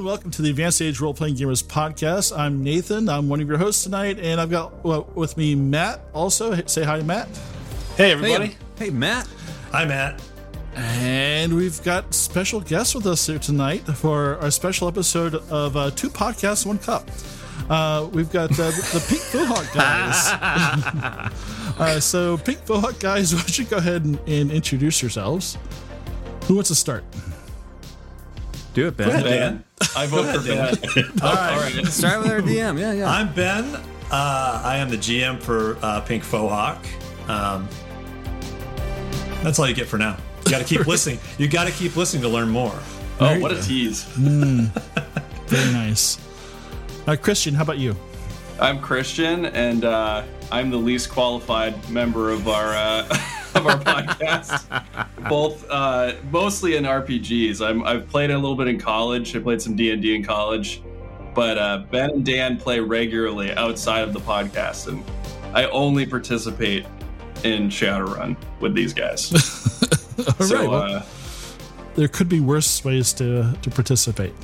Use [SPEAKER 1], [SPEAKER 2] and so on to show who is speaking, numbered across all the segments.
[SPEAKER 1] Hello and welcome to the Advanced Age Role Playing Gamers podcast. I'm Nathan. I'm one of your hosts tonight, and I've got well, with me Matt. Also, say hi, Matt.
[SPEAKER 2] Hey, everybody.
[SPEAKER 3] Hey, hey, Matt.
[SPEAKER 4] Hi, Matt.
[SPEAKER 1] And we've got special guests with us here tonight for our special episode of uh, Two Podcasts, One Cup. Uh, we've got uh, the Pink Fohawk guys. uh, so, Pink Fohawk guys, why don't you go ahead and, and introduce yourselves? Who wants to start?
[SPEAKER 3] Do it, Ben.
[SPEAKER 4] Go ahead, Dan.
[SPEAKER 2] I vote for Ben.
[SPEAKER 3] All right. All right. Start with our DM. Yeah, yeah.
[SPEAKER 4] I'm Ben. Uh, I am the GM for uh, Pink Fohawk. Um, that's all you get for now. You got to keep listening. You got to keep listening to learn more.
[SPEAKER 2] Oh, what a tease.
[SPEAKER 1] Very nice. Uh, Christian, how about you?
[SPEAKER 2] I'm Christian, and uh, I'm the least qualified member of our uh, of our podcast. Both uh, mostly in RPGs. I'm, I've played a little bit in college. I played some D and D in college, but uh, Ben and Dan play regularly outside of the podcast, and I only participate in Shadowrun with these guys.
[SPEAKER 1] All
[SPEAKER 2] so,
[SPEAKER 1] right, well,
[SPEAKER 2] uh,
[SPEAKER 1] there could be worse ways to to participate.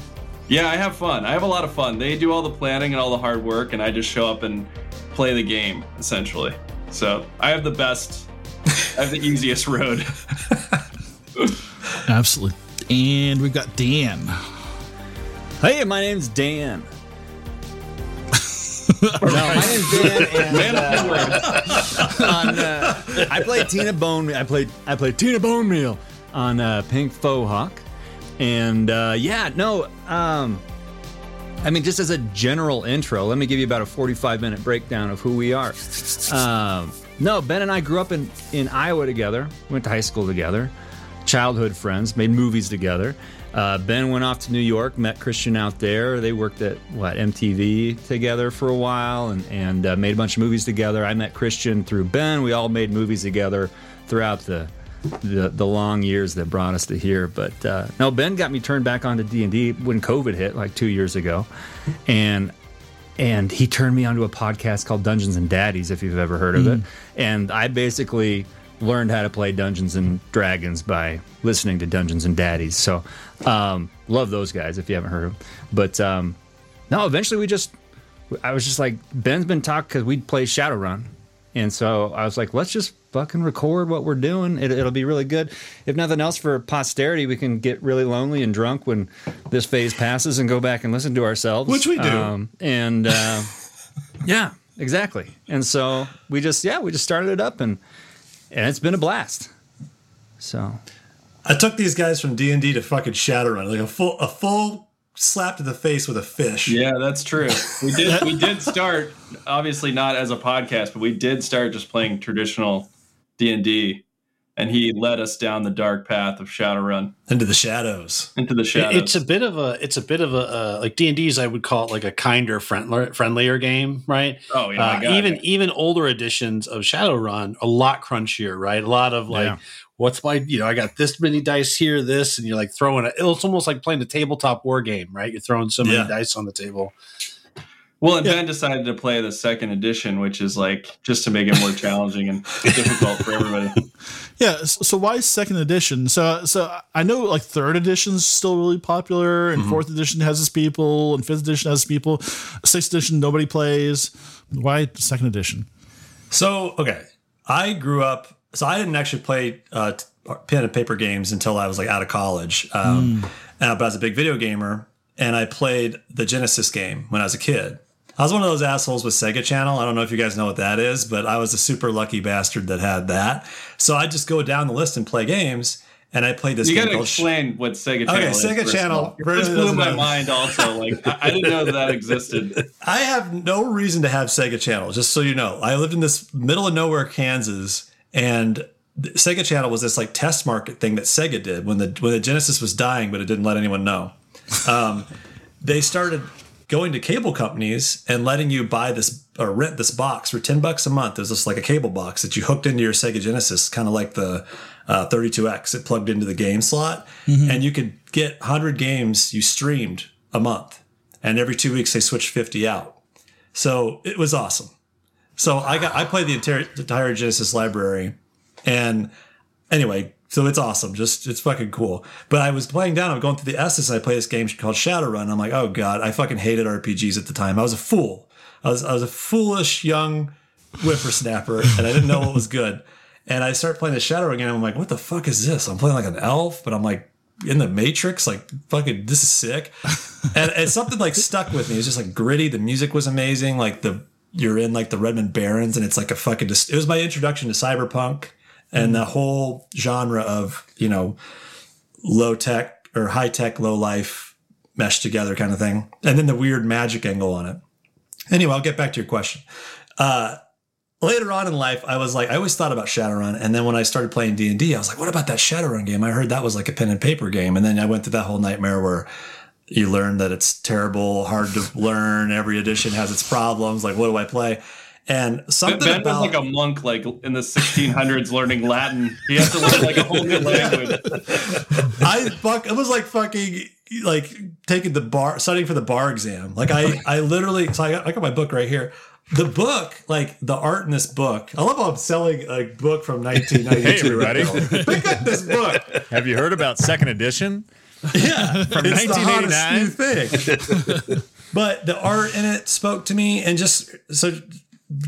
[SPEAKER 2] Yeah, I have fun. I have a lot of fun. They do all the planning and all the hard work, and I just show up and play the game essentially. So I have the best, I have the easiest road.
[SPEAKER 1] Absolutely. And we've got Dan.
[SPEAKER 3] Hey, my name's Dan. no, my name's Dan, and uh, on, uh, I played Tina Bone. I played I played Tina Bone Meal on uh, Pink Fohawk, and uh, yeah, no. Um, I mean, just as a general intro, let me give you about a 45 minute breakdown of who we are. Um, no, Ben and I grew up in, in Iowa together, went to high school together, childhood friends, made movies together. Uh, ben went off to New York, met Christian out there. They worked at what MTV together for a while, and and uh, made a bunch of movies together. I met Christian through Ben. We all made movies together throughout the the, the long years that brought us to here. But uh, no, Ben got me turned back onto D and D when COVID hit, like two years ago, and and he turned me onto a podcast called Dungeons and Daddies, if you've ever heard of it. And I basically learned how to play Dungeons and Dragons by listening to Dungeons and Daddies. So um, love those guys if you haven't heard of them. But um, no, eventually we just, I was just like, Ben's been talking because we'd play Shadowrun. And so I was like, let's just fucking record what we're doing. It, it'll be really good. If nothing else, for posterity, we can get really lonely and drunk when this phase passes and go back and listen to ourselves.
[SPEAKER 4] Which we do.
[SPEAKER 3] Um, and uh, yeah, exactly. And so we just, yeah, we just started it up and and it's been a blast. So
[SPEAKER 4] I took these guys from D and D to fucking Shadowrun, like a full a full slap to the face with a fish.
[SPEAKER 2] yeah, that's true. We did we did start obviously not as a podcast, but we did start just playing traditional D and D, and he led us down the dark path of Shadowrun
[SPEAKER 4] Into the shadows.
[SPEAKER 2] into the shadows.
[SPEAKER 5] It's a bit of a it's a bit of a uh, like D and D's. I would call it like a kinder friendlier friendlier game, right?
[SPEAKER 2] oh yeah,
[SPEAKER 5] uh,
[SPEAKER 2] my God.
[SPEAKER 5] even even older editions of Shadowrun a lot crunchier, right? A lot of like,
[SPEAKER 3] Yeah.
[SPEAKER 5] What's my you know I got this many dice here, this, and you're like throwing it. It's almost like playing a tabletop war game, right? You're throwing so many
[SPEAKER 4] Yeah.
[SPEAKER 5] dice on the table.
[SPEAKER 2] Well, and Ben decided to play the second edition, which is like just to make it more challenging and difficult for everybody.
[SPEAKER 1] Yeah. So, so why second edition? So so I know like third edition's still really popular, and mm-hmm. fourth edition has its people, and fifth edition has its people. Sixth edition nobody plays. Why second edition?
[SPEAKER 4] So okay, I grew up. So I didn't actually play uh, pen and paper games until I was like out of college. Um, uh, but I was a big video gamer, and I played the Genesis game when I was a kid. I was one of those assholes with Sega Channel. I don't know if you guys know what that is, but I was a super lucky bastard that had that. So I just go down the list and play games. And I played this
[SPEAKER 2] You
[SPEAKER 4] game
[SPEAKER 2] got to
[SPEAKER 4] called Sh-
[SPEAKER 2] explain what Sega Channel
[SPEAKER 4] Okay,
[SPEAKER 2] is.
[SPEAKER 4] Sega
[SPEAKER 2] first of
[SPEAKER 4] Channel,
[SPEAKER 2] This
[SPEAKER 4] anyone
[SPEAKER 2] blew my
[SPEAKER 4] know.
[SPEAKER 2] mind. Also, like I, I didn't know that, that existed.
[SPEAKER 4] I have no reason to have Sega Channel, just so you know. I lived in this middle of nowhere, Kansas, and the Sega Channel was this like test market thing that Sega did when the when the Genesis was dying, but it didn't let anyone know. Um, they started going to cable companies and letting you buy this or rent this box for 10 bucks a month. There's just like a cable box that you hooked into your Sega Genesis, kind of like the uh, 32X. It plugged into the game slot, and you could get 100 games you streamed a month. And every two weeks they switched 50 out. So it was awesome. So I got I played the entire, entire Genesis library, and anyway, So it's awesome. Just it's fucking cool. But I was playing down. I'm going through the. And I play this game called Shadowrun. I'm like, oh god, I fucking hated RPGs at the time. I was a fool. I was I was a foolish young whippersnapper, and I didn't know what was good. And I start playing the Shadowrun game. I'm like, what the fuck is this? I'm playing like an elf, but I'm like in the Matrix. Like fucking, this is sick. and it's something like stuck with me. It's just like gritty. The music was amazing. Like the you're in like the Redmond Barrens, and it's like a fucking. It was my introduction to cyberpunk and the whole genre of you know low tech or high tech, low life meshed together kind of thing, and then the weird magic angle on it. Anyway, I'll get back to your question. Uh, later on in life, I was like, I always thought about Shadowrun, and then when I started playing D and I was like, what about that Shadowrun game? I heard that was like a pen and paper game, and then I went through that whole nightmare where you learn that it's terrible, hard to learn. Every edition has its problems. Like, what do I play? And something
[SPEAKER 2] Ben
[SPEAKER 4] about
[SPEAKER 2] was like a monk, like in the 1600s, learning Latin. He has to learn like a whole new language.
[SPEAKER 4] I fuck. It was like fucking like taking the bar, studying for the bar exam. Like I, I literally. So I got, I got my book right here. The book, like the art in this book. I love how I'm selling a book from 1992.
[SPEAKER 3] Hey, everybody.
[SPEAKER 4] Pick up this book.
[SPEAKER 3] Have you heard about second edition?
[SPEAKER 4] Yeah,
[SPEAKER 3] From
[SPEAKER 4] it's the hottest new thing. but the art in it spoke to me, and just so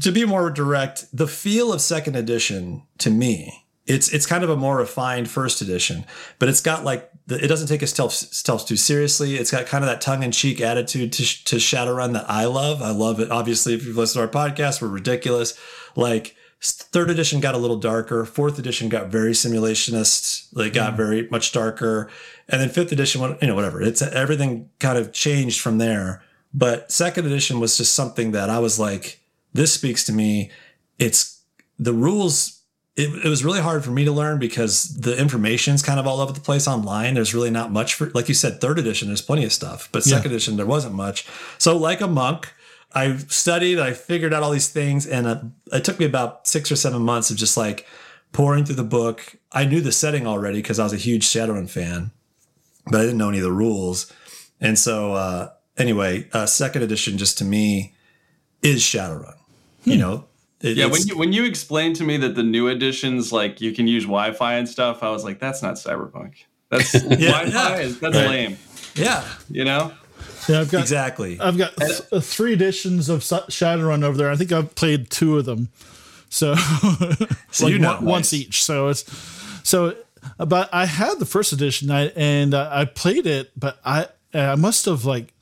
[SPEAKER 4] to be more direct, the feel of second edition to me, it's it's kind of a more refined first edition, but it's got like the, it doesn't take itself stealth too seriously. It's got kind of that tongue in cheek attitude to to Shadowrun that I love. I love it. Obviously, if you've listened to our podcast, we're ridiculous. Like third edition got a little darker. Fourth edition got very simulationist. Like got very much darker, and then fifth edition, you know, whatever. It's everything kind of changed from there. But second edition was just something that I was like, this speaks to me. It's the rules. It, it was really hard for me to learn because the information's kind of all over the place online. There's really not much for, like you said, third edition, there's plenty of stuff, but second edition, there wasn't much. So, like a monk, I studied, I figured out all these things, and uh, it took me about six or seven months of just like pouring through the book. I knew the setting already because I was a huge Shadowrun fan, but I didn't know any of the rules. And so, uh, anyway, uh, second edition just to me is Shadowrun. You know, it-
[SPEAKER 2] Yeah, when you when you explained to me that the new editions, like you can use Wi-Fi and stuff, I was like, that's not cyberpunk. That's Wi-Fi.
[SPEAKER 4] yeah.
[SPEAKER 2] Is, that's
[SPEAKER 3] Right.
[SPEAKER 2] lame.
[SPEAKER 4] yeah,
[SPEAKER 2] You know.
[SPEAKER 1] Yeah, I've got
[SPEAKER 4] exactly.
[SPEAKER 1] I've got th- uh, three editions of Sa- Shadowrun over there. I think I've played two of them, so
[SPEAKER 4] So
[SPEAKER 1] like
[SPEAKER 4] you know,
[SPEAKER 1] one- once each. So it's so, but I had the first edition, I, and uh, I played it, but I I must have like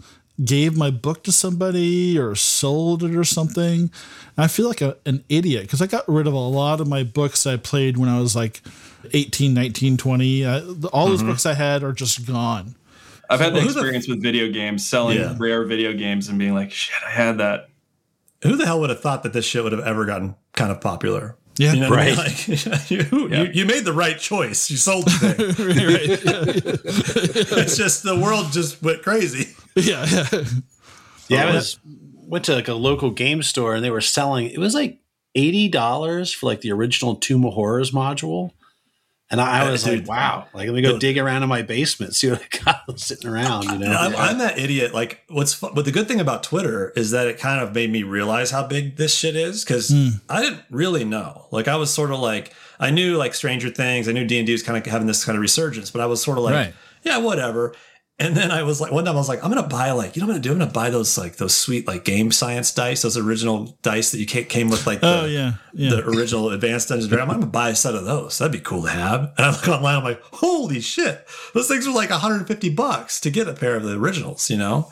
[SPEAKER 1] gave my book to somebody or sold it or something. I feel like a, an idiot because I got rid of a lot of my books I played when I was like 18, 19, 20. Uh, all those books I had are just gone.
[SPEAKER 2] I've had the
[SPEAKER 4] Well, who the-
[SPEAKER 2] experience with video games, selling
[SPEAKER 4] Yeah.
[SPEAKER 2] rare video games, and being like, shit, I had that.
[SPEAKER 4] Who the hell would have thought that this shit would have ever gotten kind of popular?
[SPEAKER 1] Yeah.
[SPEAKER 4] You know what I mean?
[SPEAKER 3] Right.
[SPEAKER 4] Like, you,
[SPEAKER 2] Yeah.
[SPEAKER 4] you, you made the right choice. You sold the thing. it's just the world just went crazy.
[SPEAKER 1] Yeah, yeah.
[SPEAKER 5] Yeah, I was went to like a local game store and they were selling. It was like eighty dollars for like the original Tomb of Horrors module, and I, I
[SPEAKER 4] uh,
[SPEAKER 5] was
[SPEAKER 4] dude.
[SPEAKER 5] like, "Wow!" Like, let me go
[SPEAKER 4] Dude.
[SPEAKER 5] dig around in my basement, see what I got sitting around. You know,
[SPEAKER 4] I'm, I'm that idiot. Like, what's fu- but the good thing about Twitter is that it kind of made me realize how big this shit is because hmm. I didn't really know. Like, I was sort of like I knew like Stranger Things. I knew D and D was kind of having this kind of resurgence, but I was sort of like,
[SPEAKER 3] Right.
[SPEAKER 4] yeah, whatever. And then I was like, one time I was like, I'm gonna buy like, you know what I'm gonna do? I'm gonna buy those like those sweet like game science dice, those original dice that you came with like oh, the,
[SPEAKER 1] Oh yeah, yeah.
[SPEAKER 4] the original Advanced Dungeons and Dragons. I'm gonna buy a set of those. That'd be cool to have. And I look online, I'm like, holy shit, those things are like 150 bucks to get a pair of the originals, you know?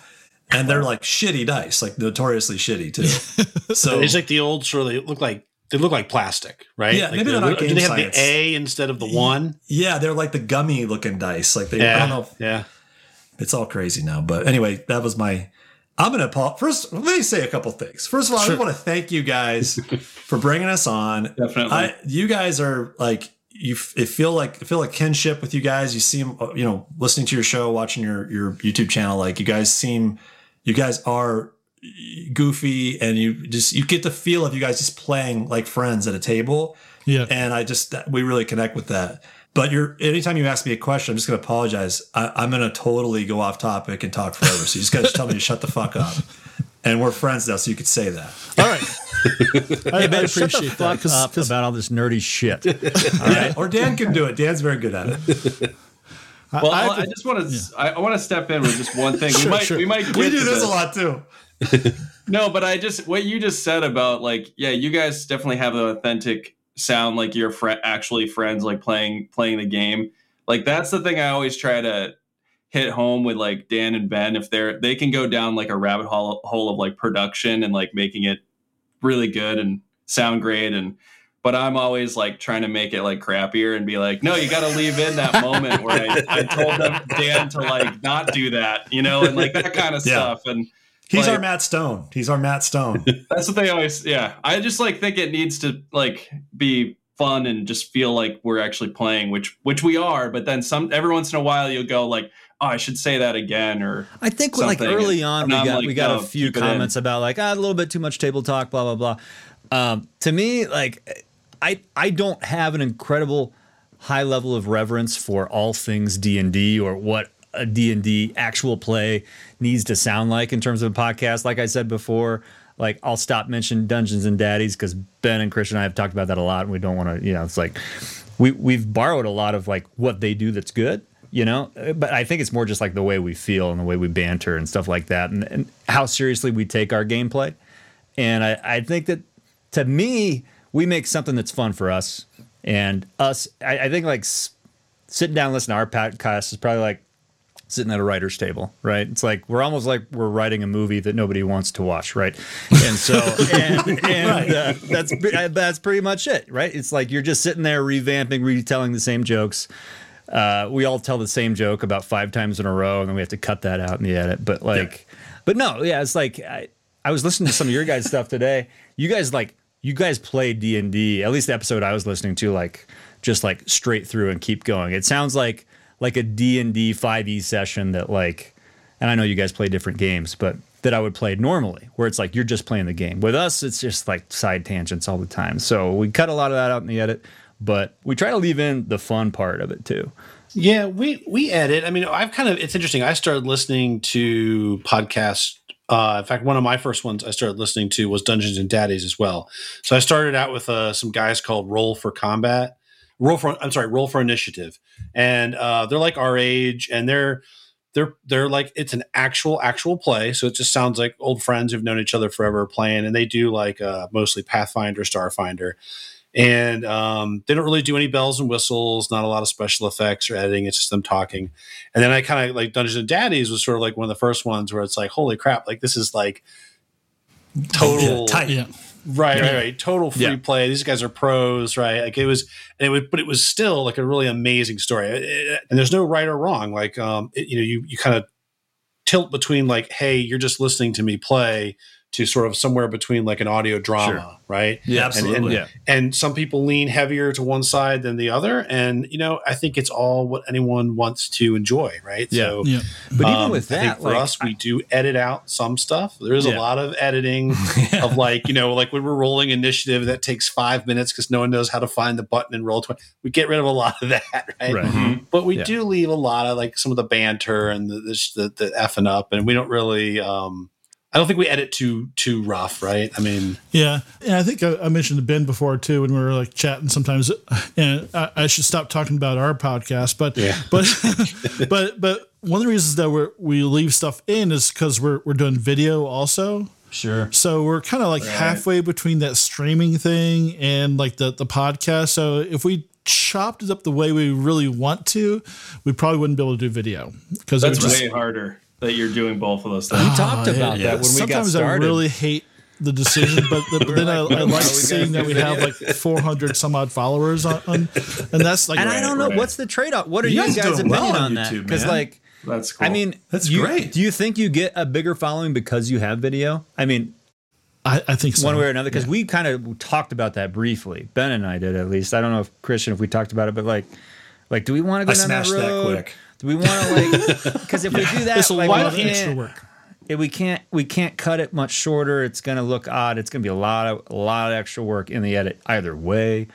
[SPEAKER 4] And they're like shitty dice, like notoriously shitty too. So
[SPEAKER 5] it's like the old sort of. They look like they look like plastic, right?
[SPEAKER 4] Yeah,
[SPEAKER 5] like
[SPEAKER 4] maybe they're not
[SPEAKER 5] do
[SPEAKER 4] game
[SPEAKER 5] they have
[SPEAKER 4] science.
[SPEAKER 5] the A instead of the one?
[SPEAKER 4] yeah, they're like the gummy looking dice. Like they, I don't know, if,
[SPEAKER 5] yeah.
[SPEAKER 4] It's all crazy now. But anyway, that was my. I'm gonna Paul. First, let me say a couple things. First of all, I just want to thank you guys for bringing us on.
[SPEAKER 2] Definitely.
[SPEAKER 4] I, you guys are like you. It feel like I feel like kinship with you guys. You seem, uh, you know, listening to your show, watching your your YouTube channel. Like you guys seem, you guys are goofy, and you just you get the feel of you guys just playing like friends at a table.
[SPEAKER 1] yeah.
[SPEAKER 4] And I just we really connect with that. But you're anytime you ask me a question, I'm just gonna apologize. I, I'm gonna totally go off topic and talk forever. So you just gotta tell me to shut the fuck up. And we're friends now, so you could say that.
[SPEAKER 1] All right. I, I
[SPEAKER 3] Ben, shut the
[SPEAKER 1] appreciate that
[SPEAKER 3] fuck
[SPEAKER 1] because
[SPEAKER 3] up about all this nerdy shit.
[SPEAKER 4] Yeah, or Dan can do it. Dan's very good at it.
[SPEAKER 2] Well,
[SPEAKER 1] I
[SPEAKER 2] I, I just want to I, I want to step in with just one thing.
[SPEAKER 1] Sure,
[SPEAKER 2] we might
[SPEAKER 1] sure.
[SPEAKER 2] we might get
[SPEAKER 4] We do
[SPEAKER 2] to
[SPEAKER 4] this a lot too.
[SPEAKER 2] No, but I just what you just said about like yeah, you guys definitely have an authentic sound like you're fr- actually friends like playing playing the game. Like that's the thing I always try to hit home with like Dan and Ben if they're they can go down like a rabbit hole, hole of like production and like making it really good and sound great and but I'm always like trying to make it like crappier and be like, no, you got to leave in that moment where I, I told them Dan to like not do that, you know, and like that kind of
[SPEAKER 4] Yeah.
[SPEAKER 2] stuff. And
[SPEAKER 4] He's
[SPEAKER 2] Like-
[SPEAKER 4] our Matt Stone. He's our Matt Stone.
[SPEAKER 2] that's what they always, yeah. I just like think it needs to like be fun and just feel like we're actually playing, which which we are. But then some every once in a while you'll go like, oh, I should say that again, or
[SPEAKER 3] I think like early on
[SPEAKER 2] And
[SPEAKER 3] we got
[SPEAKER 2] like,
[SPEAKER 3] we got
[SPEAKER 2] no,
[SPEAKER 3] a few
[SPEAKER 2] keep it in.
[SPEAKER 3] comments about like ah, a little bit too much table talk, blah blah blah. Um, to me, like I I don't have an incredible high level of reverence for all things D and D or what a D and D actual play needs to sound like in terms of a podcast. Like I said before, like I'll stop mentioning Dungeons and Daddies because Ben and Christian and I have talked about that a lot, and we don't want to. You know, it's like we we've borrowed a lot of like what they do that's good you know but i think it's more just like the way we feel and the way we banter and stuff like that and, and how seriously we take our gameplay and I, I think that to me we make something that's fun for us and us i, I think like sitting down and listening to our podcast is probably like sitting at a writer's table, right? It's like we're almost like we're writing a movie that nobody wants to watch, right? And so, and, and uh, that's that's pretty much it, right? It's like you're just sitting there revamping, retelling the same jokes. Uh, we all tell the same joke about five times in a row, and then we have to cut that out in the edit. But like, but no, yeah, it's like I, I was listening to some of your guys' stuff today. You guys like you guys play D and D. At least the episode I was listening to, like just like straight through and keep going. It sounds like like a D and D five E session that like, and I know you guys play different games, but that I would play normally, where it's like you're just playing the game. With us, it's just like side tangents all the time. So we cut a lot of that out in the edit, but we try to leave in the fun part of it too.
[SPEAKER 5] Yeah, we we edit. I mean, I've kind of it's interesting. I started listening to podcasts. Uh, in fact, one of my first ones I started listening to was Dungeons and Daddies as well. So I started out with uh, some guys called Roll for Combat, Roll for I'm sorry, Roll for Initiative, and uh, they're like our age, and they're they're they're like it's an actual actual play. So it just sounds like old friends who've known each other forever playing, and they do like uh, mostly Pathfinder, Starfinder and um, they don't really do any bells and whistles, not a lot of special effects or editing. It's just them talking. And then I kind of like Dungeons and Daddies was sort of like one of the first ones where it's like, holy crap, like this is like total
[SPEAKER 4] Yeah, tight.
[SPEAKER 1] Yeah.
[SPEAKER 5] Right, right, right, total free
[SPEAKER 3] Yeah.
[SPEAKER 5] play. These guys are pros, right? Like it was, and it was, but it was still like a really amazing story. It- and there's no right or wrong. Like, um, it, you know, you you kind of tilt between like, hey, you're just listening to me play. To sort of somewhere between like an audio drama, right?
[SPEAKER 4] Yeah,
[SPEAKER 5] And- and-
[SPEAKER 4] absolutely.
[SPEAKER 3] Yeah.
[SPEAKER 5] and some people lean heavier to one side than the other and you know i think it's all what anyone wants to enjoy right
[SPEAKER 3] Yeah.
[SPEAKER 5] so
[SPEAKER 1] Yeah.
[SPEAKER 3] But even
[SPEAKER 5] um,
[SPEAKER 3] with
[SPEAKER 5] I think
[SPEAKER 3] that,
[SPEAKER 5] for
[SPEAKER 3] like,
[SPEAKER 5] us we do edit out some stuff there is
[SPEAKER 3] Yeah.
[SPEAKER 5] a lot of editing of like you know like when we're rolling initiative that takes five minutes because no one knows how to find the button and Roll20 we get rid of a lot of that right,
[SPEAKER 3] Right.
[SPEAKER 2] Mhm.
[SPEAKER 5] but we
[SPEAKER 3] Yeah.
[SPEAKER 5] do leave a lot of like some of the banter and the the, the, the effing up and we don't really um i don't think we edit too too rough right i mean
[SPEAKER 1] Yeah, and I think I, I mentioned to Ben before too when we were like chatting. Sometimes, and I, I should stop talking about our podcast, but
[SPEAKER 5] Yeah.
[SPEAKER 1] but but but one of the reasons that we we leave stuff in is because we're we're doing video also.
[SPEAKER 3] sure.
[SPEAKER 1] So we're kind of like halfway between that streaming thing and like the the podcast. So if we chopped it up the way we really want to, we probably wouldn't be able to do video because
[SPEAKER 2] That's
[SPEAKER 1] just,
[SPEAKER 2] way harder that you're doing both of those things.
[SPEAKER 3] We talked uh, about
[SPEAKER 4] yeah.
[SPEAKER 3] that when we got
[SPEAKER 1] sometimes I really hate the decision, but, but then I, I like seeing that we have like 400 some odd followers on, on and that's like
[SPEAKER 3] and I don't know
[SPEAKER 2] right.
[SPEAKER 3] what's the trade off. What are
[SPEAKER 4] You
[SPEAKER 3] you
[SPEAKER 4] guys
[SPEAKER 3] guys'
[SPEAKER 4] doing well
[SPEAKER 3] opinion
[SPEAKER 4] on
[SPEAKER 3] on that?
[SPEAKER 4] YouTube,
[SPEAKER 3] Because like,
[SPEAKER 2] That's cool.
[SPEAKER 3] I mean,
[SPEAKER 4] That's
[SPEAKER 3] you-
[SPEAKER 4] great.
[SPEAKER 3] Do you think you get a bigger following because you have video? I mean,
[SPEAKER 1] I, I think so.
[SPEAKER 3] one way or another. Because we kind of talked about that briefly. Ben and I did at least. I don't know if Christian if we talked about it, but like, like, do we want to go
[SPEAKER 4] I
[SPEAKER 3] down that
[SPEAKER 4] smashed that
[SPEAKER 3] road?
[SPEAKER 4] quick.
[SPEAKER 3] Do we want to like? Because if we do that,
[SPEAKER 1] It's a
[SPEAKER 3] like,
[SPEAKER 1] lot of extra work.
[SPEAKER 3] if we can't we can't cut it much shorter it's going to look odd it's going to be a lot of a lot of extra work in the edit either way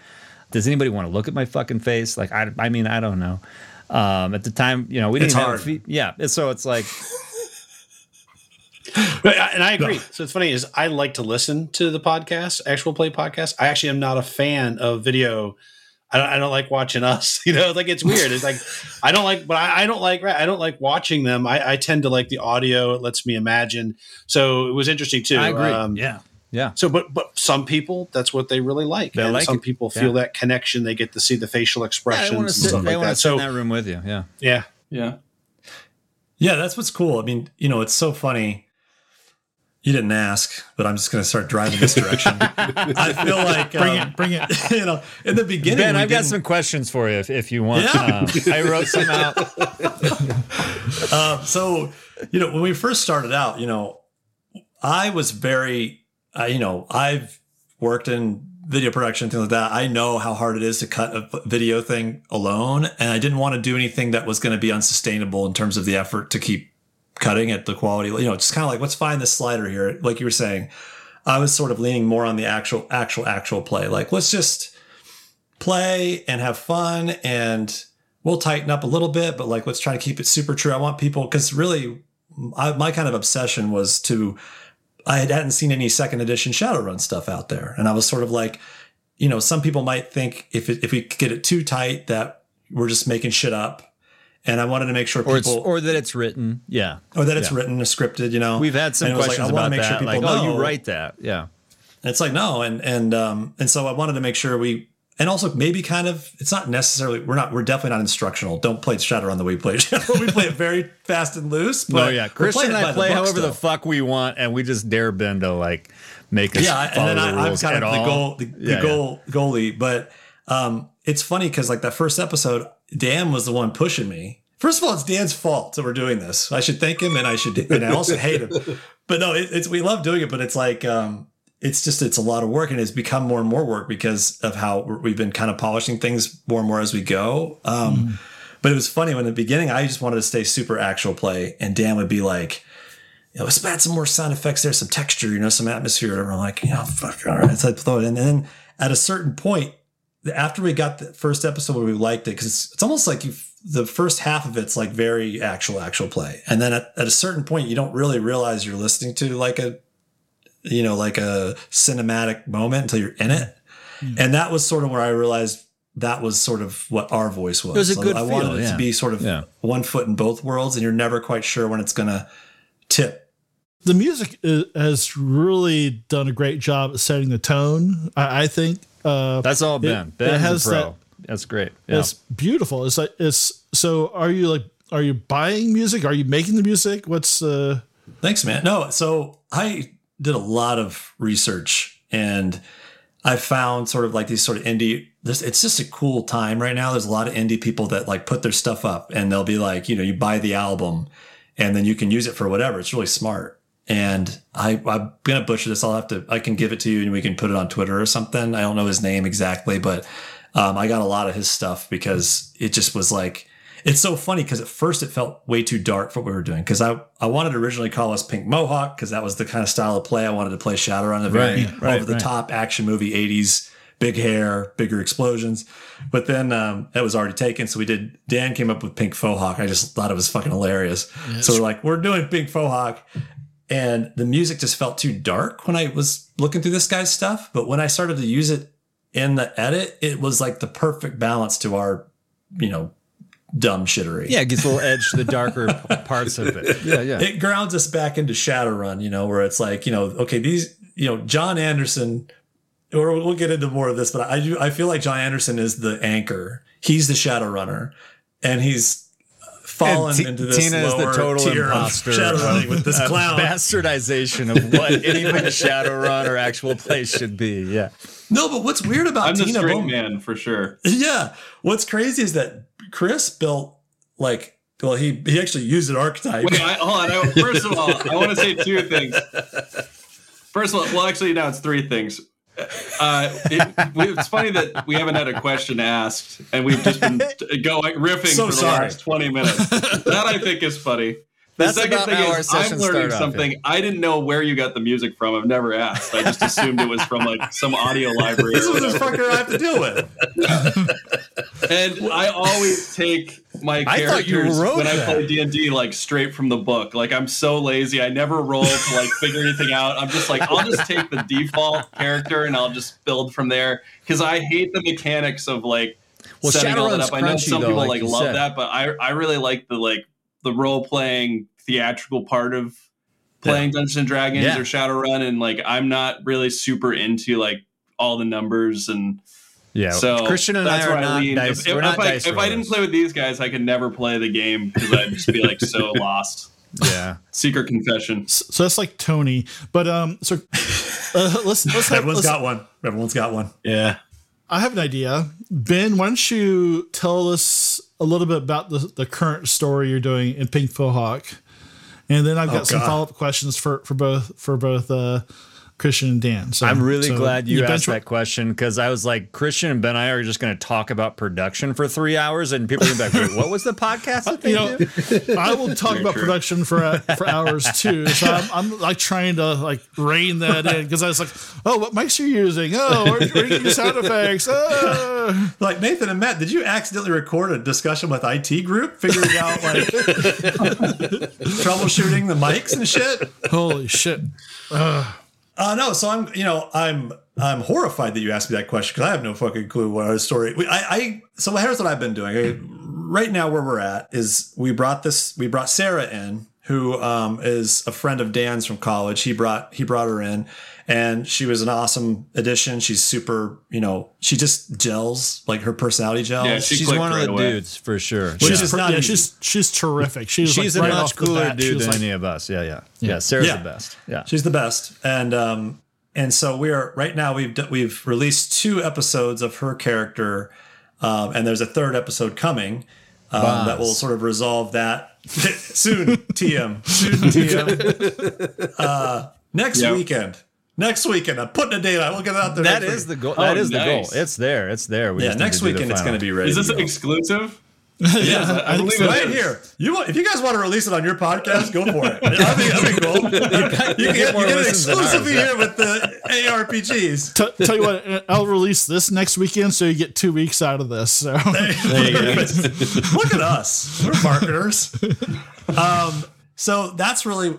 [SPEAKER 3] does anybody want to look at my fucking face like i, I mean i don't know um, at the time you know we didn't
[SPEAKER 4] It's
[SPEAKER 3] have
[SPEAKER 4] hard.
[SPEAKER 3] feet yeah so it's like
[SPEAKER 5] But, and I agree. So it's funny is I like to listen to the podcast, actual play podcast. I actually am not a fan of video. I don't, I don't like watching us. You know, like it's weird. It's like I don't like, but I, I don't like I don't like watching them. I, I tend to like the audio. It lets me imagine. So it was interesting too.
[SPEAKER 3] I agree.
[SPEAKER 5] Um,
[SPEAKER 3] yeah, yeah.
[SPEAKER 5] So, but but some people that's what they really like.
[SPEAKER 3] They
[SPEAKER 5] and
[SPEAKER 3] like
[SPEAKER 5] some
[SPEAKER 3] it.
[SPEAKER 5] people feel
[SPEAKER 3] Yeah.
[SPEAKER 5] that connection. They get to see the facial
[SPEAKER 3] Yeah,
[SPEAKER 5] expressions
[SPEAKER 3] they want
[SPEAKER 5] and
[SPEAKER 3] to sit. They
[SPEAKER 5] like
[SPEAKER 3] want to
[SPEAKER 5] that.
[SPEAKER 3] sit in that room with you. Yeah.
[SPEAKER 5] yeah,
[SPEAKER 2] Yeah.
[SPEAKER 4] Yeah, that's what's cool. I mean, you know, it's so funny. You didn't ask, but I'm just going to start driving this direction. I feel like
[SPEAKER 1] Bring
[SPEAKER 4] um,
[SPEAKER 1] it, bring it.
[SPEAKER 4] You know, in the beginning,
[SPEAKER 3] Ben, I've got some questions for you if, if you want.
[SPEAKER 4] Yeah.
[SPEAKER 3] Um, I wrote some out.
[SPEAKER 4] Uh, so, you know, when we first started out, you know, I was very, uh, you know, I've worked in video production, things like that. I know how hard it is to cut a video thing alone. And I didn't want to do anything that was going to be unsustainable in terms of the effort to keep cutting at the quality. You know, just kind of like, let's find this slider here. Like you were saying, I was sort of leaning more on the actual, actual, actual play. Like, let's just play and have fun and we'll tighten up a little bit, but like, let's try to keep it super true. I want people, because really, I, my kind of obsession was to, I hadn't seen any second edition Shadowrun stuff out there. And I was sort of like, you know, some people might think if it, if we get it too tight that we're just making shit up. And I wanted to make sure
[SPEAKER 3] Or, it's,
[SPEAKER 4] people,
[SPEAKER 3] or that it's written. Yeah.
[SPEAKER 4] or that it's
[SPEAKER 3] yeah.
[SPEAKER 4] written, scripted, you know.
[SPEAKER 3] We've had some
[SPEAKER 4] And it was
[SPEAKER 3] questions
[SPEAKER 4] wanna
[SPEAKER 3] about that. like, oh, you write that. Yeah.
[SPEAKER 4] and it's like no, and and um and so I wanted to make sure we and also maybe kind of it's not necessarily we're not we're definitely not instructional. Don't play Shadowrun the way we play Shadowrun. we play it very fast and loose. But
[SPEAKER 3] oh yeah, Christian and I play however the fuck we want, and we just dare Ben to like make us
[SPEAKER 4] yeah, and then
[SPEAKER 3] the
[SPEAKER 4] I, I'm kind
[SPEAKER 3] at
[SPEAKER 4] of the goal the, the
[SPEAKER 3] Yeah, yeah.
[SPEAKER 4] goal goalie. But um it's funny because like that first episode, Dan was the one pushing me. First of all, it's Dan's fault that we're doing this. I should thank him, and I should, and I also hate him. But no, it, it's we love doing it, but it's like um, it's just it's a lot of work, and it's become more and more work because of how we've been kind of polishing things more and more as we go. Um, But it was funny when in the beginning, I just wanted to stay super actual play, and Dan would be like, you know, let's add some more sound effects there, some texture, you know, some atmosphere. And I'm like, yeah, fuck, all right. So I throw it in. And then at a certain point, after we got the first episode where we liked it, because it's, it's almost like you the first half of it's like very actual, actual play. And then at, at a certain point, you don't really realize you're listening to like a, you know, like a cinematic moment until you're in it. Mm-hmm. And that was sort of where I realized that was sort of what our voice was.
[SPEAKER 3] It was a
[SPEAKER 4] So
[SPEAKER 3] good
[SPEAKER 4] I wanted it
[SPEAKER 3] yeah.
[SPEAKER 4] to be sort of
[SPEAKER 3] Yeah.
[SPEAKER 4] one foot in both worlds, and you're never quite sure when it's going to tip.
[SPEAKER 1] The music i has really done a great job at setting the tone. I, I think uh,
[SPEAKER 3] That's all Ben.
[SPEAKER 1] it
[SPEAKER 3] Ben's
[SPEAKER 1] has
[SPEAKER 3] a pro.
[SPEAKER 1] that-
[SPEAKER 3] That's great. Yeah.
[SPEAKER 1] it's beautiful. It's like it's so. Are you like? Are you buying music? Are you making the music? What's uh?
[SPEAKER 4] Thanks, man. No, so I did a lot of research and I found sort of like these sort of indie. This it's just a cool time right now. There's a lot of indie people that like put their stuff up and they'll be like, you know, you buy the album and then you can use it for whatever. It's really smart. And I, I'm gonna butcher this. I'll have to. I can give it to you and we can put it on Twitter or something. I don't know his name exactly, but um, I got a lot of his stuff because it just was like it's so funny because at first it felt way too dark for what we were doing because I, I wanted to originally call us Pink Mohawk because that was the kind of style of play I wanted to play Shadowrun, the very
[SPEAKER 3] Right, right,
[SPEAKER 4] over the top action movie 80s, big hair, bigger explosions. But then um, that was already taken. So we did, Dan came up with Pink Fohawk. I just thought it was fucking hilarious. so we're like, we're doing Pink Fohawk. And the music just felt too dark when I was looking through this guy's stuff. But when I started to use it in the edit, it was like the perfect balance to our, you know, dumb shittery.
[SPEAKER 3] yeah, it gets a little edge to the darker parts of it. Yeah, yeah.
[SPEAKER 4] It grounds us back into Shadowrun, you know, where it's like, you know, okay, these, you know, John Anderson, or we'll get into more of this, but I do, I feel like John Anderson is the anchor. He's the Shadowrunner, and he's fallen
[SPEAKER 3] T-
[SPEAKER 4] into this
[SPEAKER 3] Tina is the total
[SPEAKER 4] tier of
[SPEAKER 3] imposter.
[SPEAKER 4] Shadowrunning with this
[SPEAKER 3] a
[SPEAKER 4] clown.
[SPEAKER 3] bastardization of what anything a Shadowrun or actual play should be. Yeah.
[SPEAKER 4] no, but what's weird about
[SPEAKER 2] I'm the
[SPEAKER 4] Tina
[SPEAKER 2] straight
[SPEAKER 4] Bowman?
[SPEAKER 2] man for sure.
[SPEAKER 4] Yeah. What's crazy is that Chris built like well he he actually used an archetype.
[SPEAKER 2] Wait, I, hold on. I, first of all, I want to say two things. First of all, well, actually, now it's three things. Uh, it, it's funny that we haven't had a question asked, and we've just been going riffing
[SPEAKER 4] So
[SPEAKER 2] for the
[SPEAKER 4] sorry.
[SPEAKER 2] last twenty minutes. That I think is funny. The
[SPEAKER 3] That's
[SPEAKER 2] second thing is, I'm learning something. I didn't know where you got the music from. I've never asked. I just assumed it was from like some audio library.
[SPEAKER 4] this is the fucker I have to deal with.
[SPEAKER 2] And I always take my
[SPEAKER 3] I
[SPEAKER 2] characters when I
[SPEAKER 3] that.
[SPEAKER 2] play D and D like straight from the book. Like I'm so lazy, I never roll to like figure anything out. I'm just like I'll just take the default character and I'll just build from there because I hate the mechanics of like
[SPEAKER 3] Well,
[SPEAKER 2] setting all that
[SPEAKER 3] Shadowrun's
[SPEAKER 2] up. I know
[SPEAKER 3] crunchy,
[SPEAKER 2] some
[SPEAKER 3] though,
[SPEAKER 2] people
[SPEAKER 3] like
[SPEAKER 2] like love
[SPEAKER 3] said.
[SPEAKER 2] that, but I I really like the like the role playing theatrical part of playing Dungeons and Dragons
[SPEAKER 3] Yeah.
[SPEAKER 2] or Shadowrun, and like I'm not really super into like all the numbers and
[SPEAKER 3] Yeah.
[SPEAKER 2] so
[SPEAKER 3] Christian and
[SPEAKER 2] that's
[SPEAKER 3] I are
[SPEAKER 2] where
[SPEAKER 3] not
[SPEAKER 2] lean.
[SPEAKER 3] dice.
[SPEAKER 2] If, if,
[SPEAKER 3] we're not
[SPEAKER 2] if I,
[SPEAKER 3] dice
[SPEAKER 2] if I didn't play with these guys, I could never play the game because I'd just be like so lost.
[SPEAKER 3] Yeah.
[SPEAKER 2] Secret confession.
[SPEAKER 1] So that's like Tony. But um, so uh, let's let's have,
[SPEAKER 4] Everyone's
[SPEAKER 1] let's,
[SPEAKER 4] got one. Everyone's got one.
[SPEAKER 5] Yeah.
[SPEAKER 1] I have an idea. Ben, why don't you tell us a little bit about the, the current story you're doing in Pink Hawk, and then I've got
[SPEAKER 4] Oh,
[SPEAKER 1] some follow up questions for for both for both uh, Christian and Dan. So
[SPEAKER 3] I'm really
[SPEAKER 1] so
[SPEAKER 3] glad you
[SPEAKER 1] Ben,
[SPEAKER 3] asked that question because I was like, Christian and Ben and I are just going to talk about production for three hours, and people are going to be like, Wait, what was the podcast that they
[SPEAKER 1] You know,
[SPEAKER 3] do?
[SPEAKER 1] I will talk
[SPEAKER 2] Very
[SPEAKER 1] about
[SPEAKER 2] true.
[SPEAKER 1] production for uh, for hours too. So I'm, I'm like trying to like rein that in because I was like, oh, what mics are you using? Oh, where, where are you getting sound effects? Oh.
[SPEAKER 4] Like Nathan and Matt, did you accidentally record a discussion with IT group figuring out like troubleshooting the mics and shit?
[SPEAKER 1] Holy shit!
[SPEAKER 4] Uh, no, so I'm, you know, I'm, I'm horrified that you asked me that question because I have no fucking clue what our story. We, I, I, so here's what I've been doing. I- right now, where we're at is we brought this, we brought Sarah in, who um, is a friend of Dan's from college. He brought, he brought her in, and she was an awesome addition. She's super, you know, she just gels like her personality gels.
[SPEAKER 2] Yeah, she
[SPEAKER 3] She's
[SPEAKER 2] clicked
[SPEAKER 3] one of the
[SPEAKER 2] away.
[SPEAKER 3] dudes for sure.
[SPEAKER 4] Which
[SPEAKER 3] Yeah.
[SPEAKER 4] is not
[SPEAKER 1] yeah, she's she's terrific. She's
[SPEAKER 3] She's
[SPEAKER 1] like
[SPEAKER 3] a
[SPEAKER 1] right
[SPEAKER 3] much cooler
[SPEAKER 1] bat,
[SPEAKER 3] dude than
[SPEAKER 1] like,
[SPEAKER 3] any of us. Yeah, yeah, yeah. Sarah's
[SPEAKER 4] Yeah.
[SPEAKER 3] the best. Yeah.
[SPEAKER 4] She's the best, and um, and so we are right now. We've we've released two episodes of her character, um, and there's a third episode coming um, that will sort of resolve that soon. TM soon. TM. Uh, next
[SPEAKER 2] Yep.
[SPEAKER 4] weekend. Next weekend. I'm putting a date on. We'll get it out there.
[SPEAKER 3] That
[SPEAKER 4] next
[SPEAKER 3] is the
[SPEAKER 4] week.
[SPEAKER 3] goal.
[SPEAKER 2] Oh,
[SPEAKER 3] That is the goal. It's there. It's there. We
[SPEAKER 4] yeah. Next
[SPEAKER 3] to do the
[SPEAKER 4] weekend it's going to be ready.
[SPEAKER 2] Is this an exclusive?
[SPEAKER 1] yeah,
[SPEAKER 2] I believe it
[SPEAKER 4] right
[SPEAKER 2] is.
[SPEAKER 4] here. You if you guys want to release it on your podcast, go for it. That'd be, that'd be cool. You, can
[SPEAKER 3] get
[SPEAKER 4] get,
[SPEAKER 3] more
[SPEAKER 4] you get it
[SPEAKER 3] listens
[SPEAKER 4] exclusively here with the ARPGs.
[SPEAKER 1] T- tell you what, I'll release this next weekend, so you get two weeks out of this. So
[SPEAKER 4] Look at us. We're marketers. um, so that's really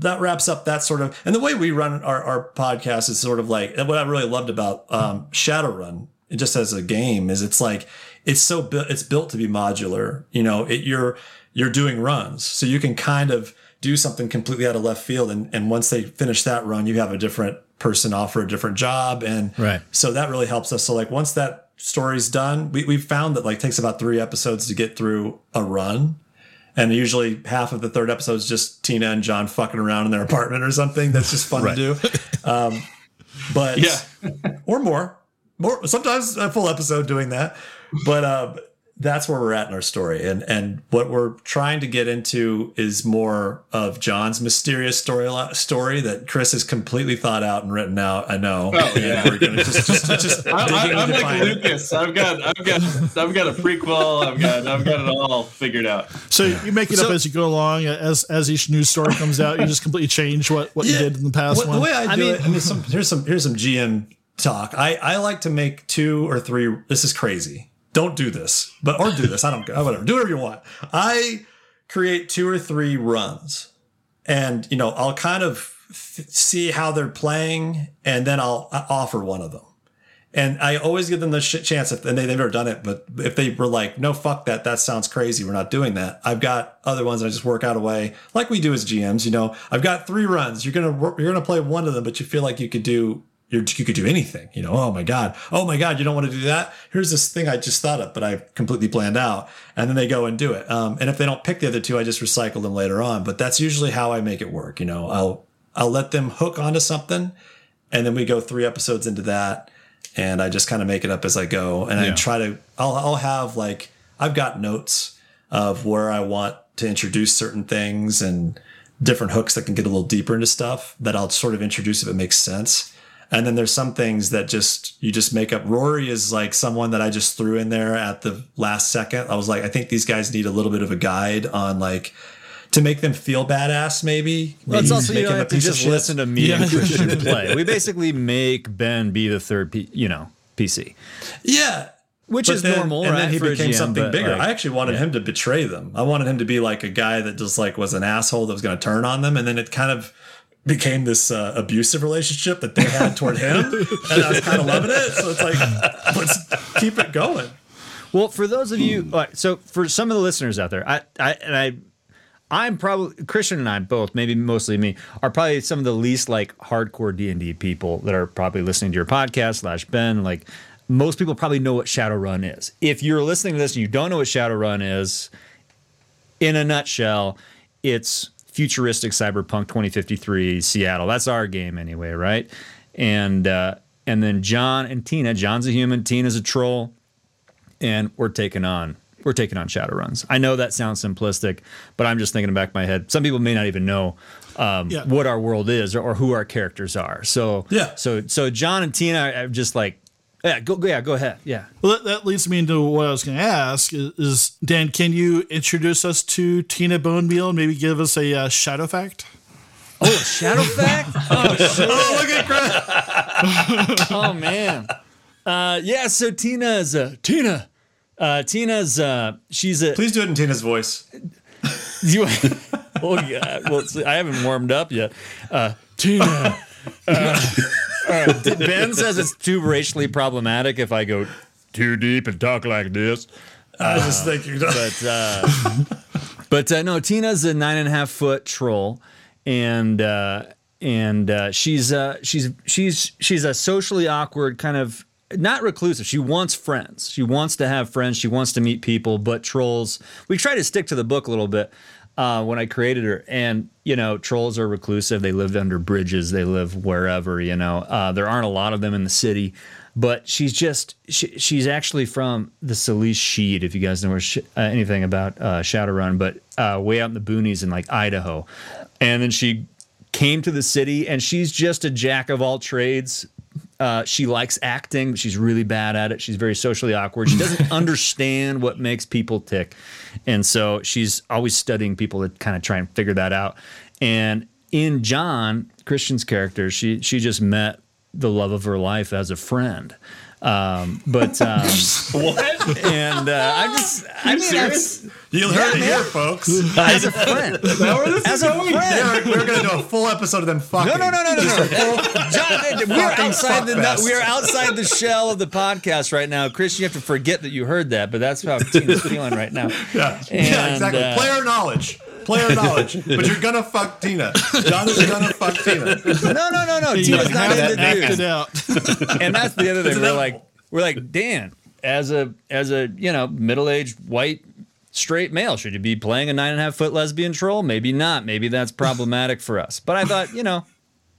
[SPEAKER 4] that wraps up that sort of and the way we run our, our podcast is sort of like what I really loved about um, Shadowrun, just as a game, is it's like it's so built it's built to be modular. You know, it, you're you're doing runs, so you can kind of do something completely out of left field, and and once they finish that run, you have a different person offer a different job, and
[SPEAKER 3] Right.
[SPEAKER 4] so that really helps us. So like once that story's done, we we've found that like takes about three episodes to get through a run. And usually half of the third episode is just Tina and John fucking around in their apartment or something. That's just fun to do. Um, but
[SPEAKER 2] Yeah.
[SPEAKER 4] or more, more sometimes a full episode doing that. But um, that's where we're at in our story, and and what we're trying to get into is more of John's mysterious story story that Chris has completely thought out and written out. I know.
[SPEAKER 2] Oh, yeah.
[SPEAKER 4] we're gonna just just, just
[SPEAKER 2] I,
[SPEAKER 4] digging
[SPEAKER 2] I, I'm
[SPEAKER 4] into
[SPEAKER 2] like
[SPEAKER 4] find it.
[SPEAKER 2] Lucas. I've got, I've got, I've got a prequel. I've got, I've got it all figured out.
[SPEAKER 1] So you make it
[SPEAKER 4] So-
[SPEAKER 1] up as you go along. As as each news story comes out, you just completely change what, what you did in the past
[SPEAKER 4] What-
[SPEAKER 1] one.
[SPEAKER 4] The way I do
[SPEAKER 3] mean-
[SPEAKER 4] it, I mean, some, here's some here's some GM talk. I I like to make two or three. This is crazy. Don't do this, but or do this. I don't care. Whatever. Do whatever you want. I create two or three runs, and you know I'll kind of th- see how they're playing, and then I'll uh, offer one of them. And I always give them the sh- chance if and they, they've never done it, but if they were like, no, fuck that, that sounds crazy, we're not doing that. I've got other ones I just work out a way, like we do as GMs. You know, I've got three runs. You're gonna you're gonna play one of them, but you feel like you could do you could do anything. You know, oh my god, oh my god, you don't want to do that. Here's this thing I just thought of, but I completely planned out, and then they go and do it. Um, and if they don't pick the other two, I just recycle them later on. But that's usually how I make it work. You know, I'll I'll let them hook onto something, and then we go three episodes into that and I just kind of make it up as I go. And I try to, I'll, I'll have like, I've got notes of where I want to introduce certain things and different hooks that can get a little deeper into stuff that I'll sort of introduce if it makes sense. And then there's some things that just, you just make up. Rory is like someone that I just threw in there at the last second. I was like, I think these guys need a little bit of a guide on like, to make them feel badass, maybe.
[SPEAKER 3] Well, it's also you don't have to just listen to me and Christian play. We basically make Ben be the third, P, you know, PC.
[SPEAKER 4] Yeah.
[SPEAKER 3] which
[SPEAKER 4] But
[SPEAKER 3] is
[SPEAKER 4] then,
[SPEAKER 3] normal,
[SPEAKER 4] and
[SPEAKER 3] right?
[SPEAKER 4] then he became
[SPEAKER 3] GM,
[SPEAKER 4] something bigger.
[SPEAKER 3] like,
[SPEAKER 4] I actually wanted him to betray them. I wanted him to be like a guy that just like was an asshole that was going to turn on them, and then it kind of became this uh, abusive relationship that they had toward him, and I was kind of loving it. So it's like, let's keep it going.
[SPEAKER 3] Well, for those of you, all right, so for some of the listeners out there, I, I, and I, I'm probably Christian and I both, maybe mostly me, are probably some of the least like hardcore D and D people that are probably listening to your podcast slash Ben. Like most people probably know what Shadowrun is. If you're listening to this and you don't know what Shadowrun is, in a nutshell, it's futuristic cyberpunk 2053 Seattle. That's our game anyway, right? And uh, and then John and Tina. John's a human. Tina's a troll and we're taking on we're taking on Shadowruns. I know that sounds simplistic, but I'm just thinking back of my head. Some people may not even know um,
[SPEAKER 1] Yeah.
[SPEAKER 3] what our world is or, or who our characters are. So
[SPEAKER 4] Yeah.
[SPEAKER 3] so so John and Tina are just like yeah go yeah go ahead yeah.
[SPEAKER 1] Well, that, that leads me into what I was going to ask is, is, Dan, can you introduce us to Tina Bone Meal and maybe give us a uh, shadow fact?
[SPEAKER 3] Oh a Shadow Fact. oh, shit.
[SPEAKER 4] Oh, look at Chris.
[SPEAKER 3] oh man. Uh, yeah. So Tina's uh, Tina. Uh, Tina's uh, she's a
[SPEAKER 4] Please do it in Tina's voice.
[SPEAKER 3] You, well, yeah. Well, see, I haven't warmed up yet. Uh, Tina. Uh, all right, ben says it's too racially problematic if I go too deep and talk like this.
[SPEAKER 4] I was just thinking.
[SPEAKER 3] But uh, but uh, no, Tina's a nine and a half foot troll, and uh, and uh, she's uh, she's she's she's a socially awkward kind of not reclusive. She wants friends. She wants to have friends. She wants to meet people. But trolls, we try to stick to the book a little bit. Uh, when I created her, and you know, trolls are reclusive. They live under bridges. They live wherever. You know, uh, there aren't a lot of them in the city but she's just she, she's actually from the Salish-Shidhe. If you guys know where sh- uh, anything about uh, Shadowrun, but uh, way out in the boonies in like Idaho, and then she came to the city, and she's just a jack of all trades. Uh, she likes acting, but she's really bad at it. She's very socially awkward. She doesn't understand what makes people tick, and so she's always studying people to kind of try and figure that out. And in John Christian's character, she she just met the love of her life as a friend. Um, but um,
[SPEAKER 2] What?
[SPEAKER 3] and uh, I'm just I mean,
[SPEAKER 2] serious?
[SPEAKER 3] I'm-
[SPEAKER 4] You heard it here, folks.
[SPEAKER 3] as a friend, as a friend.
[SPEAKER 4] Yeah, we're going to do a full episode of them fucking.
[SPEAKER 3] No, no, no, no, no, no. John, we're outside the
[SPEAKER 4] fuckfest.
[SPEAKER 3] we are outside the shell of the podcast right now. Chris, you have to forget that you heard that, but that's how Tina's feeling right now.
[SPEAKER 4] Yeah, yeah exactly.
[SPEAKER 3] uh,
[SPEAKER 4] Player knowledge. Player knowledge. But you're gonna fuck Tina. John is gonna fuck Tina.
[SPEAKER 3] No, no, no, no.
[SPEAKER 1] You
[SPEAKER 3] Tina's not
[SPEAKER 1] have
[SPEAKER 3] into
[SPEAKER 1] to act
[SPEAKER 3] dudes.
[SPEAKER 1] it out.
[SPEAKER 3] and that's the other thing.
[SPEAKER 4] It's
[SPEAKER 3] We're like, we're like, Dan, as a as a you know middle aged white straight male, should you be playing a nine and a half foot lesbian troll? Maybe not. Maybe that's problematic for us. But I thought, you know.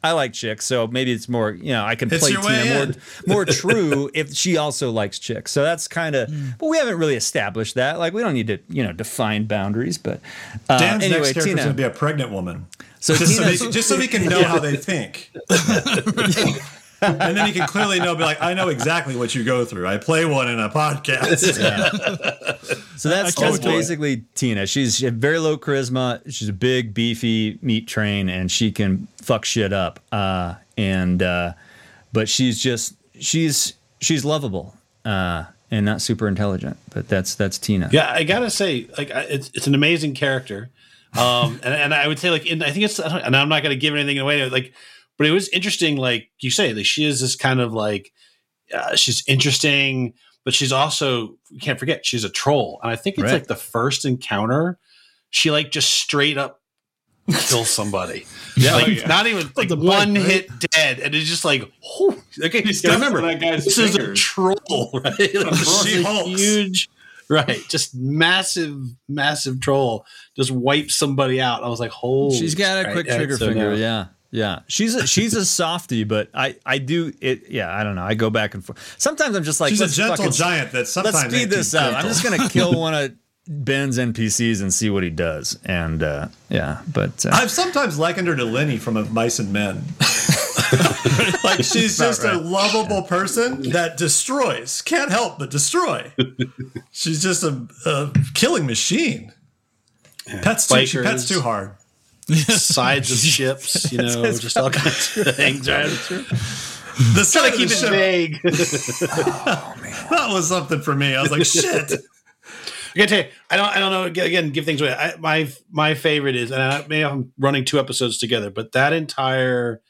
[SPEAKER 3] I like chicks, so maybe it's more, you know, I can
[SPEAKER 4] It's
[SPEAKER 3] play Tina more, more true if she also likes chicks. So that's kind of, but we haven't really established that. Like, we don't need to, you know, define boundaries. But uh,
[SPEAKER 4] Dan's
[SPEAKER 3] anyway,
[SPEAKER 4] next character is gonna be a pregnant woman.
[SPEAKER 3] so
[SPEAKER 4] Just so, they, just so we can know how they think. and then he can clearly know, be like, I know exactly what you go through. I play one in a podcast.
[SPEAKER 3] So that's, that's
[SPEAKER 1] wait.
[SPEAKER 3] basically Tina. She's she very low charisma. She's a big, beefy meat train, and she can fuck shit up. Uh, and uh, but she's just she's she's lovable uh, and not super intelligent. But that's that's Tina.
[SPEAKER 5] Yeah, I gotta say, like, it's it's an amazing character, um, and and I would say, like, in, I think it's, and I'm not gonna give anything away, like, but it was interesting, like you say, like she is this kind of like, uh, she's interesting, but she's also you can't forget she's a troll, and I think it's
[SPEAKER 3] Right.
[SPEAKER 5] like the first encounter, she like just straight up kill somebody,
[SPEAKER 2] Yeah,
[SPEAKER 5] like
[SPEAKER 2] oh, yeah.
[SPEAKER 5] not even like
[SPEAKER 1] blood,
[SPEAKER 5] one
[SPEAKER 1] right?
[SPEAKER 5] hit dead, and it's just like, oh, okay,
[SPEAKER 2] He
[SPEAKER 5] you
[SPEAKER 2] steps
[SPEAKER 5] remember
[SPEAKER 2] that guy's
[SPEAKER 5] this is a troll, right? Like, huge, right? Just massive, massive troll just wipes somebody out. I was like, holy.
[SPEAKER 3] She's got a
[SPEAKER 5] right,
[SPEAKER 3] quick trigger
[SPEAKER 5] so
[SPEAKER 3] finger. Yeah. Yeah, she's a she's a softie, but I I do it. Yeah, I don't know. I go back and forth. Sometimes I'm just like,
[SPEAKER 4] She's a gentle
[SPEAKER 3] fucking-
[SPEAKER 4] giant that sometimes
[SPEAKER 3] Let's speed this up. I'm just gonna kill one of Ben's NPCs and see what he does. And uh, yeah, but uh,
[SPEAKER 4] I've sometimes likened her to Lenny from Of Mice and Men. like she's just a lovable person that destroys, can't help but destroy. she's just a, a killing machine. Pets too, she pets too hard.
[SPEAKER 5] Sides of ships, you know, just all kinds of things. Right?
[SPEAKER 4] The
[SPEAKER 5] Trying
[SPEAKER 4] side
[SPEAKER 5] to
[SPEAKER 4] of
[SPEAKER 5] keep
[SPEAKER 4] the
[SPEAKER 5] it
[SPEAKER 4] ship,
[SPEAKER 5] vague.
[SPEAKER 4] Oh, that was something for me. I was like, shit.
[SPEAKER 5] I gotta tell you, I don't, I don't know. Again, give things away. I, my my favorite is, and I, maybe I'm running two episodes together, but that entire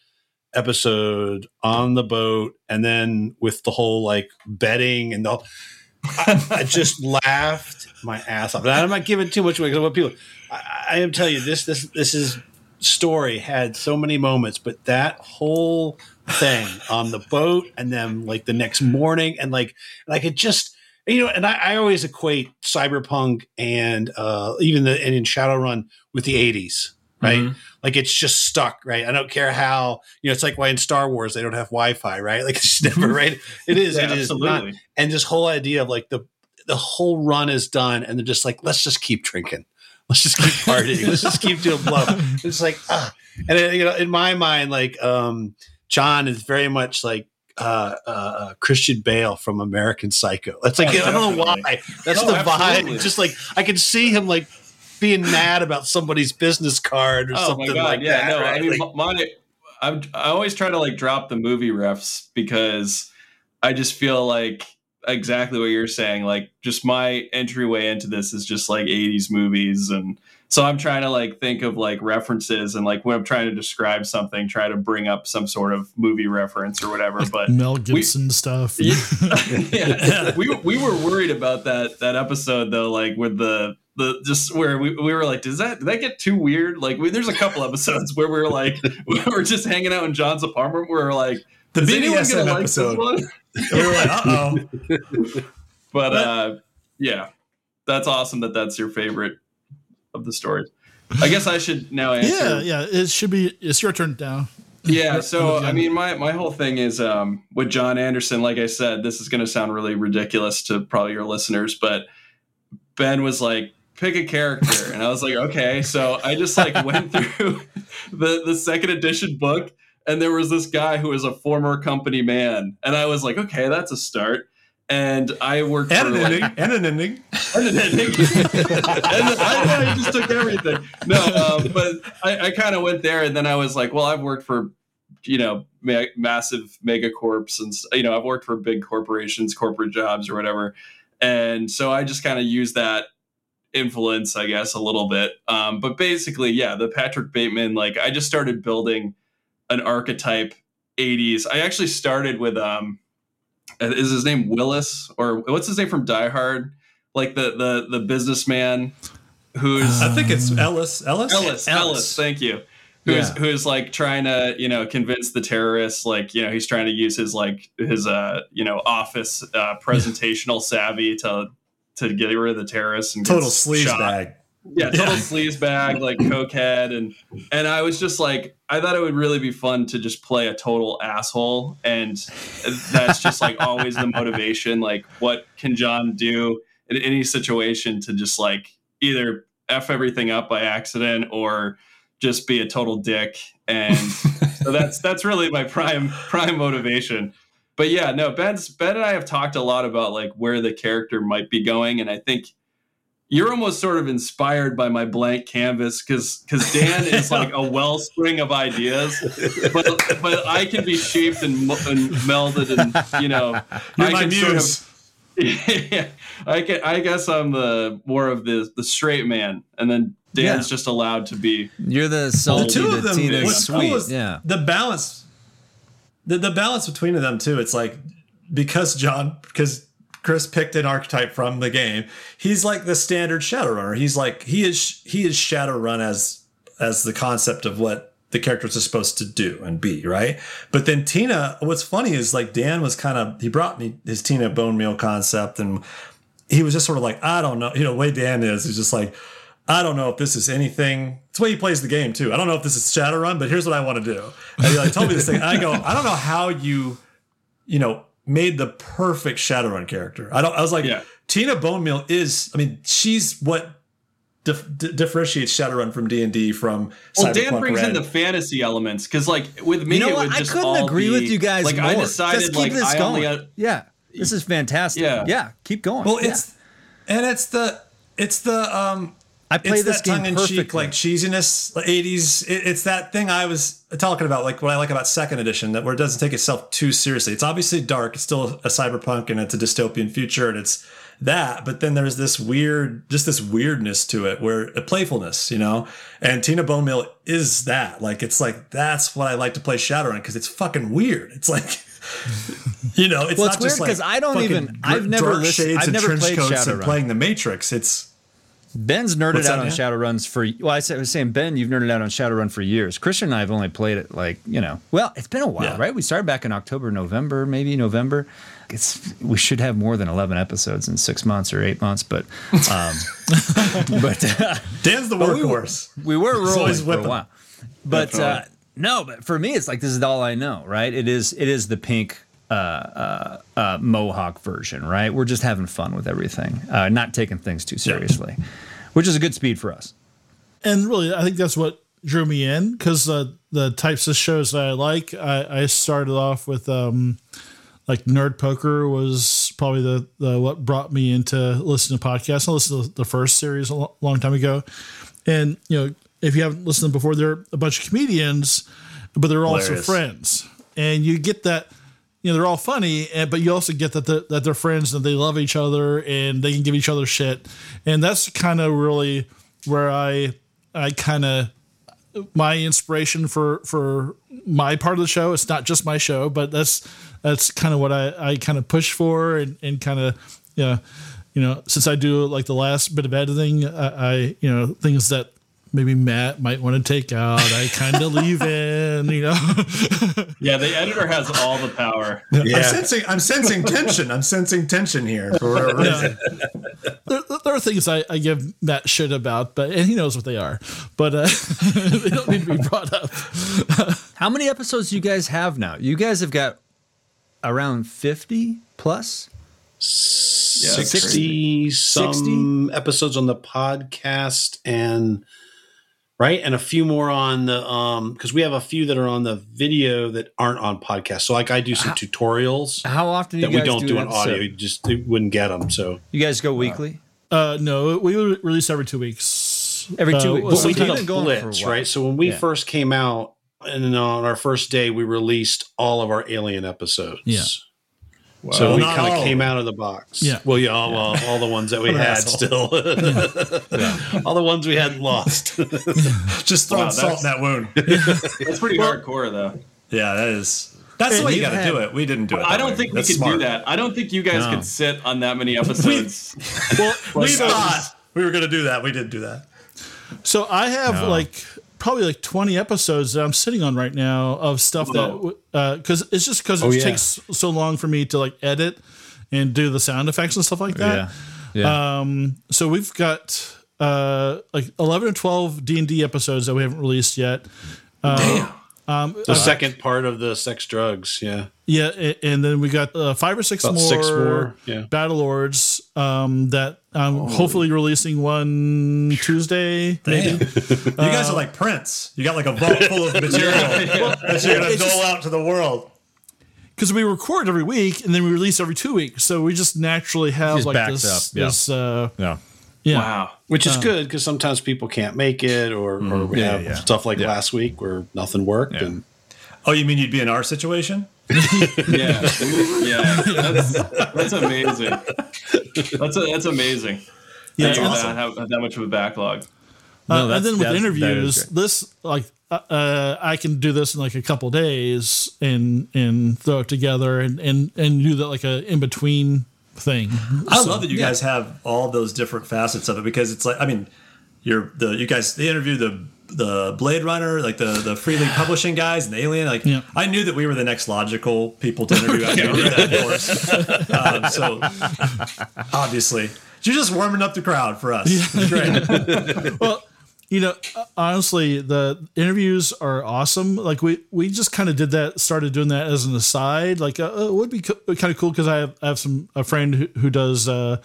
[SPEAKER 5] episode on the boat, and then with the whole like betting and the, I, I just laughed my ass off. And I'm not giving too much away because what people. I, I am telling you, this this this is story had so many moments, but that whole thing on the boat, and then like the next morning, and like like it just you know, and I, I always equate cyberpunk and uh, even the and in Shadowrun with the '80s, right?
[SPEAKER 4] Mhm.
[SPEAKER 5] Like it's just stuck, right? I don't care how you know. It's like why in Star Wars they don't have Wi-Fi, right? Like it's never right. It is.
[SPEAKER 2] Yeah,
[SPEAKER 5] it is
[SPEAKER 2] absolutely.
[SPEAKER 5] not. And this whole idea of like the the whole run is done, and they're just like, let's just keep drinking. Let's just keep partying. Let's just keep doing blow. It's like ah, and it, you know, in my mind, like um, John is very much like uh, uh, uh, Christian Bale from American Psycho. That's like
[SPEAKER 2] Oh,
[SPEAKER 5] I don't know why. That's
[SPEAKER 2] Oh,
[SPEAKER 5] the vibe.
[SPEAKER 2] absolutely.
[SPEAKER 5] It's just like I can see him like being mad about somebody's business card or
[SPEAKER 2] Oh
[SPEAKER 5] something
[SPEAKER 2] my god!
[SPEAKER 5] like
[SPEAKER 2] yeah,
[SPEAKER 5] that.
[SPEAKER 2] no.
[SPEAKER 5] right?
[SPEAKER 2] I mean,
[SPEAKER 5] Like,
[SPEAKER 2] my, I'm, I always try to like drop the movie refs because I just feel like exactly what you're saying. Like, just my entryway into this is just like '80s movies, and so I'm trying to like think of like references and like when I'm trying to describe something, try to bring up some sort of movie reference or whatever. But
[SPEAKER 1] Mel Gibson stuff.
[SPEAKER 2] yeah, yeah. we we were worried about that that episode though, like with the the just where we, we were like, does that did that get too weird? Like, we, there's a couple episodes where we were like, we were just hanging out in John's apartment. We were like,
[SPEAKER 4] The
[SPEAKER 2] is
[SPEAKER 4] BDSM
[SPEAKER 2] gonna like
[SPEAKER 4] episode.
[SPEAKER 2] this one?
[SPEAKER 4] we were like, uh oh.
[SPEAKER 2] But uh, yeah, that's awesome that that's your favorite of the stories. I guess I should now answer.
[SPEAKER 1] yeah, yeah. It should be. It's your turn now.
[SPEAKER 2] Yeah, so I mean, my my whole thing is um, with John Anderson. Like I said, this is going to sound really ridiculous to probably your listeners, but Ben was like, "Pick a character," and I was like, "Okay." So I just like went through the the second edition book, and there was this guy who was a former company man, and I was like, "Okay, that's a start." And I worked
[SPEAKER 4] And
[SPEAKER 2] for
[SPEAKER 4] an
[SPEAKER 2] like,
[SPEAKER 4] ending. And an ending.
[SPEAKER 2] and an ending. and I he just took everything. No, um, but I, I kind of went there, and then I was like, well, I've worked for, you know, ma- massive mega corps, and you know, I've worked for big corporations, corporate jobs, or whatever, and so I just kind of used that influence, I guess, a little bit. Um, but basically, yeah, the Patrick Bateman, like, I just started building an archetype 80s. I actually started with um is his name Willis or what's his name from Die Hard? Like the the the businessman who's
[SPEAKER 4] I think it's Ellis. Ellis?
[SPEAKER 2] Ellis, Ellis.
[SPEAKER 3] Ellis.
[SPEAKER 2] thank you. Who's
[SPEAKER 3] Yeah.
[SPEAKER 2] who's like trying to you know convince the terrorists like you know he's trying to use his like his uh you know office uh, presentational savvy to to get rid of the terrorists and
[SPEAKER 4] Total sleaze
[SPEAKER 2] shot
[SPEAKER 4] bag.
[SPEAKER 2] Yeah, total
[SPEAKER 4] Yeah.
[SPEAKER 2] sleaze bag, like cokehead, and and I was just like, I thought it would really be fun to just play a total asshole, and that's just like always the motivation. Like, what can John do in any situation to just like either f everything up by accident or just be a total dick? And so that's that's really my prime prime motivation. But yeah, no, Ben's Ben and I have talked a lot about like where the character might be going, and I think you're almost sort of inspired by my blank canvas because because Dan is like a wellspring of ideas, but but I can be shaped and, mo- and melded and you know
[SPEAKER 4] You're
[SPEAKER 2] I
[SPEAKER 4] my
[SPEAKER 2] can sort of yeah, I can, I guess I'm the more of the the straight man, and then Dan's just allowed to be.
[SPEAKER 3] You're the
[SPEAKER 4] the
[SPEAKER 3] salty,
[SPEAKER 4] two
[SPEAKER 3] the
[SPEAKER 4] of them,
[SPEAKER 3] Tina's
[SPEAKER 4] what's
[SPEAKER 3] sweet.
[SPEAKER 4] cool is
[SPEAKER 3] yeah.
[SPEAKER 4] the balance, the, the balance between them too. It's like because John, because Chris picked an archetype from the game. He's like the standard Shadowrunner. He's like he is he is Shadowrun as as the concept of what the characters are supposed to do and be, right? But then Tina, what's funny is like Dan was kind of he brought me his Tina bone meal concept and he was just sort of like, I don't know, you know, the way Dan is, he's just like, I don't know if this is anything. It's the way he plays the game too. I don't know if this is Shadowrun, but here's what I want to do. And he like told me this thing. I go, I don't know how you, you know, made the perfect Shadowrun character. I don't. I was like,
[SPEAKER 2] Yeah.
[SPEAKER 4] Tina Bone Meal is. I mean, she's what dif- di- differentiates Shadowrun from D and D from.
[SPEAKER 2] Well, Dan brings
[SPEAKER 4] Red.
[SPEAKER 2] in the fantasy elements because, like, with me,
[SPEAKER 3] You know
[SPEAKER 2] it
[SPEAKER 3] what?
[SPEAKER 2] would
[SPEAKER 3] I couldn't agree
[SPEAKER 2] be-
[SPEAKER 3] with you guys
[SPEAKER 2] Like,
[SPEAKER 3] more.
[SPEAKER 2] I decided,
[SPEAKER 3] Just keep
[SPEAKER 2] like,
[SPEAKER 3] this
[SPEAKER 2] I
[SPEAKER 3] going.
[SPEAKER 2] only.
[SPEAKER 3] yeah, this is fantastic.
[SPEAKER 2] Yeah.
[SPEAKER 3] yeah, keep going.
[SPEAKER 4] Well,
[SPEAKER 3] Yeah.
[SPEAKER 4] it's and it's the it's the um
[SPEAKER 3] I play
[SPEAKER 4] it's
[SPEAKER 3] this
[SPEAKER 4] that
[SPEAKER 3] game
[SPEAKER 4] tongue-in-cheek like cheesiness, 80s. It, it's that thing I was talking about, like what I like about second edition, that where it doesn't take itself too seriously. It's obviously dark. It's still a cyberpunk and it's a dystopian future, and it's that. But then there's this weird, just this weirdness to it, where a playfulness, you know. And Tina Bone Mill is that. Like it's like that's what I like to play Shadowrun because it's fucking weird. It's like. You know, it's
[SPEAKER 3] Well, it's weird 'cause
[SPEAKER 4] like
[SPEAKER 3] I don't even- I've never listened-
[SPEAKER 4] shades
[SPEAKER 3] I've
[SPEAKER 4] and
[SPEAKER 3] never
[SPEAKER 4] trench
[SPEAKER 3] played Shadowrun.
[SPEAKER 4] playing the Matrix. It's
[SPEAKER 3] Ben's nerded
[SPEAKER 4] What's
[SPEAKER 3] out on? Shadowruns for. Well, I was saying Ben, you've nerded out on Shadowrun for years. Christian and I have only played it like you know. Well, it's been a while,
[SPEAKER 4] Yeah.
[SPEAKER 3] right? We started back in October, November, maybe November. It's we should have more than eleven episodes in six months or eight months, but um, but uh,
[SPEAKER 4] Dan's the
[SPEAKER 3] we were-
[SPEAKER 4] workhorse.
[SPEAKER 3] we were rolling for a while. But uh, no, but for me, it's like this is all I know, right? It is it is the pink uh, uh, uh, Fohawk version, right? We're just having fun with everything, uh, not taking things too seriously, which is a good speed for us.
[SPEAKER 1] and really, I think that's what drew me in because uh, the types of shows that I like. I, I started off with um, like Nerd Poker was probably the, the what brought me into listening to podcasts. I listened to the first series a long time ago, and you know if you haven't listened before, they're a bunch of comedians, but they're also
[SPEAKER 4] Hilarious.
[SPEAKER 1] friends, and you get that. You know they're all funny, and, but you also get that that they're friends and they love each other and they can give each other shit, and that's kind of really where I I kind of my inspiration for for my part of the show. It's not just my show, but that's that's kind of what I I kind of push for and and kind of yeah, you know, since I do like the last bit of editing, I, I you know things that maybe Matt might want to take out, I kind of leave in, you know.
[SPEAKER 2] Yeah, the editor has all the power.
[SPEAKER 4] I'm sensing I'm sensing tension. I'm sensing tension here for whatever reason.
[SPEAKER 1] there, there are things I, I give Matt shit about, but and he knows what they are, but uh, they don't need to be brought up.
[SPEAKER 3] How many episodes do you guys have now? You guys have got around fifty plus.
[SPEAKER 2] Yeah, it's
[SPEAKER 5] 60 some episodes on the podcast and right and a few more on the um because we have a few that are on the video that aren't on podcast so like i do some tutorials
[SPEAKER 3] How often do
[SPEAKER 5] that
[SPEAKER 3] you
[SPEAKER 5] we don't do,
[SPEAKER 3] an
[SPEAKER 5] audio you just you wouldn't get them so
[SPEAKER 3] You guys go weekly
[SPEAKER 1] Uh, no, we release every two weeks.
[SPEAKER 3] every two
[SPEAKER 1] Uh,
[SPEAKER 3] weeks.
[SPEAKER 1] well,
[SPEAKER 5] but we
[SPEAKER 3] So
[SPEAKER 5] did
[SPEAKER 3] you've
[SPEAKER 5] a
[SPEAKER 3] been for a
[SPEAKER 5] blitz
[SPEAKER 3] while.
[SPEAKER 5] right so when we
[SPEAKER 3] Yeah.
[SPEAKER 5] first came out and on our first day we released all of our alien episodes
[SPEAKER 1] Yeah.
[SPEAKER 5] So
[SPEAKER 4] Well,
[SPEAKER 5] we kind of
[SPEAKER 4] of
[SPEAKER 5] came out of the box.
[SPEAKER 1] Yeah.
[SPEAKER 5] Well, yeah, all, all, all the ones that we had
[SPEAKER 4] asshole.
[SPEAKER 5] still. all the ones we hadn't lost.
[SPEAKER 4] Just throwing
[SPEAKER 2] Wow,
[SPEAKER 4] salt in that wound.
[SPEAKER 2] That's pretty hardcore, though.
[SPEAKER 4] Yeah, that is. That's the way you
[SPEAKER 3] you've
[SPEAKER 4] got to do it. We didn't do it.
[SPEAKER 2] I don't
[SPEAKER 4] way.
[SPEAKER 2] think we could
[SPEAKER 4] smart.
[SPEAKER 2] do that. I don't think you guys
[SPEAKER 3] No.
[SPEAKER 2] could sit on that many episodes.
[SPEAKER 4] Well, we thought we were going to do that. We didn't do that.
[SPEAKER 1] So I have like probably like 20 episodes that I'm sitting on right now of stuff
[SPEAKER 2] Whoa.
[SPEAKER 1] that because it's just because it
[SPEAKER 5] Oh, yeah.
[SPEAKER 1] takes so long for me to like edit and do the sound effects and stuff like that.
[SPEAKER 3] Yeah. Yeah.
[SPEAKER 1] Um, so we've got uh like 11 or 12 D&D episodes that we haven't released yet.
[SPEAKER 5] The second part of the sex drugs. Yeah.
[SPEAKER 1] Yeah, a- and then we got uh, five or six
[SPEAKER 5] About
[SPEAKER 1] more,
[SPEAKER 5] six more, yeah.
[SPEAKER 1] Battle Lords um, that I'm hopefully releasing one Tuesday. Maybe.
[SPEAKER 4] you guys are like Prince. You got like a vault full of material that you're going to
[SPEAKER 1] It's
[SPEAKER 4] dole
[SPEAKER 1] just-
[SPEAKER 4] out to the world.
[SPEAKER 1] because we record every week and then we release every two weeks, so we just naturally have
[SPEAKER 3] Just
[SPEAKER 1] like
[SPEAKER 3] backs
[SPEAKER 1] this.
[SPEAKER 3] up, yeah.
[SPEAKER 1] this uh,
[SPEAKER 3] yeah.
[SPEAKER 1] Yeah.
[SPEAKER 2] Wow.
[SPEAKER 5] Which is good because sometimes people can't make it, or, or we
[SPEAKER 3] Yeah,
[SPEAKER 5] have
[SPEAKER 3] yeah.
[SPEAKER 5] stuff like last week where nothing worked.
[SPEAKER 3] Yeah.
[SPEAKER 5] And
[SPEAKER 4] Oh, you mean you'd be in our situation?
[SPEAKER 2] Yeah. Yeah. That's, that's amazing. That's a, that's amazing.
[SPEAKER 1] Yeah,
[SPEAKER 2] That you
[SPEAKER 1] awesome.
[SPEAKER 2] have, have that much of a backlog.
[SPEAKER 1] Uh, and then with
[SPEAKER 3] that's- that is
[SPEAKER 1] interviews, this like uh, uh, I can do this in like a couple days and and throw it together and and and do that like a in between thing.
[SPEAKER 4] I love that you guys have all those different facets of it because it's like I mean, you're the you guys they interview the the Blade Runner like the the Free League Publishing guys and Alien like
[SPEAKER 1] Yeah.
[SPEAKER 4] I knew that we were the next logical people to interview after we that of course. um, so obviously you're just warming up the crowd for us. It's great.
[SPEAKER 1] well, you know, uh, honestly, the interviews are awesome. Like we we just kind of did that, started doing that as an aside. Like uh, it would be co- kind of cool because I have I have some a friend who, who does uh,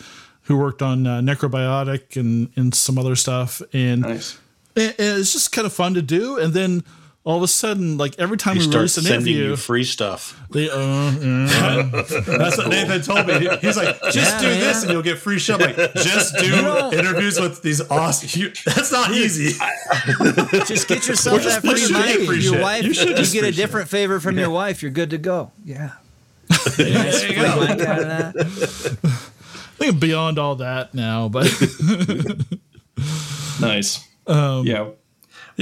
[SPEAKER 1] who worked on uh, Necrobiotic and and some other stuff, and
[SPEAKER 2] Nice.
[SPEAKER 1] and, and it's just kind of fun to do. And then all of a sudden, like every time
[SPEAKER 5] he
[SPEAKER 1] we release an
[SPEAKER 5] sending
[SPEAKER 1] interview,
[SPEAKER 5] you free stuff.
[SPEAKER 1] they uh, uh,
[SPEAKER 4] That's what Nathan told me. He- He's like, just
[SPEAKER 3] Yeah,
[SPEAKER 4] do
[SPEAKER 3] man.
[SPEAKER 4] this and you'll get free shit. I'm like, just do interviews with these awesome. You, that's not easy.
[SPEAKER 3] Just get yourself
[SPEAKER 4] just
[SPEAKER 3] that free
[SPEAKER 4] pushing
[SPEAKER 3] money.
[SPEAKER 4] free
[SPEAKER 3] Your
[SPEAKER 4] shit.
[SPEAKER 3] wife,
[SPEAKER 4] You
[SPEAKER 3] you,
[SPEAKER 4] should just
[SPEAKER 3] get a
[SPEAKER 4] free shit.
[SPEAKER 3] different favor from your wife. You're good to go. Yeah.
[SPEAKER 4] there you go.
[SPEAKER 3] Like of.
[SPEAKER 1] I think beyond all that now, but
[SPEAKER 2] Nice.
[SPEAKER 1] um,
[SPEAKER 2] Yeah.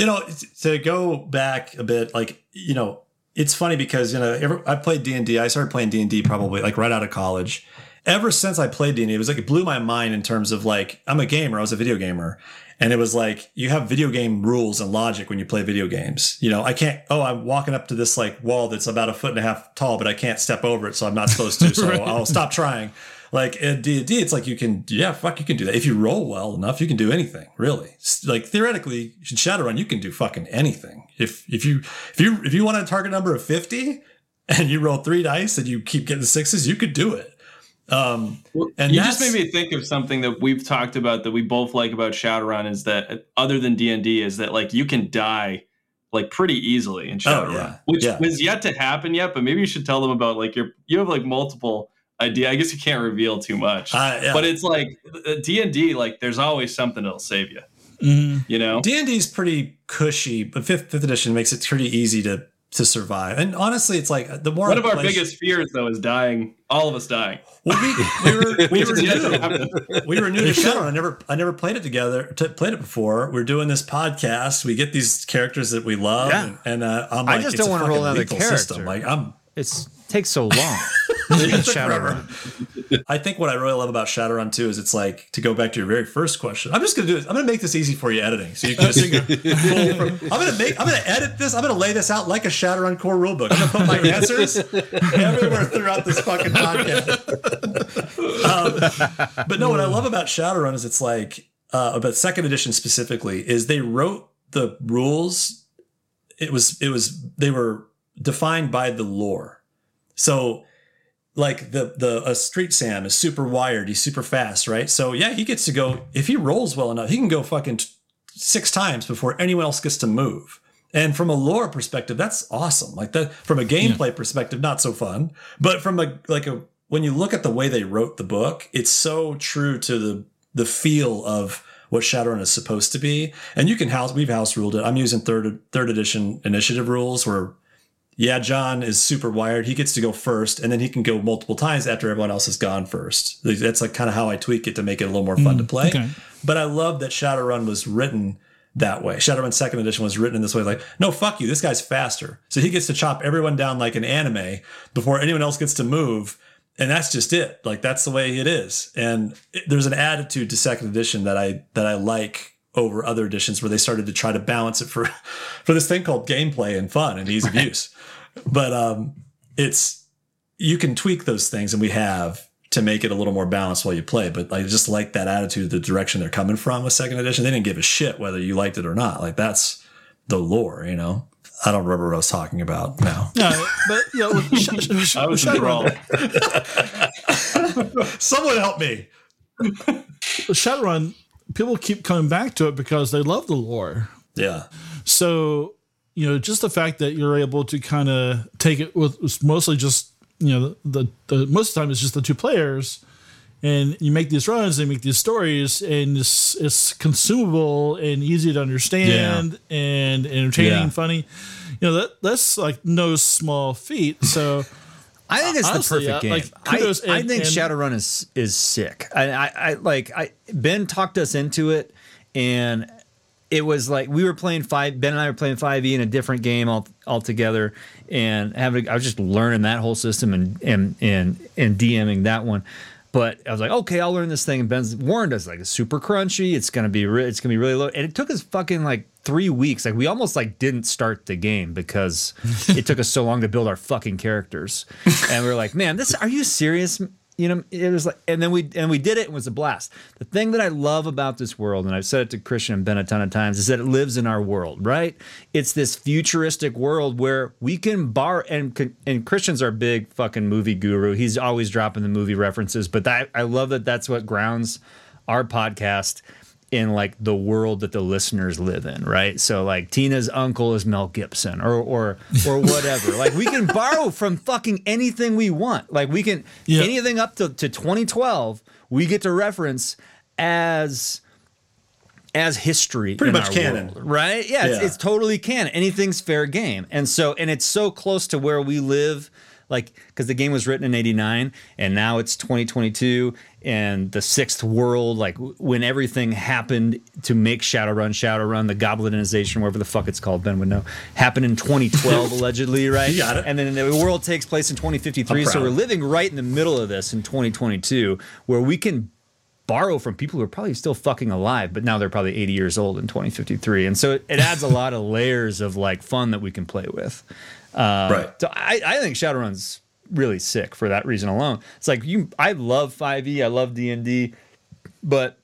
[SPEAKER 4] You know, to go back a bit, like you know, it's funny because you know, ever, I played D and I started playing D and D probably like right out of college. Ever since I played D and D, it was like it blew my mind in terms of like I'm a gamer. I was a video gamer, and it was like you have video game rules and logic when you play video games. You know, I can't. Oh, I'm walking up to this like wall that's about a foot and a half tall, but I can't step over it, so I'm not supposed to. So
[SPEAKER 1] Right.
[SPEAKER 4] I'll stop trying. Like in D and D, it's like you can, yeah, fuck, you can do that if you roll well enough. You can do anything, really. Like theoretically, in Shadowrun, you can do fucking anything. If if you if you if you want a target number of fifty and you roll three dice and you keep getting sixes, you could do it. Um, and
[SPEAKER 2] you just made me think of something that we've talked about that we both like about Shadowrun is that other than D and D is that like you can die like pretty easily in Shadowrun,
[SPEAKER 4] Oh, yeah.
[SPEAKER 2] which
[SPEAKER 4] Yeah.
[SPEAKER 2] was yet to happen yet. But maybe you should tell them about like your you have like multiple idea. I guess you can't reveal too much,
[SPEAKER 4] uh, yeah.
[SPEAKER 2] but it's like D and D. Like there's always something that'll save you.
[SPEAKER 1] mhm.
[SPEAKER 2] You know,
[SPEAKER 4] D and D is pretty cushy, but fifth fifth edition makes it pretty easy to to survive. And honestly, it's like the more
[SPEAKER 2] one of our
[SPEAKER 4] play-
[SPEAKER 2] biggest fears though is dying. All of us dying.
[SPEAKER 4] Well, we, we were we were
[SPEAKER 2] is yet to
[SPEAKER 4] new. we were new to Shadowrun. I never I never played it together. T- played it before. We're doing this podcast. We get these characters that we love,
[SPEAKER 3] Yeah.
[SPEAKER 4] and, and uh, I'm
[SPEAKER 3] I just don't wanna roll
[SPEAKER 4] fucking
[SPEAKER 3] another character.
[SPEAKER 4] System. Like I'm.
[SPEAKER 3] It's takes so long. Shadowrun.
[SPEAKER 4] I think what I really love about Shadowrun too is it's like to go back to your very first question. I'm just gonna do it. I'm gonna make this easy for you editing, so you can just from. I'm gonna make. I'm gonna edit this. I'm gonna lay this out like a Shadowrun core rulebook. I'm gonna put my answers everywhere throughout this fucking podcast. Um, but no, what I love about Shadowrun is it's like uh, about second edition specifically is they wrote the rules. It was it was they were defined by the lore. So like the the a street Sam is super wired, he's super fast, right? So yeah, he gets to go if he rolls well enough, he can go fucking t- six times before anyone else gets to move. And from a lore perspective, that's awesome. Like that from a gameplay perspective, not so fun. But from a like a when you look at the way they wrote the book, it's so true to the the feel of what Shadowrun is supposed to be. And you can house we've house ruled it. I'm using third third edition initiative rules where yeah, John is super wired. He gets to go first, and then he can go multiple times after everyone else has gone first. That's like kind of how I tweak it to make it a little more fun to mm, play.
[SPEAKER 1] okay.
[SPEAKER 4] But I love that Shadowrun was written that way. Shadowrun Second Edition was written in this way, like, no, fuck you, this guy's faster, so he gets to chop everyone down like an anime before anyone else gets to move, and that's just it. Like that's the way it is. And it, there's an attitude to Second Edition that I that I like over other editions where they started to try to balance it for for this thing called gameplay and fun and ease of use. But um, it's you can tweak those things, and we have to make it a little more balanced while you play. But I just like that attitude, the direction they're coming from with second edition. They didn't give a shit whether you liked it or not. Like that's the lore, you know. I don't remember what I was talking about now.
[SPEAKER 1] Yeah, but yeah, with Sh- Sh- Sh-
[SPEAKER 2] I was wrong.
[SPEAKER 4] Someone help me.
[SPEAKER 1] Shadowrun, people keep coming back to it because they love the lore.
[SPEAKER 4] Yeah.
[SPEAKER 1] So, you know, just the fact that you're able to kind of take it with mostly just, you know, the, the most of the time it's just the two players and you make these runs they make these stories and it's, it's consumable and easy to understand and entertaining,
[SPEAKER 3] Yeah.
[SPEAKER 1] funny. You know, that that's like no small feat. So,
[SPEAKER 3] I think it's
[SPEAKER 1] Honestly,
[SPEAKER 3] the perfect
[SPEAKER 1] yeah,
[SPEAKER 3] game.
[SPEAKER 1] like, kudos
[SPEAKER 3] I, I think
[SPEAKER 1] and-
[SPEAKER 3] Shadowrun is is sick. I, I, I like I Ben talked us into it, and it was like we were playing five. Ben and I were playing five E in a different game all altogether, and having I was just learning that whole system and and and and DMing that one. But I was like, okay, I'll learn this thing. And Ben's warned us like it's super crunchy. It's gonna be re- it's gonna be really low. And it took us fucking like three weeks. Like we almost like didn't start the game because it took us so long to build our fucking characters. And we are like, man, this are you serious? You know, it was like, and then we and we did it. It was a blast. The thing that I love about this world, and I've said it to Christian and Ben a ton of times, is that it lives in our world. Right? It's this futuristic world where we can bar and and Christian's our big fucking movie guru. He's always dropping the movie references, but that I love that that's what grounds our podcast in like the world that the listeners live in, right? So like Tina's uncle is Mel Gibson or or or whatever. like we can borrow from fucking anything we want. Like we can
[SPEAKER 1] Yeah.
[SPEAKER 3] anything up to, to 2012, we get to reference as as history
[SPEAKER 4] Pretty
[SPEAKER 3] in
[SPEAKER 4] much
[SPEAKER 3] our
[SPEAKER 4] canon.
[SPEAKER 3] world, right yeah, It's,
[SPEAKER 4] Yeah.
[SPEAKER 3] it's totally canon anything's fair game and so and it's so close to where we live like because the game was written in 89 and now it's 2022 and the sixth world like when everything happened to make shadowrun shadowrun the goblinization whatever the fuck it's called ben would know happened in 2012 allegedly right
[SPEAKER 4] got it.
[SPEAKER 3] and then the world takes place in 2053 so we're living right in the middle of this in 2022 where we can borrow from people who are probably still fucking alive, but now they're probably 80 years old in 2053. And so it, it adds a lot of layers of like fun that we can play with.
[SPEAKER 4] Uh, right.
[SPEAKER 3] So I, I think Shadowrun's really sick for that reason alone. It's like you, I love 5e, I love D and D, but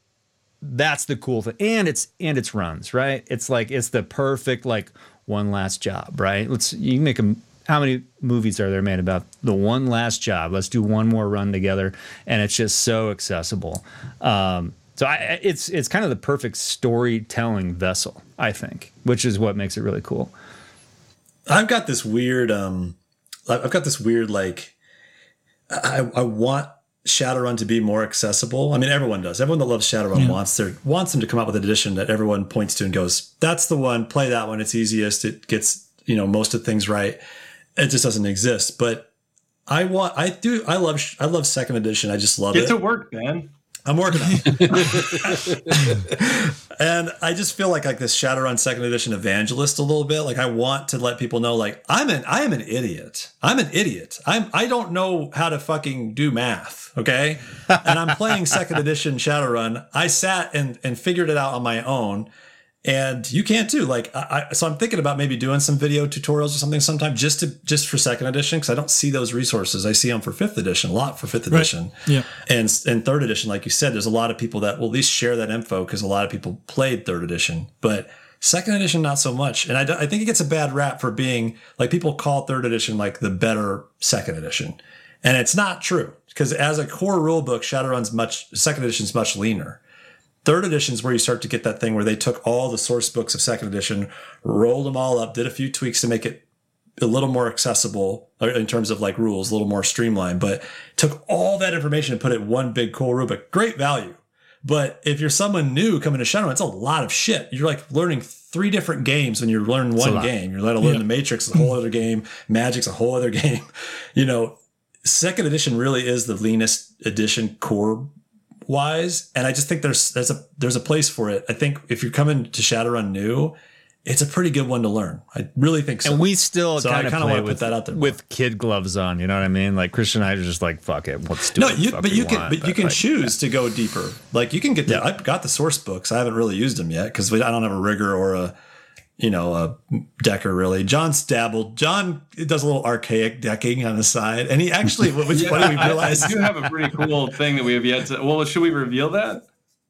[SPEAKER 3] that's the cool thing, and it's and it's runs right. It's like it's the perfect like one last job, right? Let's you make a. How many movies are there made about the one last job? Let's do one more run together, and it's just so accessible. Um, so I, it's it's kind of the perfect storytelling vessel, I think, which is what makes it really cool.
[SPEAKER 4] I've got this weird um I've got this weird like I, I want Shadowrun to be more accessible. I mean everyone does. Everyone that loves Shadowrun wants their wants them to come out with an edition that everyone points to and goes, That's the one, play that one, it's easiest, it gets, you know, most of things right. It just doesn't exist. But I want I do I love I love second edition. I just love
[SPEAKER 2] Get
[SPEAKER 4] it.
[SPEAKER 2] to work, man.
[SPEAKER 4] I'm working on it. and I just feel like like this Shadowrun second edition evangelist a little bit. Like I want to let people know like I'm an I am an idiot. I'm an idiot. I'm I don't know how to fucking do math. Okay. And I'm playing second edition Shadowrun. I sat and and figured it out on my own. And you can't too. Like I, so I'm thinking about maybe doing some video tutorials or something sometime just to just for second edition because I don't see those resources. I see them for fifth edition, a lot for fifth edition.
[SPEAKER 1] Yeah.
[SPEAKER 4] And and third edition, like you said, there's a lot of people that will at least share that info because a lot of people played third edition, but second edition not so much. And I, I think it gets a bad rap for being like people call third edition like the better second edition, and it's not true because as a core rule book, Shadowrun's much second edition's much leaner. Third edition is where you start to get that thing where they took all the source books of second edition, rolled them all up, did a few tweaks to make it a little more accessible uh, in terms of like rules, a little more streamlined, but took all that information and put it in one big cool rubric. Great value. But if you're someone new coming to Shadowrun, it's a lot of shit. You're like learning three different games when you're learning one game. You're letting learn
[SPEAKER 1] Yeah.
[SPEAKER 4] the Matrix, a whole other game. Magic's a whole other game. You know, second edition really is the leanest edition core wise. And I just think there's there's a there's a place for it. I think if you're coming to Shadowrun new, it's a pretty good one to learn. I really think so.
[SPEAKER 3] And we still
[SPEAKER 4] So
[SPEAKER 3] kind of
[SPEAKER 4] wanna put that out there more.
[SPEAKER 3] with kid gloves on. You know what I mean? Like Christian and I are just like, fuck it, let's do
[SPEAKER 4] no,
[SPEAKER 3] it.
[SPEAKER 4] you, but you can,
[SPEAKER 3] want,
[SPEAKER 4] but you can
[SPEAKER 3] like,
[SPEAKER 4] choose to go deeper. Like you can get the. I've got the source books. I haven't really used them yet because I don't have a rigger or a, you know, a decker really. John's dabbled. John does a little archaic decking on the side, and he actually, what was funny, we
[SPEAKER 2] I, I
[SPEAKER 4] realized.
[SPEAKER 2] do have a pretty cool thing that we have yet to. Well, should we reveal that?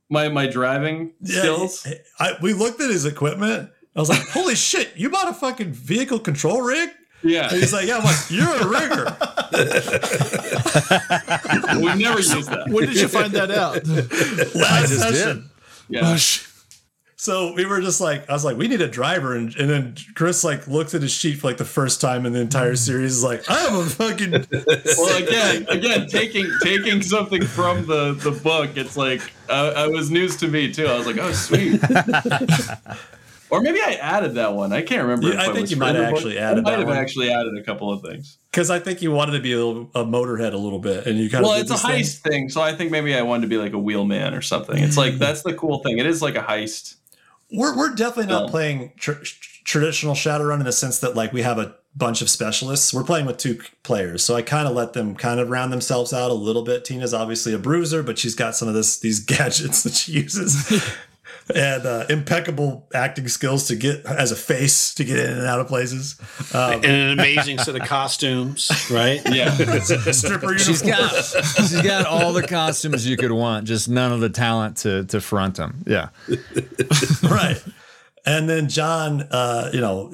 [SPEAKER 2] My my driving
[SPEAKER 4] Yeah,
[SPEAKER 2] skills.
[SPEAKER 4] I, we looked at his equipment. I was like, "Holy shit! You bought a fucking vehicle control rig?"
[SPEAKER 2] Yeah,
[SPEAKER 4] And he's like, "Yeah." I'm like, "You're a rigger."
[SPEAKER 2] we've never used that.
[SPEAKER 1] When did you find that out?
[SPEAKER 4] Last
[SPEAKER 3] just
[SPEAKER 4] session.
[SPEAKER 2] Yeah,
[SPEAKER 1] Oh, sh-
[SPEAKER 4] So we were just like, I was like, we need a driver, and, and then Chris like looked at his sheet for like the first time in the entire series. Is like, I am a fucking.
[SPEAKER 2] well again again taking taking something from the the book it's like uh, it was news to me too i was like oh sweet or maybe i added that one i can't remember
[SPEAKER 4] Yeah,
[SPEAKER 2] if
[SPEAKER 4] I
[SPEAKER 2] I
[SPEAKER 4] think you might have
[SPEAKER 2] book.
[SPEAKER 4] actually
[SPEAKER 2] I
[SPEAKER 4] added
[SPEAKER 2] might
[SPEAKER 4] that
[SPEAKER 2] have
[SPEAKER 4] one.
[SPEAKER 2] actually added a couple of things
[SPEAKER 4] Because I think you wanted to be a, little, a motorhead a little bit, and you kind
[SPEAKER 2] well
[SPEAKER 4] of.
[SPEAKER 2] it's a heist thing. so i think maybe i wanted to be like a wheelman or something it's like that's the cool thing it is like a heist
[SPEAKER 4] We're we're definitely not
[SPEAKER 2] Yeah.
[SPEAKER 4] playing tr- traditional Shadowrun in the sense that like we have a bunch of specialists. We're playing with two players, so I kind of let them kind of round themselves out a little bit. Tina's obviously a bruiser, but she's got some of this these gadgets that she uses. And uh, impeccable acting skills to get as a face to get in and out of places. Um,
[SPEAKER 5] and an amazing set of costumes, right?
[SPEAKER 2] yeah
[SPEAKER 4] stripper uniform.
[SPEAKER 3] She's got she's got all the costumes you could want, just none of the talent to to front them. Yeah.
[SPEAKER 4] right. And then John, uh, you know,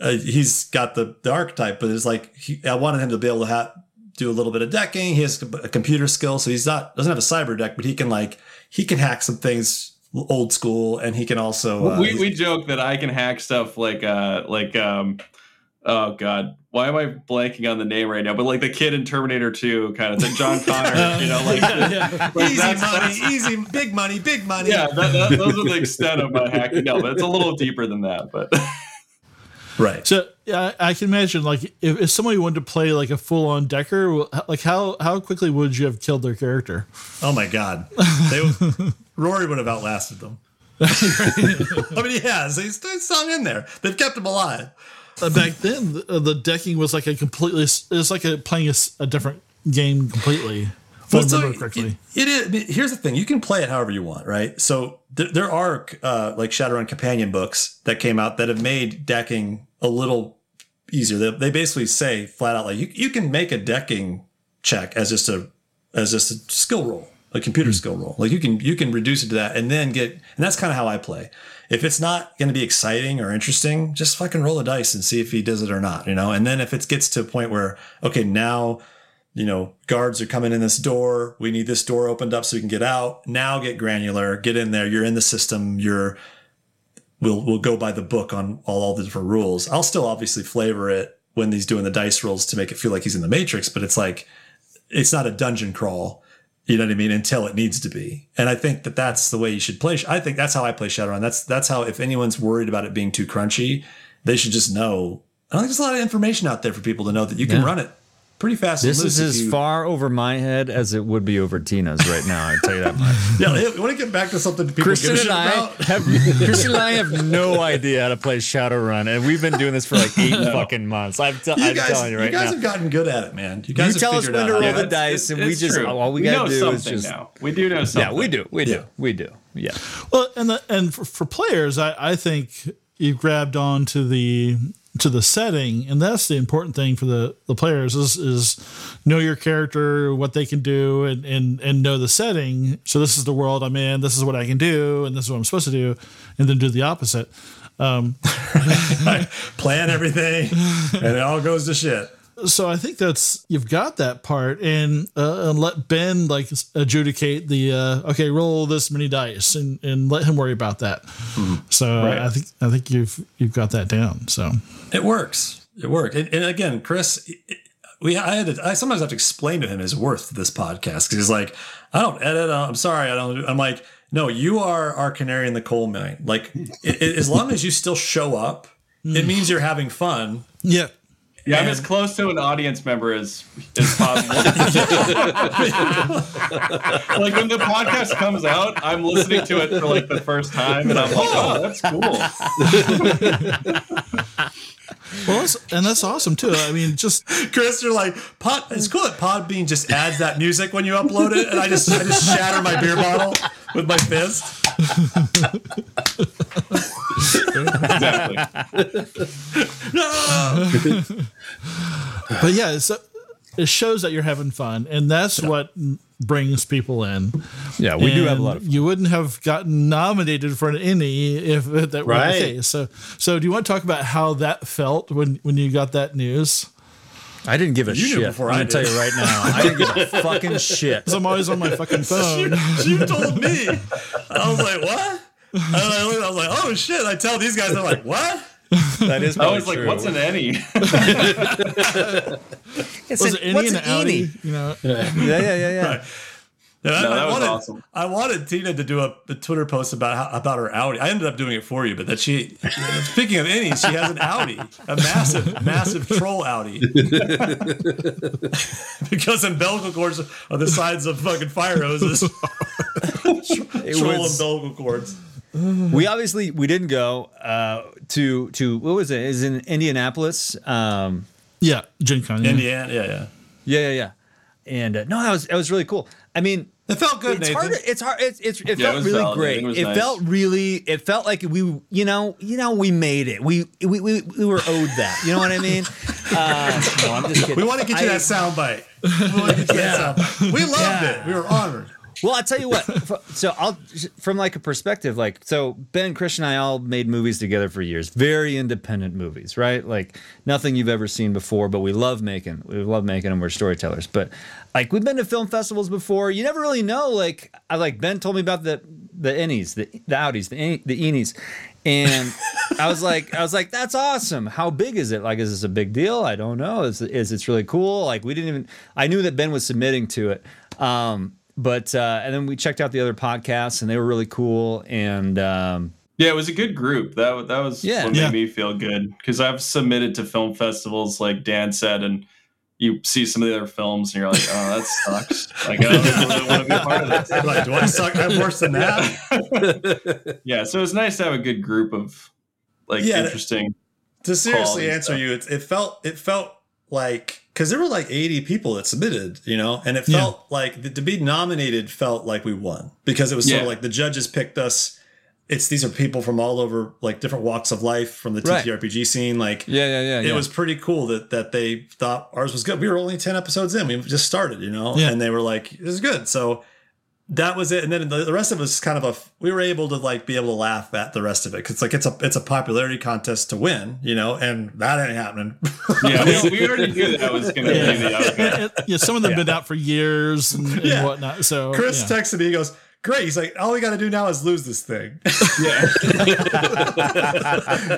[SPEAKER 4] uh, he's got the, the archetype, but it's like he, I wanted him to be able to have do a little bit of decking. He has a computer skill, so he's not doesn't have a cyber deck, but he can like he can hack some things old school, and he can also. Uh,
[SPEAKER 2] we, we joke that I can hack stuff like uh like um oh god why am I blanking on the name right now? But like the kid in Terminator 2 kind of thing, John Connor, you know, like, like
[SPEAKER 4] easy
[SPEAKER 2] that's-
[SPEAKER 4] money,
[SPEAKER 2] that's-
[SPEAKER 4] easy, big money, big money.
[SPEAKER 2] Yeah, that, that, those are the extent of my hacking. No, but it's a little deeper than that. But
[SPEAKER 4] right.
[SPEAKER 1] So I I can imagine like if, if somebody wanted to play like a full on Decker, like how how quickly would you have killed their character?
[SPEAKER 4] Oh my God, they, Rory would have outlasted them. I mean, he has. He's, he's in there. They've kept him alive.
[SPEAKER 1] Uh, back then, the, the decking was like a completely. It's like a playing a different game completely. If I
[SPEAKER 4] Well, so
[SPEAKER 1] remember correctly.
[SPEAKER 4] It, it is. Here's the thing: you can play it however you want, right? So th- there are uh, like Shadowrun companion books that came out that have made decking a little easier. They, they basically say flat out like you, you can make a decking check as just a as just a skill roll, a computer hmm. skill roll. Like you can you can reduce it to that and then get and that's kind of how I play. If it's not going to be exciting or interesting, just fucking roll a dice and see if he does it or not, you know. And then if it gets to a point where okay, now you know, guards are coming in this door. We need this door opened up so we can get out. Now get granular, get in there. You're in the system. You're we'll we'll go by the book on all, all the different rules. I'll still obviously flavor it when he's doing the dice rolls to make it feel like he's in the Matrix, but it's like it's not a dungeon crawl. You know what I mean? Until it needs to be, and I think that that's the way you should play. I think that's how I play Shadowrun. That's that's how if anyone's worried about it being too crunchy, they should just know. I don't think there's a lot of information out there for people to know that you can
[SPEAKER 3] Yeah.
[SPEAKER 4] run it pretty fast.
[SPEAKER 3] This is as
[SPEAKER 4] you-
[SPEAKER 3] far over my head as it would be over Tina's right now. I tell you that much.
[SPEAKER 4] Yeah, I want to get back to something people
[SPEAKER 3] Christian
[SPEAKER 4] give a
[SPEAKER 3] and I
[SPEAKER 4] about.
[SPEAKER 3] have Christian and I have no idea how to play Shadowrun, and we've been doing this for like eight fucking months. I'm, t-
[SPEAKER 4] You
[SPEAKER 3] I'm
[SPEAKER 4] guys,
[SPEAKER 3] telling you right you
[SPEAKER 4] guys
[SPEAKER 3] now.
[SPEAKER 4] have gotten good at it, man. You
[SPEAKER 3] You
[SPEAKER 4] guys have
[SPEAKER 3] tell us
[SPEAKER 4] figured
[SPEAKER 3] when to
[SPEAKER 4] out
[SPEAKER 3] roll
[SPEAKER 4] how
[SPEAKER 3] the
[SPEAKER 4] to-
[SPEAKER 3] dice, and we
[SPEAKER 2] it's
[SPEAKER 3] just
[SPEAKER 2] true.
[SPEAKER 3] all we
[SPEAKER 2] know
[SPEAKER 3] gotta do is
[SPEAKER 2] something
[SPEAKER 3] just
[SPEAKER 2] now. We do know something.
[SPEAKER 3] yeah, we do, we do,
[SPEAKER 4] Yeah.
[SPEAKER 3] we do. Yeah,
[SPEAKER 1] Well, and the, and for, for players, I, I think you grabbed on to the to the setting, and that's the important thing for the, the players is is know your character, what they can do, and, and and know the setting. So this is the world I'm in. This is what I can do, and this is what I'm supposed to do, and then do the opposite.
[SPEAKER 4] Um, plan everything, and it all goes to shit.
[SPEAKER 1] So I think that's you've got that part, and uh, and let Ben like adjudicate the uh, okay, roll this many dice, and and let him worry about that. So
[SPEAKER 2] Right.
[SPEAKER 1] I think I think you've you've got that down. So
[SPEAKER 4] It works. It worked. And, and again, Chris, it- we I had to, I sometimes have to explain to him his worth to this podcast because he's like, I don't edit. I'm sorry, I don't. I'm like, no, you are our canary in the coal mine. Like, it, it- as long as you still show up, it means you're having fun.
[SPEAKER 1] yeah,
[SPEAKER 2] Yeah, I'm as close to an audience member as as possible. like when the podcast comes out, I'm listening to it for like the first time, and I'm like, oh, that's cool.
[SPEAKER 1] well, that's, and that's awesome too. I mean, just
[SPEAKER 4] Chris, you're like, Pod, it's cool that Podbean just adds that music when you upload it, and I just I just shatter my beer bottle with my fist.
[SPEAKER 2] Exactly.
[SPEAKER 1] but yeah, it's, it shows that you're having fun, and that's what brings people in.
[SPEAKER 3] yeah, we do have a lot of. Fun.
[SPEAKER 1] You wouldn't have gotten nominated for an Ennie if that were
[SPEAKER 5] Right.
[SPEAKER 1] the case. So, so do you want to talk about how that felt when when you got that news?
[SPEAKER 3] I didn't give a
[SPEAKER 4] You
[SPEAKER 3] shit.
[SPEAKER 4] before
[SPEAKER 3] I'm
[SPEAKER 4] I
[SPEAKER 3] gonna tell you right now. I didn't give a fucking shit.
[SPEAKER 1] 'Cause I'm always on my fucking phone.
[SPEAKER 4] You told me. I was like, what? And I, looked, I was like, oh shit! I tell these guys, they're like, what?
[SPEAKER 3] That is.
[SPEAKER 2] I
[SPEAKER 3] probably
[SPEAKER 2] was like,
[SPEAKER 3] true.
[SPEAKER 2] what's an Ennie?
[SPEAKER 3] It's
[SPEAKER 1] Was
[SPEAKER 3] an-
[SPEAKER 1] it any
[SPEAKER 3] what's
[SPEAKER 1] and
[SPEAKER 3] an outie?
[SPEAKER 1] You know,
[SPEAKER 3] Yeah, yeah, yeah, yeah.
[SPEAKER 4] Right. And I,
[SPEAKER 2] No,
[SPEAKER 4] I
[SPEAKER 2] that was
[SPEAKER 4] wanted,
[SPEAKER 2] awesome.
[SPEAKER 4] I wanted Tina to do a, a Twitter post about how, about her outie. I ended up doing it for you, but that she, speaking of innies, she has an outie, a massive, massive troll Audi. because umbilical cords are the sides of fucking fire hoses.
[SPEAKER 3] It
[SPEAKER 4] troll
[SPEAKER 3] was-
[SPEAKER 4] umbilical cords.
[SPEAKER 3] we obviously we didn't go uh, to to what was it? Is in Indianapolis. Um,
[SPEAKER 1] yeah, Gen Con. Yeah.
[SPEAKER 4] Indiana, yeah, yeah.
[SPEAKER 3] yeah, yeah, yeah. And uh, no, that was that was really cool. I mean,
[SPEAKER 4] It felt good,
[SPEAKER 3] it's
[SPEAKER 4] Nathan.
[SPEAKER 3] hard. It's hard. It's, it's it
[SPEAKER 2] Yeah,
[SPEAKER 3] felt
[SPEAKER 2] was
[SPEAKER 3] really
[SPEAKER 2] validating.
[SPEAKER 3] great.
[SPEAKER 2] It
[SPEAKER 3] It
[SPEAKER 2] nice.
[SPEAKER 3] felt really. It felt like we, you know, you know, we made it. We we we, we were owed that. You know what I mean? Uh, no, I'm just kidding.
[SPEAKER 4] we want to get you
[SPEAKER 3] I-
[SPEAKER 4] that sound bite. We want to get you that sound bite. We loved it. We were honored.
[SPEAKER 3] Well, I'll tell you what. So I'll from like a perspective, like so Ben, Christian, and I all made movies together for years. Very independent movies, right? Like nothing you've ever seen before, but we love making. We love making them. We're storytellers, but like we've been to film festivals before. You never really know. Like I like Ben told me about the the innies, the the outies, the the eenies, and I was like, I was like, that's awesome. How big is it? Like, is this a big deal? I don't know. Is is it's really cool? Like, we didn't even. I knew that Ben was submitting to it, um, but uh, and then we checked out the other podcasts, and they were really cool, and. Um,
[SPEAKER 2] Yeah, it was a good group. That that was
[SPEAKER 3] Yeah.
[SPEAKER 2] what
[SPEAKER 1] Yeah.
[SPEAKER 2] made me feel good because I've submitted to film festivals, like Dan said, and you see some of the other films, and you're like, "Oh, that sucks." Like, I don't want to be a part of this.
[SPEAKER 4] like, do I suck? I'm worse than that.
[SPEAKER 2] Yeah, so it was nice to have a good group of like
[SPEAKER 4] Yeah,
[SPEAKER 2] interesting.
[SPEAKER 4] to seriously answer
[SPEAKER 2] stuff.
[SPEAKER 4] you, it, it felt it felt like because there were like 80 people that submitted, you know, and it
[SPEAKER 1] Yeah.
[SPEAKER 4] felt like th- to be nominated felt like we won because it was sort of like the judges picked us. It's these are people from all over like different walks of life from the
[SPEAKER 3] Right.
[SPEAKER 4] TTRPG scene. Like
[SPEAKER 3] yeah, yeah, yeah.
[SPEAKER 4] it
[SPEAKER 3] yeah.
[SPEAKER 4] was pretty cool that that they thought ours was good. We were only 10 episodes in. We just started, you know,
[SPEAKER 1] Yeah.
[SPEAKER 4] and they were like, this is good. So that was it. And then the, the rest of it was kind of a, we were able to like be able to laugh at the rest of it. Cause like, it's a, it's a popularity contest to win, you know, and that ain't happening.
[SPEAKER 2] Yeah, we, we already knew that was going to be the outcome.
[SPEAKER 1] Yeah, yeah, some of them have been out for years and, and
[SPEAKER 4] Yeah.
[SPEAKER 1] whatnot. So
[SPEAKER 4] Chris
[SPEAKER 1] yeah.
[SPEAKER 4] texted me, he goes, great. He's like, all we got to do now is lose this thing.
[SPEAKER 2] Yeah.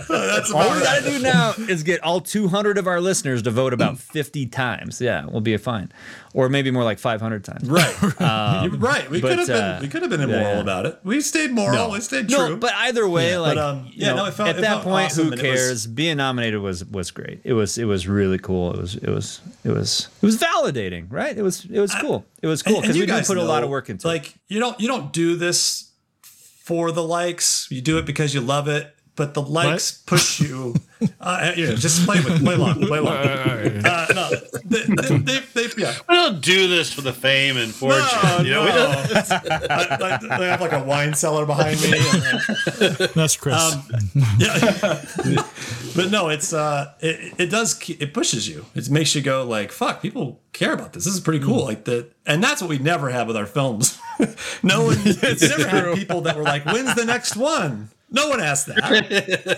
[SPEAKER 4] That's
[SPEAKER 3] All we gotta do now is get all 200 of our listeners to vote about 50 times. Yeah, we'll be fine, or maybe more like 500 times.
[SPEAKER 4] Right. You're right. We could have been,
[SPEAKER 3] uh,
[SPEAKER 4] we could have been immoral
[SPEAKER 3] yeah.
[SPEAKER 4] about it. We stayed moral. We stayed true.
[SPEAKER 3] No, but either way, like
[SPEAKER 4] um,
[SPEAKER 3] you
[SPEAKER 4] yeah,
[SPEAKER 3] know,
[SPEAKER 4] no, it felt-
[SPEAKER 3] at
[SPEAKER 4] it
[SPEAKER 3] that
[SPEAKER 4] felt
[SPEAKER 3] point,
[SPEAKER 4] awesome,
[SPEAKER 3] who
[SPEAKER 4] and it was-
[SPEAKER 3] cares? Being nominated was was great. It was it was really cool. It was it was it was it was validating, right? It was it was cool. It was cool
[SPEAKER 4] And- and
[SPEAKER 3] because
[SPEAKER 4] you
[SPEAKER 3] we did
[SPEAKER 4] guys
[SPEAKER 3] put a lot of work into it.
[SPEAKER 4] like you don't you don't do this for the likes you do it because you love it but the likes push you. Uh, you know, just play with play along play along uh, no they, they, they, they, yeah.
[SPEAKER 5] We don't do this for the fame and fortune.
[SPEAKER 4] no,
[SPEAKER 5] you know, we
[SPEAKER 4] no.
[SPEAKER 5] don't-
[SPEAKER 4] It's- I, I, I have like a wine cellar behind me and,
[SPEAKER 1] That's Chris.
[SPEAKER 4] um, yeah. but no it's uh it, it does it pushes you. It makes you go like fuck people care about this. This is pretty cool. Like that, and that's what we never have with our films. No one it's never had people that were like when's the next one no one asked that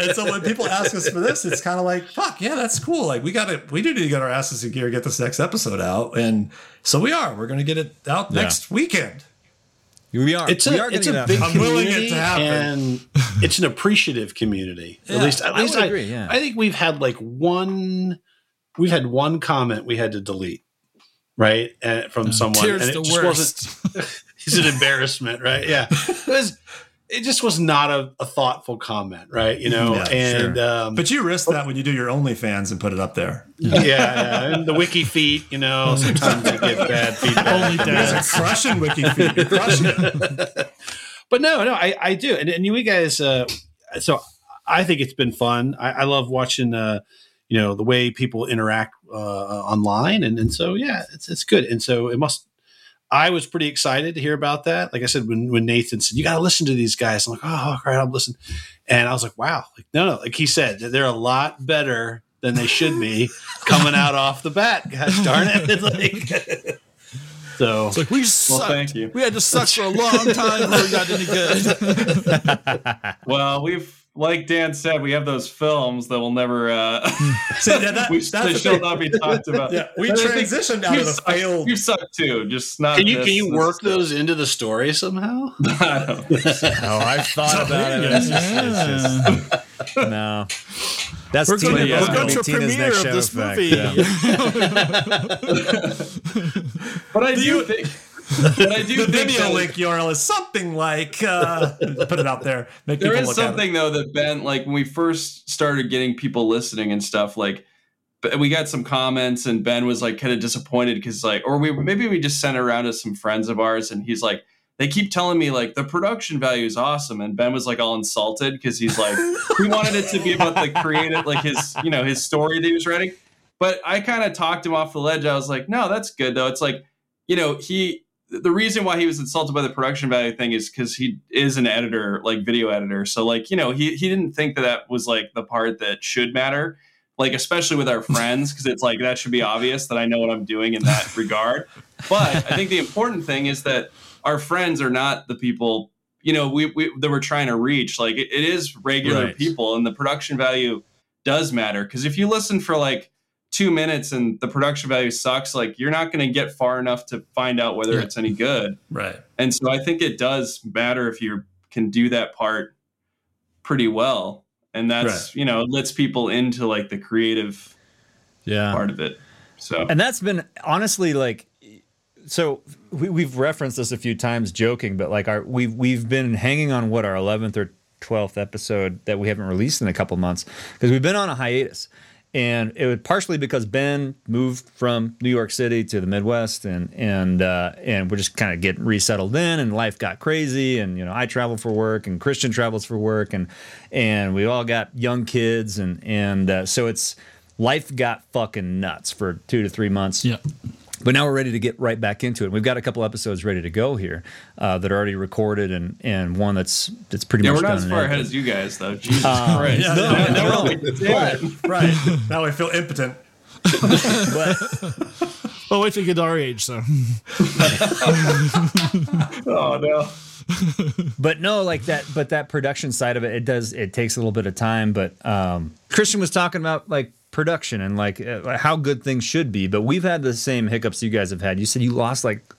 [SPEAKER 4] and so when people ask us for this it's kind of like fuck yeah that's cool like we gotta we do need to get our asses in gear get this next episode out and so we are we're gonna get it out
[SPEAKER 3] Yeah.
[SPEAKER 4] next weekend
[SPEAKER 3] we are.
[SPEAKER 5] It's
[SPEAKER 3] we
[SPEAKER 5] a
[SPEAKER 3] are
[SPEAKER 5] it's a
[SPEAKER 3] that.
[SPEAKER 5] big
[SPEAKER 4] I'm willing
[SPEAKER 5] community,
[SPEAKER 4] it to happen.
[SPEAKER 5] and it's an appreciative community.
[SPEAKER 4] Yeah,
[SPEAKER 5] at least, at
[SPEAKER 3] I
[SPEAKER 5] least
[SPEAKER 3] would
[SPEAKER 5] I,
[SPEAKER 3] agree, yeah.
[SPEAKER 5] I think we've had like one, we've had one comment we had to delete, right, and, from uh, someone,
[SPEAKER 1] Tears
[SPEAKER 5] and
[SPEAKER 1] the
[SPEAKER 5] it just
[SPEAKER 1] worst.
[SPEAKER 5] wasn't. It's an embarrassment, right? Yeah, it was. It just was not a, a thoughtful comment, right? You know,
[SPEAKER 4] Yeah,
[SPEAKER 5] and um,
[SPEAKER 4] but you risk that when you do your OnlyFans and put it up there
[SPEAKER 5] yeah, yeah, and the wiki feet, you know, sometimes you get bad feedback.
[SPEAKER 1] Only
[SPEAKER 4] you guys
[SPEAKER 1] dad.
[SPEAKER 4] are crushing WikiFeet. You're crushing it.
[SPEAKER 5] but no, no, I, I do, and, and you guys. Uh, so I think it's been fun. I, I love watching, uh, you know, the way people interact uh, online, and and so yeah, it's it's good. And so it must. I was pretty excited to hear about that. Like I said, when when Nathan said you got to listen to these guys, I'm like, oh, all right, I'll listen. And I was like, wow, like no, no, like he said, they're a lot better than they should be coming out off the bat. Gosh darn it! like, so
[SPEAKER 1] It's like we sucked.
[SPEAKER 2] thank you.
[SPEAKER 1] We had to suck for a long time before we got any good.
[SPEAKER 2] Well, we've like Dan said, we have those films that will never. Uh,
[SPEAKER 4] So, yeah, that,
[SPEAKER 2] we,
[SPEAKER 4] that's
[SPEAKER 2] they shall
[SPEAKER 4] thing.
[SPEAKER 2] not be talked about.
[SPEAKER 4] Yeah, we
[SPEAKER 2] But
[SPEAKER 4] transitioned out of the
[SPEAKER 2] suck-
[SPEAKER 4] failed.
[SPEAKER 2] You suck too, just not.
[SPEAKER 5] can you
[SPEAKER 2] this-
[SPEAKER 5] can you work
[SPEAKER 2] stuff.
[SPEAKER 5] those into the story somehow?
[SPEAKER 2] I don't so.
[SPEAKER 3] Oh, I've thought about it. It's just- it's just- no. That's
[SPEAKER 1] We're going,
[SPEAKER 3] Tina-
[SPEAKER 2] yeah.
[SPEAKER 1] we're
[SPEAKER 3] gonna
[SPEAKER 1] going
[SPEAKER 3] be
[SPEAKER 1] to a premiere of this
[SPEAKER 3] fact,
[SPEAKER 1] movie.
[SPEAKER 3] yeah.
[SPEAKER 2] But I do
[SPEAKER 4] you-
[SPEAKER 2] think. But I do
[SPEAKER 4] the video link URL is something like uh, put it out there. Make
[SPEAKER 2] there
[SPEAKER 4] people
[SPEAKER 2] is
[SPEAKER 4] look at it.
[SPEAKER 2] something though that Ben, like when we first started getting people listening and stuff, like we got some comments and Ben was like kind of disappointed because like, or we maybe we just sent around to some friends of ours and he's like, they keep telling me like the production value is awesome and Ben was like all insulted because he's like, we wanted it to be about the creative, like his you know his story that he was writing. But I kind of talked him off the ledge. I was like, no, that's good though. It's like, you know, he the reason why he was insulted by the production value thing is because he is an editor, like video editor. So like, you know, he he didn't think that that was like the part that should matter, like especially with our friends, because it's like that should be obvious that I know what I'm doing in that regard. But I think the important thing is that our friends are not the people, you know, we, we that we're trying to reach. Like it, it is regular
[SPEAKER 3] Right.
[SPEAKER 2] people, and the production value does matter. Because if you listen for like two minutes and the production value sucks, like you're not going to get far enough to find out whether
[SPEAKER 1] Yeah.
[SPEAKER 2] it's any good.
[SPEAKER 4] Right.
[SPEAKER 2] And so I think it does matter if you're can do that part pretty well, and that's
[SPEAKER 4] Right.
[SPEAKER 2] you know it lets people into like the creative
[SPEAKER 3] Yeah.
[SPEAKER 2] part of it. So
[SPEAKER 3] And that's been honestly like so we, we've referenced this a few times joking, but like our we've we've been hanging on what our eleventh or twelfth episode that we haven't released in a couple months because we've been on a hiatus. And it was partially because Ben moved from New York City to the Midwest, and and uh, and we're just kind of getting resettled in, and life got crazy, and you know I travel for work, and Christian travels for work, and and we all got young kids, and and uh, so it's life got fucking nuts for two to three months.
[SPEAKER 1] Yeah.
[SPEAKER 3] But now we're ready to get right back into it. We've got a couple episodes ready to go here uh, that are already recorded, and and one that's that's pretty
[SPEAKER 2] yeah,
[SPEAKER 3] much
[SPEAKER 2] we're not
[SPEAKER 3] done
[SPEAKER 2] as far ahead as you guys though. Jesus Christ!
[SPEAKER 4] yeah,
[SPEAKER 2] No,
[SPEAKER 4] no,
[SPEAKER 2] no,
[SPEAKER 3] no.
[SPEAKER 2] wait,
[SPEAKER 4] right. now I feel impotent.
[SPEAKER 3] But
[SPEAKER 1] Well, wait till you get to our age, so.
[SPEAKER 2] Oh no.
[SPEAKER 3] but no, like that. But that production side of it, it does. It takes a little bit of time. But um, Christian was talking about like production and like uh, how good things should be. But we've had the same hiccups you guys have had. You said you lost like,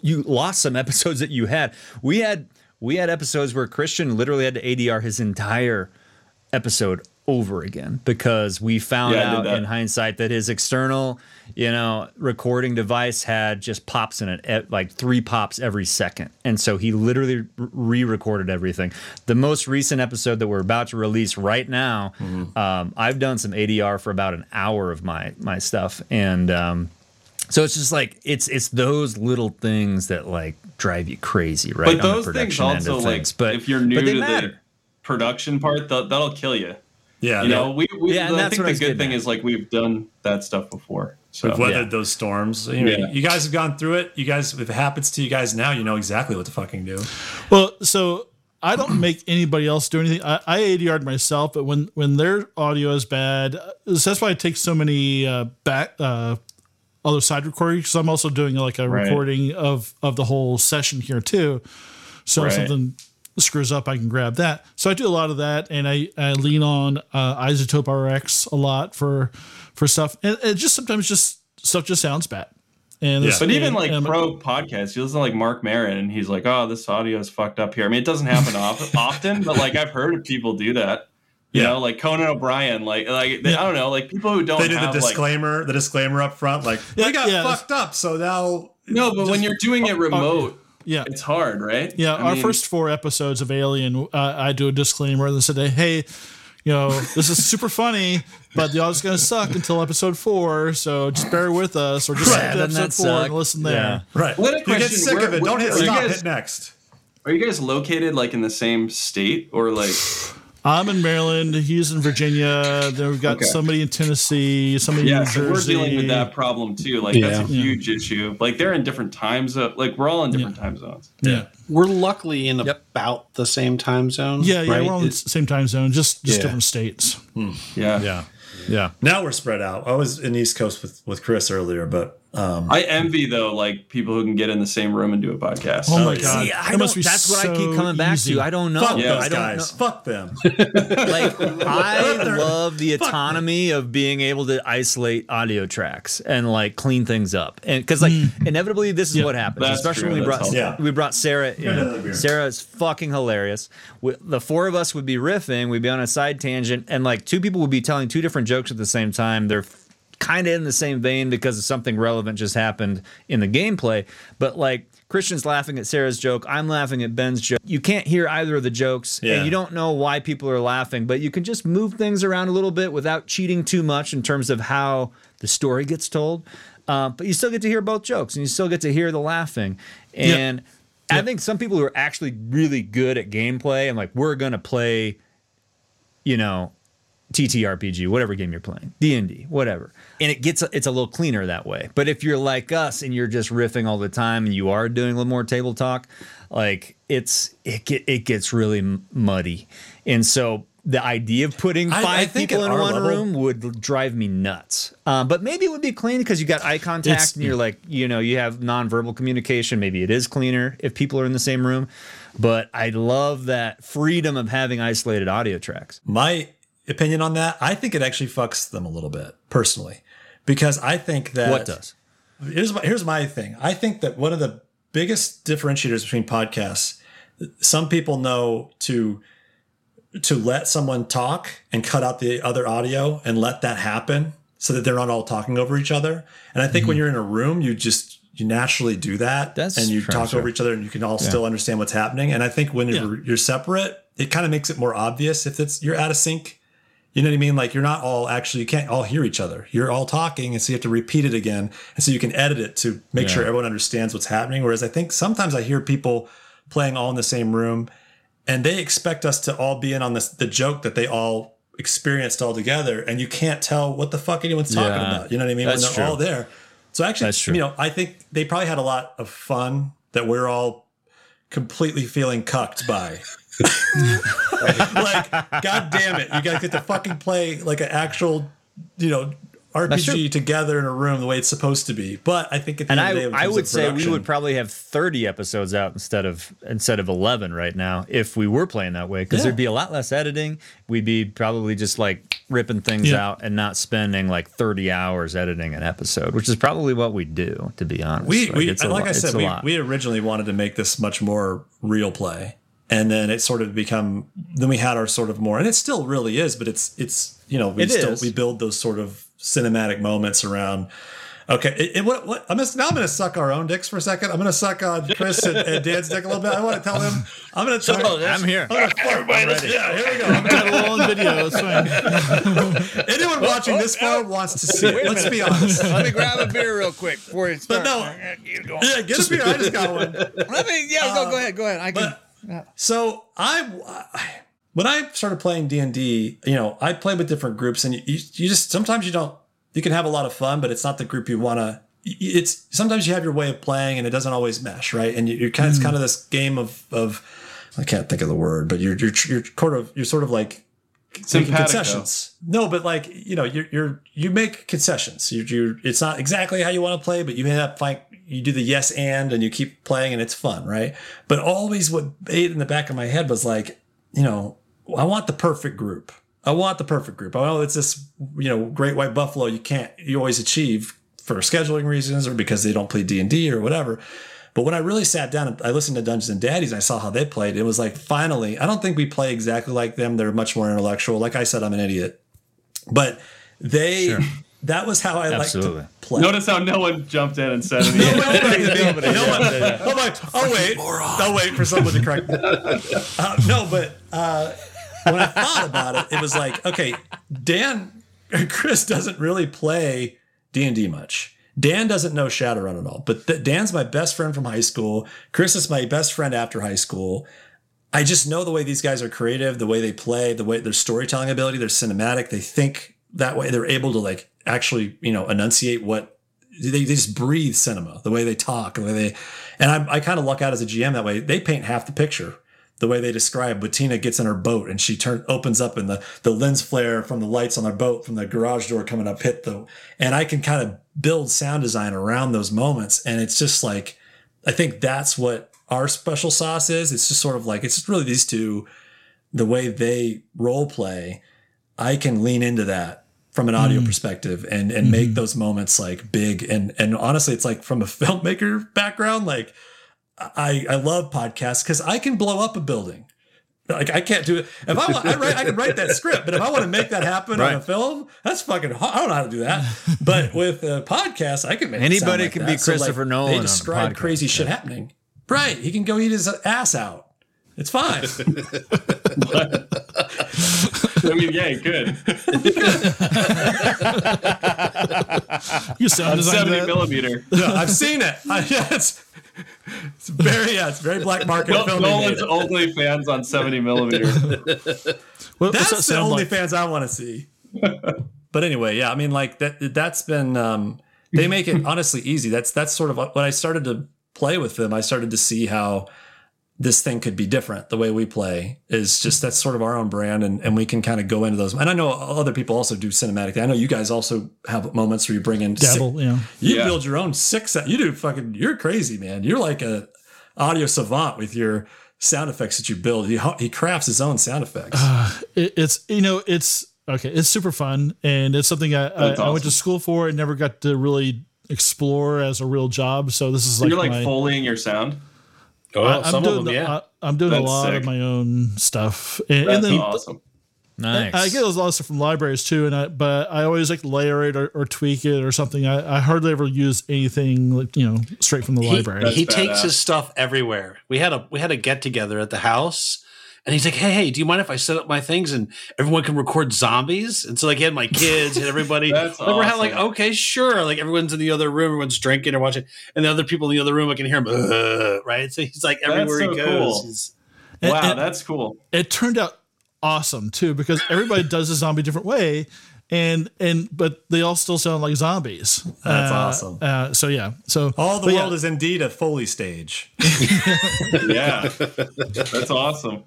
[SPEAKER 3] you lost some episodes that you had. We had we had episodes where Christian literally had to ADR his entire episode over again because we found
[SPEAKER 2] Yeah,
[SPEAKER 3] out in hindsight that his external, you know, recording device had just pops in it, at like three pops every second. And so he literally re recorded everything. The most recent episode that we're about to release right now,
[SPEAKER 2] Mm-hmm.
[SPEAKER 3] um, I've done some ADR for about an hour of my my stuff. And um, so it's just like it's it's those little things that like drive you crazy, right?
[SPEAKER 2] But
[SPEAKER 3] on the
[SPEAKER 2] those things also
[SPEAKER 3] of
[SPEAKER 2] like.
[SPEAKER 3] But
[SPEAKER 2] if you're new to
[SPEAKER 3] matter.
[SPEAKER 2] the production part, that, that'll kill you.
[SPEAKER 4] Yeah,
[SPEAKER 2] You know, we, we
[SPEAKER 3] Yeah, and
[SPEAKER 2] I
[SPEAKER 3] that's
[SPEAKER 2] think
[SPEAKER 3] what I
[SPEAKER 2] the good thing
[SPEAKER 3] at.
[SPEAKER 2] is like we've done that stuff before. So
[SPEAKER 4] we've weathered
[SPEAKER 3] Yeah.
[SPEAKER 4] those storms. You, know,
[SPEAKER 2] Yeah.
[SPEAKER 4] you guys have gone through it. You guys, if it happens to you guys now, you know exactly what to fucking do.
[SPEAKER 1] Well, so I don't make anybody else do anything. I, I ADR'd myself, but when when their audio is bad, uh, that's why I take so many uh, back uh, other side recordings. Because I'm also doing like a
[SPEAKER 2] Right.
[SPEAKER 1] recording of of the whole session here too. So
[SPEAKER 2] Right.
[SPEAKER 1] something screws up, I can grab that. So I do a lot of that, and I, I lean on uh, iZotope RX a lot for for stuff, and it just sometimes just stuff just sounds bad. And
[SPEAKER 4] Yeah.
[SPEAKER 1] it's-
[SPEAKER 2] But even like
[SPEAKER 1] and-
[SPEAKER 2] pro podcasts, you listen to like Marc Maron, and he's like, "Oh, this audio is fucked up here." I mean, it doesn't happen often, often, but like I've heard people do that. You
[SPEAKER 4] Yeah.
[SPEAKER 2] know, like Conan O'Brien, like like they, I don't know, like people who don't
[SPEAKER 4] They do the
[SPEAKER 2] have like
[SPEAKER 4] disclaimer, the disclaimer up front, like
[SPEAKER 1] Yeah,
[SPEAKER 4] we got
[SPEAKER 1] yeah.
[SPEAKER 4] fucked up, so now
[SPEAKER 2] no, but when you're doing it remote,
[SPEAKER 1] yeah,
[SPEAKER 2] it's hard, right?
[SPEAKER 1] Yeah,
[SPEAKER 2] I
[SPEAKER 1] our
[SPEAKER 2] mean,
[SPEAKER 1] first four episodes of Alien, uh, I do a disclaimer that said, "Hey, you know, this is super funny, but the audio's gonna suck until episode four, so just bear with us, or just skip to
[SPEAKER 3] Doesn't that
[SPEAKER 1] episode four and
[SPEAKER 3] suck?
[SPEAKER 1] listen
[SPEAKER 3] Yeah.
[SPEAKER 1] there."
[SPEAKER 4] right.
[SPEAKER 2] What a
[SPEAKER 4] you get sick
[SPEAKER 2] where-
[SPEAKER 4] of it.
[SPEAKER 2] where-
[SPEAKER 4] Don't hit stop.
[SPEAKER 2] guys-
[SPEAKER 4] hit next.
[SPEAKER 2] Are you guys located like in the same state or like?
[SPEAKER 1] I'm in Maryland. He's in Virginia. Then we've got
[SPEAKER 2] Okay.
[SPEAKER 1] somebody in Tennessee. Somebody
[SPEAKER 2] Yeah,
[SPEAKER 1] in New
[SPEAKER 2] so
[SPEAKER 1] Jersey.
[SPEAKER 2] we're dealing with that problem too. Like
[SPEAKER 5] Yeah.
[SPEAKER 2] that's a huge issue. Like they're in different time zones. Like we're all in different time zones.
[SPEAKER 1] Yeah,
[SPEAKER 5] We're luckily in
[SPEAKER 3] Yep.
[SPEAKER 5] about the same time zone.
[SPEAKER 1] yeah, yeah.
[SPEAKER 5] right?
[SPEAKER 1] We're all in the same time zone, just just
[SPEAKER 5] Yeah.
[SPEAKER 1] different states. Hmm.
[SPEAKER 2] Yeah.
[SPEAKER 3] yeah, yeah.
[SPEAKER 4] Now we're spread out. I was in East Coast with with Chris earlier, but um,
[SPEAKER 2] I envy though, like people who can get in the same room and do a podcast.
[SPEAKER 1] Oh my. God.
[SPEAKER 3] See, I
[SPEAKER 1] That
[SPEAKER 3] don't,
[SPEAKER 1] must be
[SPEAKER 3] that's what I keep coming back
[SPEAKER 1] easy.
[SPEAKER 3] to. I don't know.
[SPEAKER 4] fuck
[SPEAKER 2] Yeah.
[SPEAKER 4] those
[SPEAKER 3] I don't
[SPEAKER 4] guys.
[SPEAKER 3] know.
[SPEAKER 4] Fuck them.
[SPEAKER 3] like I love the autonomy of being able to isolate audio tracks and like clean things up, and because like inevitably this is
[SPEAKER 1] Yeah.
[SPEAKER 3] what happens, especially
[SPEAKER 2] true.
[SPEAKER 3] when we
[SPEAKER 2] That's
[SPEAKER 3] brought
[SPEAKER 4] helpful.
[SPEAKER 3] we brought Sarah. In. Sarah is fucking hilarious. We, the four of us would be riffing, we'd be on a side tangent, and like two people would be telling two different jokes at the same time. They're kind of in the same vein because of something relevant just happened in the gameplay. But like Christian's laughing at Sarah's joke, I'm laughing at Ben's joke. You can't hear either of the jokes,
[SPEAKER 4] Yeah.
[SPEAKER 3] and you don't know why people are laughing, but you can just move things around a little bit without cheating too much in terms of how the story gets told. Uh, but you still get to hear both jokes, and you still get to hear the laughing. And I think some people who are actually really good at gameplay and like we're gonna play, you know, TTRPG, whatever game you're playing, D and D, whatever, and it gets it's a little cleaner that way. But if you're like us and you're just riffing all the time and you are doing a little more table talk, like it's it get it gets really muddy, and so the idea of putting
[SPEAKER 4] I- I
[SPEAKER 3] five people in one
[SPEAKER 4] level-
[SPEAKER 3] room would drive me nuts. Um, but maybe it would be clean because you got eye contact and you're like, you know, you have nonverbal communication. Maybe it is cleaner if people are in the same room. But I love that freedom of having isolated audio tracks.
[SPEAKER 4] My opinion on that, I think it actually fucks them a little bit personally, because I think that
[SPEAKER 3] What does?
[SPEAKER 4] Here's my, here's my thing. I think that one of the biggest differentiators between podcasts some people know to to let someone talk and cut out the other audio and let that happen so that they're not all talking over each other. And I think when mm-hmm. you're in a room, you just you naturally do that
[SPEAKER 3] That's
[SPEAKER 4] and you
[SPEAKER 3] true,
[SPEAKER 4] talk over each other and you can all still understand what's happening. And I think when you're, you're separate, it kind of makes it more obvious if it's you're out of sync. You know what I mean? Like you're not all actually you can't all hear each other. You're all talking, and so you have to repeat it again, and so you can edit it to make sure everyone understands what's happening. Whereas I think sometimes I hear people playing all in the same room, and they expect us to all be in on this the joke that they all experienced all together, and you can't tell what the fuck anyone's talking
[SPEAKER 3] Yeah.
[SPEAKER 4] about. You know what I mean?
[SPEAKER 3] That's
[SPEAKER 4] when they're
[SPEAKER 3] true.
[SPEAKER 4] all there. So actually,
[SPEAKER 3] That's true.
[SPEAKER 4] you know, I think they probably had a lot of fun that we're all completely feeling cucked by. like, god damn it, you guys get to fucking play like an actual, you know. RPG together in a room the way it's supposed to be. But I think at the
[SPEAKER 3] And
[SPEAKER 4] end of the
[SPEAKER 3] I,
[SPEAKER 4] day,
[SPEAKER 3] I would say we would probably have 30 episodes out instead of instead of 11 right now if we were playing that way because
[SPEAKER 4] Yeah.
[SPEAKER 3] there'd be a lot less editing. We'd be probably just like ripping things
[SPEAKER 1] Yeah.
[SPEAKER 3] out and not spending like 30 hours editing an episode, which is probably what we do, to be honest.
[SPEAKER 4] we,
[SPEAKER 3] Like,
[SPEAKER 4] we like
[SPEAKER 3] lot-
[SPEAKER 4] I said, we, we originally wanted to make this much more real play. And then it sort of become then we had our sort of more and it still really is, but it's it's you know, we
[SPEAKER 3] It
[SPEAKER 4] still
[SPEAKER 3] is.
[SPEAKER 4] we build those sort of cinematic moments around Okay, it, it- what, what, I'm gonna, now I'm going to suck our own dicks for a second. I'm going to suck on Chris and, and Dan's dick a little bit. I want to tell him. I'm going to tell him.
[SPEAKER 3] I'm here.
[SPEAKER 4] Everybody, yeah, here we go. I'm
[SPEAKER 1] Got a little on video. It's fine.
[SPEAKER 4] Anyone watching this far wants to see it. Let's be honest.
[SPEAKER 3] Let me grab a beer real quick before you
[SPEAKER 4] But no, yeah, get a beer. I just got one.
[SPEAKER 3] Let me, yeah, go, go ahead, go ahead. I can.
[SPEAKER 4] But so I, when I started playing D and D, you know, I played with different groups, and you, you, you just sometimes you don't. You can have a lot of fun, but it's not the group you want to. It's sometimes you have your way of playing, and it doesn't always mesh, right? And you, you're kind. Of, It's mm. kind of this game of of. I can't think of the word, but you're you're you're sort of you're sort of like making concessions. No, but like you know, you're you're you make concessions. You you it's not exactly how you want to play, but you end up like you do the yes and and you keep playing and it's fun, right? But always what ate in the back of my head was like, you know, I want the perfect group. I want the perfect group. I know it's this, you know, great white buffalo you can't you always achieve for scheduling reasons or because they don't play D and D or whatever. But when I really sat down and I listened to Dungeons and Daddies and I saw how they played, it was like finally, I don't think we play exactly like them. They're much more intellectual. Like I said, I'm an idiot. But they that was how I like
[SPEAKER 3] Absolutely.
[SPEAKER 4] to play.
[SPEAKER 2] Notice how no one jumped in and said anything.
[SPEAKER 4] no one, I'm like, I'll wait. I'll wait for someone to correct me. Uh, no, but uh, when I thought about it, it was like, okay, Dan, Chris doesn't really play D and D much. Dan doesn't know Shadowrun at all, but th- Dan's my best friend from high school. Chris is my best friend after high school. I just know the way these guys are creative, the way they play, the way their storytelling ability, they're cinematic. They think that way. They're able to like actually, you know, enunciate what they, they just breathe cinema, the way they talk, the way they, and I, I kind of luck out as a GM that way. They paint half the picture. The way they describe, Bettina gets in her boat and she turn opens up and the the lens flare from the lights on their boat from the garage door coming up hit the, and I can kind of build sound design around those moments, and it's just like, I think that's what our special sauce is. It's just sort of like it's really these two, the way they role play. I can lean into that from an audio mm. perspective and and make mm-hmm. those moments like big and and honestly, it's like from a filmmaker background, like I I love podcasts because I can blow up a building. Like I can't do it. If I want, I write, I can write that script. But if I want to make that happen on a film, that's fucking. Hard. I don't know how to do that. But with a podcast, I can make it sound
[SPEAKER 3] Anybody
[SPEAKER 4] like
[SPEAKER 3] can
[SPEAKER 4] that.
[SPEAKER 3] be Christopher Nolan
[SPEAKER 4] They describe crazy shit happening. Right. He can go eat his ass out. It's fine.
[SPEAKER 2] I mean, yeah, good.
[SPEAKER 1] You sound
[SPEAKER 2] On
[SPEAKER 1] design
[SPEAKER 2] 70
[SPEAKER 1] that.
[SPEAKER 2] millimeter.
[SPEAKER 4] No, I've seen it. I, yeah, it's, it's very yeah, it's very black market
[SPEAKER 2] No,
[SPEAKER 4] film.
[SPEAKER 2] Nolan's only fans on 70 millimeter.
[SPEAKER 1] What,
[SPEAKER 4] That's
[SPEAKER 1] that
[SPEAKER 4] the only
[SPEAKER 1] like?
[SPEAKER 4] fans I want to see. but anyway, yeah, I mean, like that. That's been. Um, they make it honestly easy. That's that's sort of what- when I started to play with them. I started to see how this thing could be different. The way we play is just that's sort of our own brand, and and we can kind of go into those. And I know other people also do cinematic. I know you guys also have moments where you bring in sick-
[SPEAKER 1] Dabble, yeah.
[SPEAKER 4] you
[SPEAKER 2] Yeah.
[SPEAKER 4] build your own six. You do fucking. You're crazy, man. You're like a audio savant with your sound effects that you build. He he crafts his own sound effects.
[SPEAKER 1] Uh, it, it's you know it's okay. It's super fun, and it's something I, I,
[SPEAKER 2] That's
[SPEAKER 1] I went to school for and never got to really explore as a real job. So this is like,
[SPEAKER 2] You're like
[SPEAKER 1] my,
[SPEAKER 2] foleying your sound.
[SPEAKER 5] Oh,
[SPEAKER 1] I,
[SPEAKER 5] some
[SPEAKER 1] am
[SPEAKER 5] of
[SPEAKER 1] doing,
[SPEAKER 5] them, yeah.
[SPEAKER 1] I, am doing a lot
[SPEAKER 2] sick.
[SPEAKER 1] of my own stuff, and,
[SPEAKER 2] That's
[SPEAKER 1] and then
[SPEAKER 2] awesome.
[SPEAKER 3] Nice.
[SPEAKER 1] I get a lot of stuff from libraries too, and I but I always like layer it or, or tweak it or something. I, I hardly ever use anything like you know straight from the
[SPEAKER 5] he,
[SPEAKER 1] library.
[SPEAKER 5] he
[SPEAKER 2] That's
[SPEAKER 5] takes his stuff everywhere. We had a we had a get together at the house, and he's like, "Hey, hey, do you mind if I set up my things and everyone can record zombies?" And so like he had my kids and everybody.
[SPEAKER 2] That's
[SPEAKER 5] like we're having like, okay, sure. Like everyone's in the other room, everyone's drinking or watching, and the other people in the other room, I can hear him. "Ugh," right? So he's like
[SPEAKER 2] That's
[SPEAKER 5] everywhere
[SPEAKER 2] so
[SPEAKER 5] he goes.
[SPEAKER 2] cool.
[SPEAKER 5] He's,
[SPEAKER 1] And-
[SPEAKER 2] Wow,
[SPEAKER 1] and-
[SPEAKER 2] that's cool.
[SPEAKER 1] it turned out awesome too because everybody does a zombie different way and and but they all still sound like zombies
[SPEAKER 4] That's
[SPEAKER 1] Uh,
[SPEAKER 4] awesome.
[SPEAKER 1] uh, so yeah so
[SPEAKER 4] All the world
[SPEAKER 1] yeah,
[SPEAKER 4] is indeed a Foley stage.
[SPEAKER 2] Yeah, that's awesome.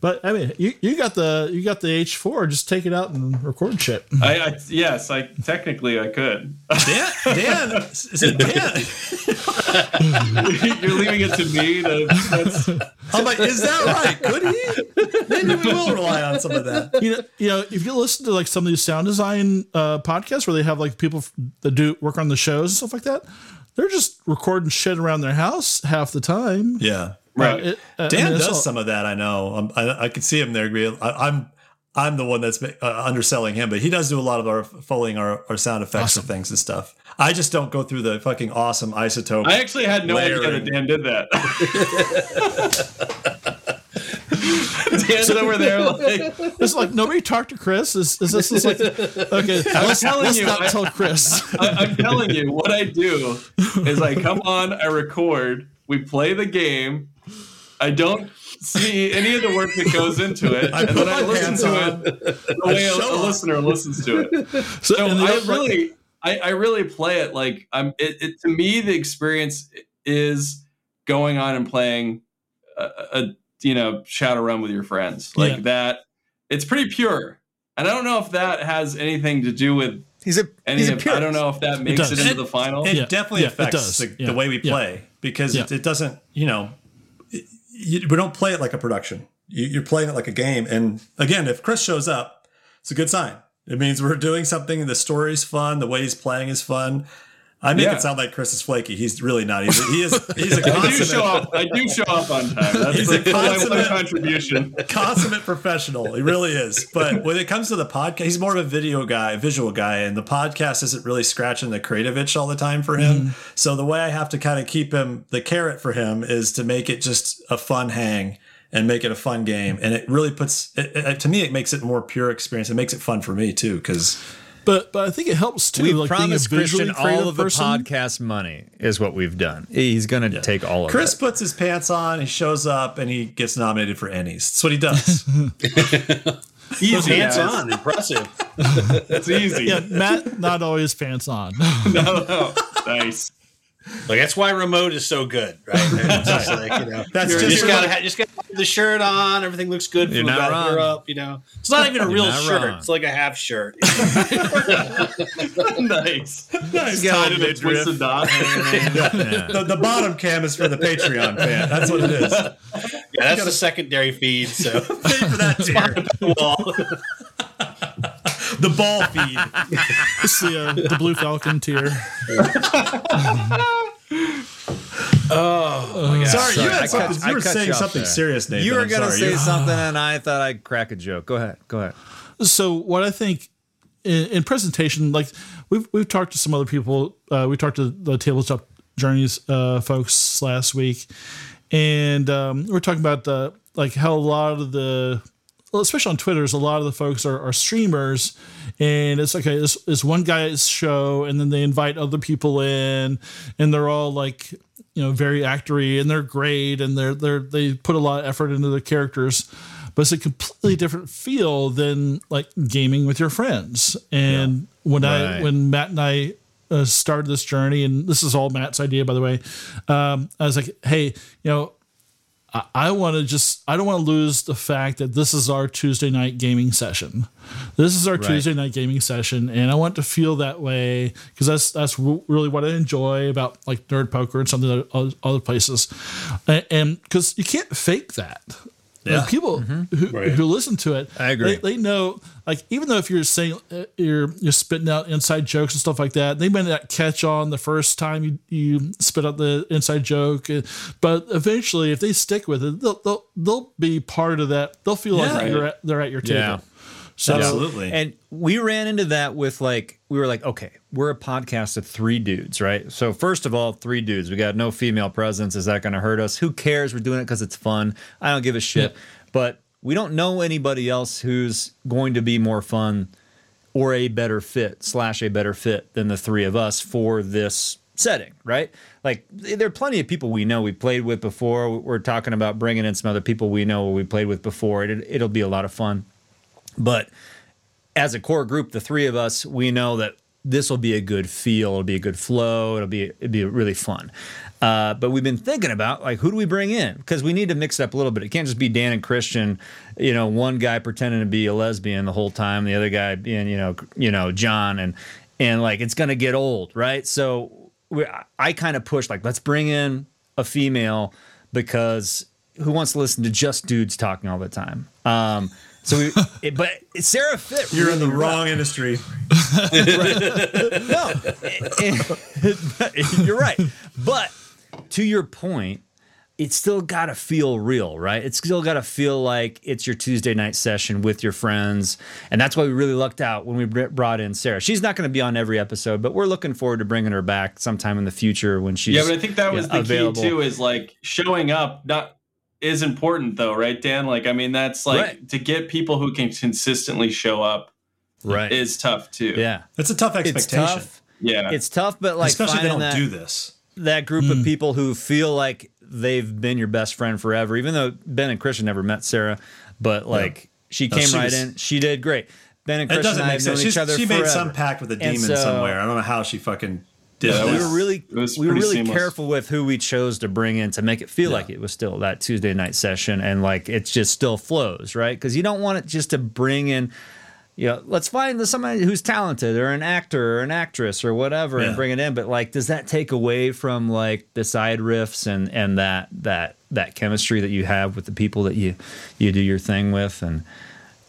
[SPEAKER 1] But i mean you, you got the you got the h4 just take it out and record shit
[SPEAKER 2] I, I yes, I technically I could.
[SPEAKER 4] Dan, Dan, is it Dan?
[SPEAKER 2] You're leaving it to me to. That's,
[SPEAKER 4] I'm like, is that right? Could he? Maybe we will rely on some of that.
[SPEAKER 1] you know, you know, if you listen to like some of these sound design uh, podcasts where they have like people that do work on the shows and stuff like that, they're just recording shit around their house half the time.
[SPEAKER 4] Yeah.
[SPEAKER 2] Right.
[SPEAKER 1] It- uh, I
[SPEAKER 4] Dan
[SPEAKER 1] mean,
[SPEAKER 4] does
[SPEAKER 1] all-
[SPEAKER 4] some of that. I know. Um, I, I can see him there. I, I'm I'm the one that's uh, underselling him, but he does do a lot of our following our, our sound effects and things and stuff. I just don't go through the fucking awesome iZotope.
[SPEAKER 2] I actually had no idea
[SPEAKER 4] Layering.
[SPEAKER 2] that Dan did that. Dan's over there like
[SPEAKER 1] It's like nobody talked to Chris. Is, is this is like okay? Let's,
[SPEAKER 2] telling
[SPEAKER 1] let's
[SPEAKER 2] you,
[SPEAKER 1] not
[SPEAKER 2] I-
[SPEAKER 1] tell Chris.
[SPEAKER 2] I, I'm telling you, what I do is I come on, I record, we play the game. I don't see any of the work that goes into it,
[SPEAKER 4] I
[SPEAKER 2] and
[SPEAKER 4] put
[SPEAKER 2] then I listen to
[SPEAKER 4] on.
[SPEAKER 2] it the way a, a listener listens to it.
[SPEAKER 1] So,
[SPEAKER 2] So I really, I, I really play it like I'm. It, it to me, the experience is going on and playing a, a you know Shadowrun with your friends like
[SPEAKER 1] Yeah.
[SPEAKER 2] that. It's pretty pure, and I don't know if that has anything to do with
[SPEAKER 3] he's a
[SPEAKER 2] any.
[SPEAKER 3] he's a
[SPEAKER 2] Of, I don't know if that makes it,
[SPEAKER 1] does.
[SPEAKER 2] into the final.
[SPEAKER 4] It
[SPEAKER 1] Yeah.
[SPEAKER 4] definitely
[SPEAKER 1] Yeah, it
[SPEAKER 4] affects
[SPEAKER 1] does.
[SPEAKER 4] the,
[SPEAKER 1] Yeah.
[SPEAKER 4] the way we
[SPEAKER 1] Yeah.
[SPEAKER 4] play because it,
[SPEAKER 1] Yeah.
[SPEAKER 4] it doesn't, you know, it, you, we don't play it like a production. You, you're playing it like a game. And again, if Chris shows up, it's a good sign. It means we're doing something. The story's fun. The way he's playing is fun. I make
[SPEAKER 2] Yeah.
[SPEAKER 4] it sound like Chris is flaky. He's really not. He's a, he is. He's a
[SPEAKER 2] I do show up. I do show up on time. That's
[SPEAKER 4] He's
[SPEAKER 2] like
[SPEAKER 4] a consummate-
[SPEAKER 2] contribution.
[SPEAKER 4] consummate professional. He really is. But when it comes to the podcast, he's more of a video guy, visual guy, and the podcast isn't really scratching the creative itch all the time for him. Mm-hmm. So the way I have to kind of keep him, the carrot for him is to make it just a fun hang and make it a fun game. And it really puts, it, it- to me, it makes it more pure experience. It makes it fun for me too, because
[SPEAKER 1] but but I think it helps too.
[SPEAKER 3] We
[SPEAKER 1] like
[SPEAKER 3] promised
[SPEAKER 1] visually
[SPEAKER 3] Christian all of the
[SPEAKER 1] person.
[SPEAKER 3] podcast money is what we've done. He's going to take all of
[SPEAKER 4] Chris
[SPEAKER 3] it.
[SPEAKER 4] Chris puts his pants on, he shows up, and he gets nominated for Ennies. That's what he does.
[SPEAKER 2] Easy,
[SPEAKER 5] pants
[SPEAKER 2] guys.
[SPEAKER 5] on, impressive.
[SPEAKER 2] That's easy.
[SPEAKER 1] Yeah, Matt, not always pants on.
[SPEAKER 2] No, no. Nice.
[SPEAKER 5] Like that's why remote is so good, right? It's just like, you know,
[SPEAKER 4] That's just
[SPEAKER 5] just gotta
[SPEAKER 4] like-
[SPEAKER 5] ha- just got the shirt on. Everything looks good
[SPEAKER 3] You're not
[SPEAKER 5] about here
[SPEAKER 3] wrong.
[SPEAKER 5] up. You know, it's not even a real
[SPEAKER 3] not
[SPEAKER 5] shirt.
[SPEAKER 3] wrong.
[SPEAKER 5] It's like a half shirt.
[SPEAKER 2] nice.
[SPEAKER 4] Nice.
[SPEAKER 2] Tied in a twisted dot.
[SPEAKER 4] the, the bottom cam is for the Patreon fan. That's what it is.
[SPEAKER 5] Yeah, that's the secondary feed. So
[SPEAKER 4] Pay for that tier.
[SPEAKER 5] wall.
[SPEAKER 4] The ball feed.
[SPEAKER 1] It's the uh, the Blue Falcon tier.
[SPEAKER 5] oh my god!
[SPEAKER 4] Sorry,
[SPEAKER 3] Sorry,
[SPEAKER 4] you had
[SPEAKER 3] I
[SPEAKER 4] something.
[SPEAKER 3] cut- I
[SPEAKER 4] you were
[SPEAKER 3] cut
[SPEAKER 4] saying
[SPEAKER 3] you off
[SPEAKER 4] something
[SPEAKER 3] there.
[SPEAKER 4] serious, Nathan.
[SPEAKER 3] You were
[SPEAKER 4] I'm
[SPEAKER 3] going to
[SPEAKER 4] sorry.
[SPEAKER 3] say
[SPEAKER 4] You-
[SPEAKER 3] something, and I thought I'd crack a joke. Go ahead. Go ahead.
[SPEAKER 1] So what I think in, in presentation, like we've we've talked to some other people. Uh, we talked to the tabletop journeys uh, folks last week, and um, we're talking about the like how a lot of the well, especially on Twitter, is a lot of the folks are, are streamers, and it's okay. It's, it's one guy's show, and then they invite other people in, and they're all like, you know, very actory, and they're great, and they're they're they put a lot of effort into their characters, but it's a completely different feel than like gaming with your friends. And when I when Matt and I uh, started this journey, and this is all Matt's idea, by the way, um, I was like, hey, you know. I- I want to just I don't want to lose the fact that this is our Tuesday night gaming session. This is our Tuesday night gaming session, and I want to feel that way because that's that's really what I enjoy about like nerd poker and some of the other- other places, and because you can't fake that. Like people who,
[SPEAKER 5] Right.
[SPEAKER 1] who listen to it,
[SPEAKER 3] I agree.
[SPEAKER 1] They, they know, like even though if you're saying uh, you're you're spitting out inside jokes and stuff like that, they may not catch on the first time you, you spit out the inside joke, uh, but eventually, if they stick with it, they'll they'll, they'll be part of that. They'll feel
[SPEAKER 4] Yeah.
[SPEAKER 1] like you're at, they're at your table.
[SPEAKER 3] Yeah.
[SPEAKER 1] So
[SPEAKER 4] Absolutely.
[SPEAKER 3] And we ran into that with like, we were like, okay, we're a podcast of three dudes, right? So, first of all, three dudes. We got no female presence. Is that going to hurt us? Who cares? We're doing it because it's fun. I don't give a shit. But we don't know anybody else who's going to be more fun or a better fit, slash, a better fit than the three of us for this setting, right? Like, there are plenty of people we know we played with before. We're talking about bringing in some other people we know we played with before. It, it'll be a lot of fun. But as a core group, the three of us, we know that this will be a good feel. It'll be a good flow. It'll be it'll be really fun. Uh, but we've been thinking about like who do we bring in because we need to mix it up a little bit. It can't just be Dan and Christian. You know, one guy pretending to be a lesbian the whole time, the other guy being you know you know John and and like it's gonna get old, right? So we, I kind of push like let's bring in a female because who wants to listen to just dudes talking all the time? Um, so we, it, but Sarah fit.
[SPEAKER 4] You're in the
[SPEAKER 3] really well.
[SPEAKER 4] wrong industry.
[SPEAKER 3] No, you're right. But to your point, it's still got to feel real, right? It's still got to feel like it's your Tuesday night session with your friends. And that's why we really lucked out when we brought in Sarah. She's not going to be on every episode, but we're looking forward to bringing her back sometime in the future when she's
[SPEAKER 2] Yeah, but I think that was
[SPEAKER 3] yeah,
[SPEAKER 2] the
[SPEAKER 3] available.
[SPEAKER 2] key too. Is like showing up. Not is important though, right, Dan? Like, I mean, that's like
[SPEAKER 3] Right.
[SPEAKER 2] to get people who can consistently show up
[SPEAKER 3] right.
[SPEAKER 2] is tough too.
[SPEAKER 3] yeah.
[SPEAKER 4] It's a tough
[SPEAKER 3] It's
[SPEAKER 4] expectation.
[SPEAKER 3] tough.
[SPEAKER 2] yeah.
[SPEAKER 3] It's tough, but like
[SPEAKER 4] Especially if they don't
[SPEAKER 3] that,
[SPEAKER 4] do this.
[SPEAKER 3] that group of hmm. people who feel like they've been your best friend forever, even though Ben and Christian never met Sarah, but like she
[SPEAKER 4] No,
[SPEAKER 3] came
[SPEAKER 4] she
[SPEAKER 3] right
[SPEAKER 4] was-
[SPEAKER 3] in. She did great. Ben and
[SPEAKER 4] It
[SPEAKER 3] Christian
[SPEAKER 4] doesn't
[SPEAKER 3] and I
[SPEAKER 4] make
[SPEAKER 3] have known
[SPEAKER 4] sense.
[SPEAKER 3] each
[SPEAKER 4] She's,
[SPEAKER 3] other
[SPEAKER 4] she
[SPEAKER 3] forever.
[SPEAKER 4] made some pact with a demon
[SPEAKER 3] so-
[SPEAKER 4] somewhere. I don't know how she fucking did
[SPEAKER 2] Yeah,
[SPEAKER 3] we were really we were really
[SPEAKER 2] seamless.
[SPEAKER 3] careful with who we chose to bring in to make it feel
[SPEAKER 4] Yeah.
[SPEAKER 3] like it was still that Tuesday night session and like it just still flows, right? Because you don't want it just to bring in, you know, let's find somebody who's talented or an actor or an actress or whatever and bring it in. But like, does that take away from like the side riffs and and that that that chemistry that you have with the people that you you do your thing with and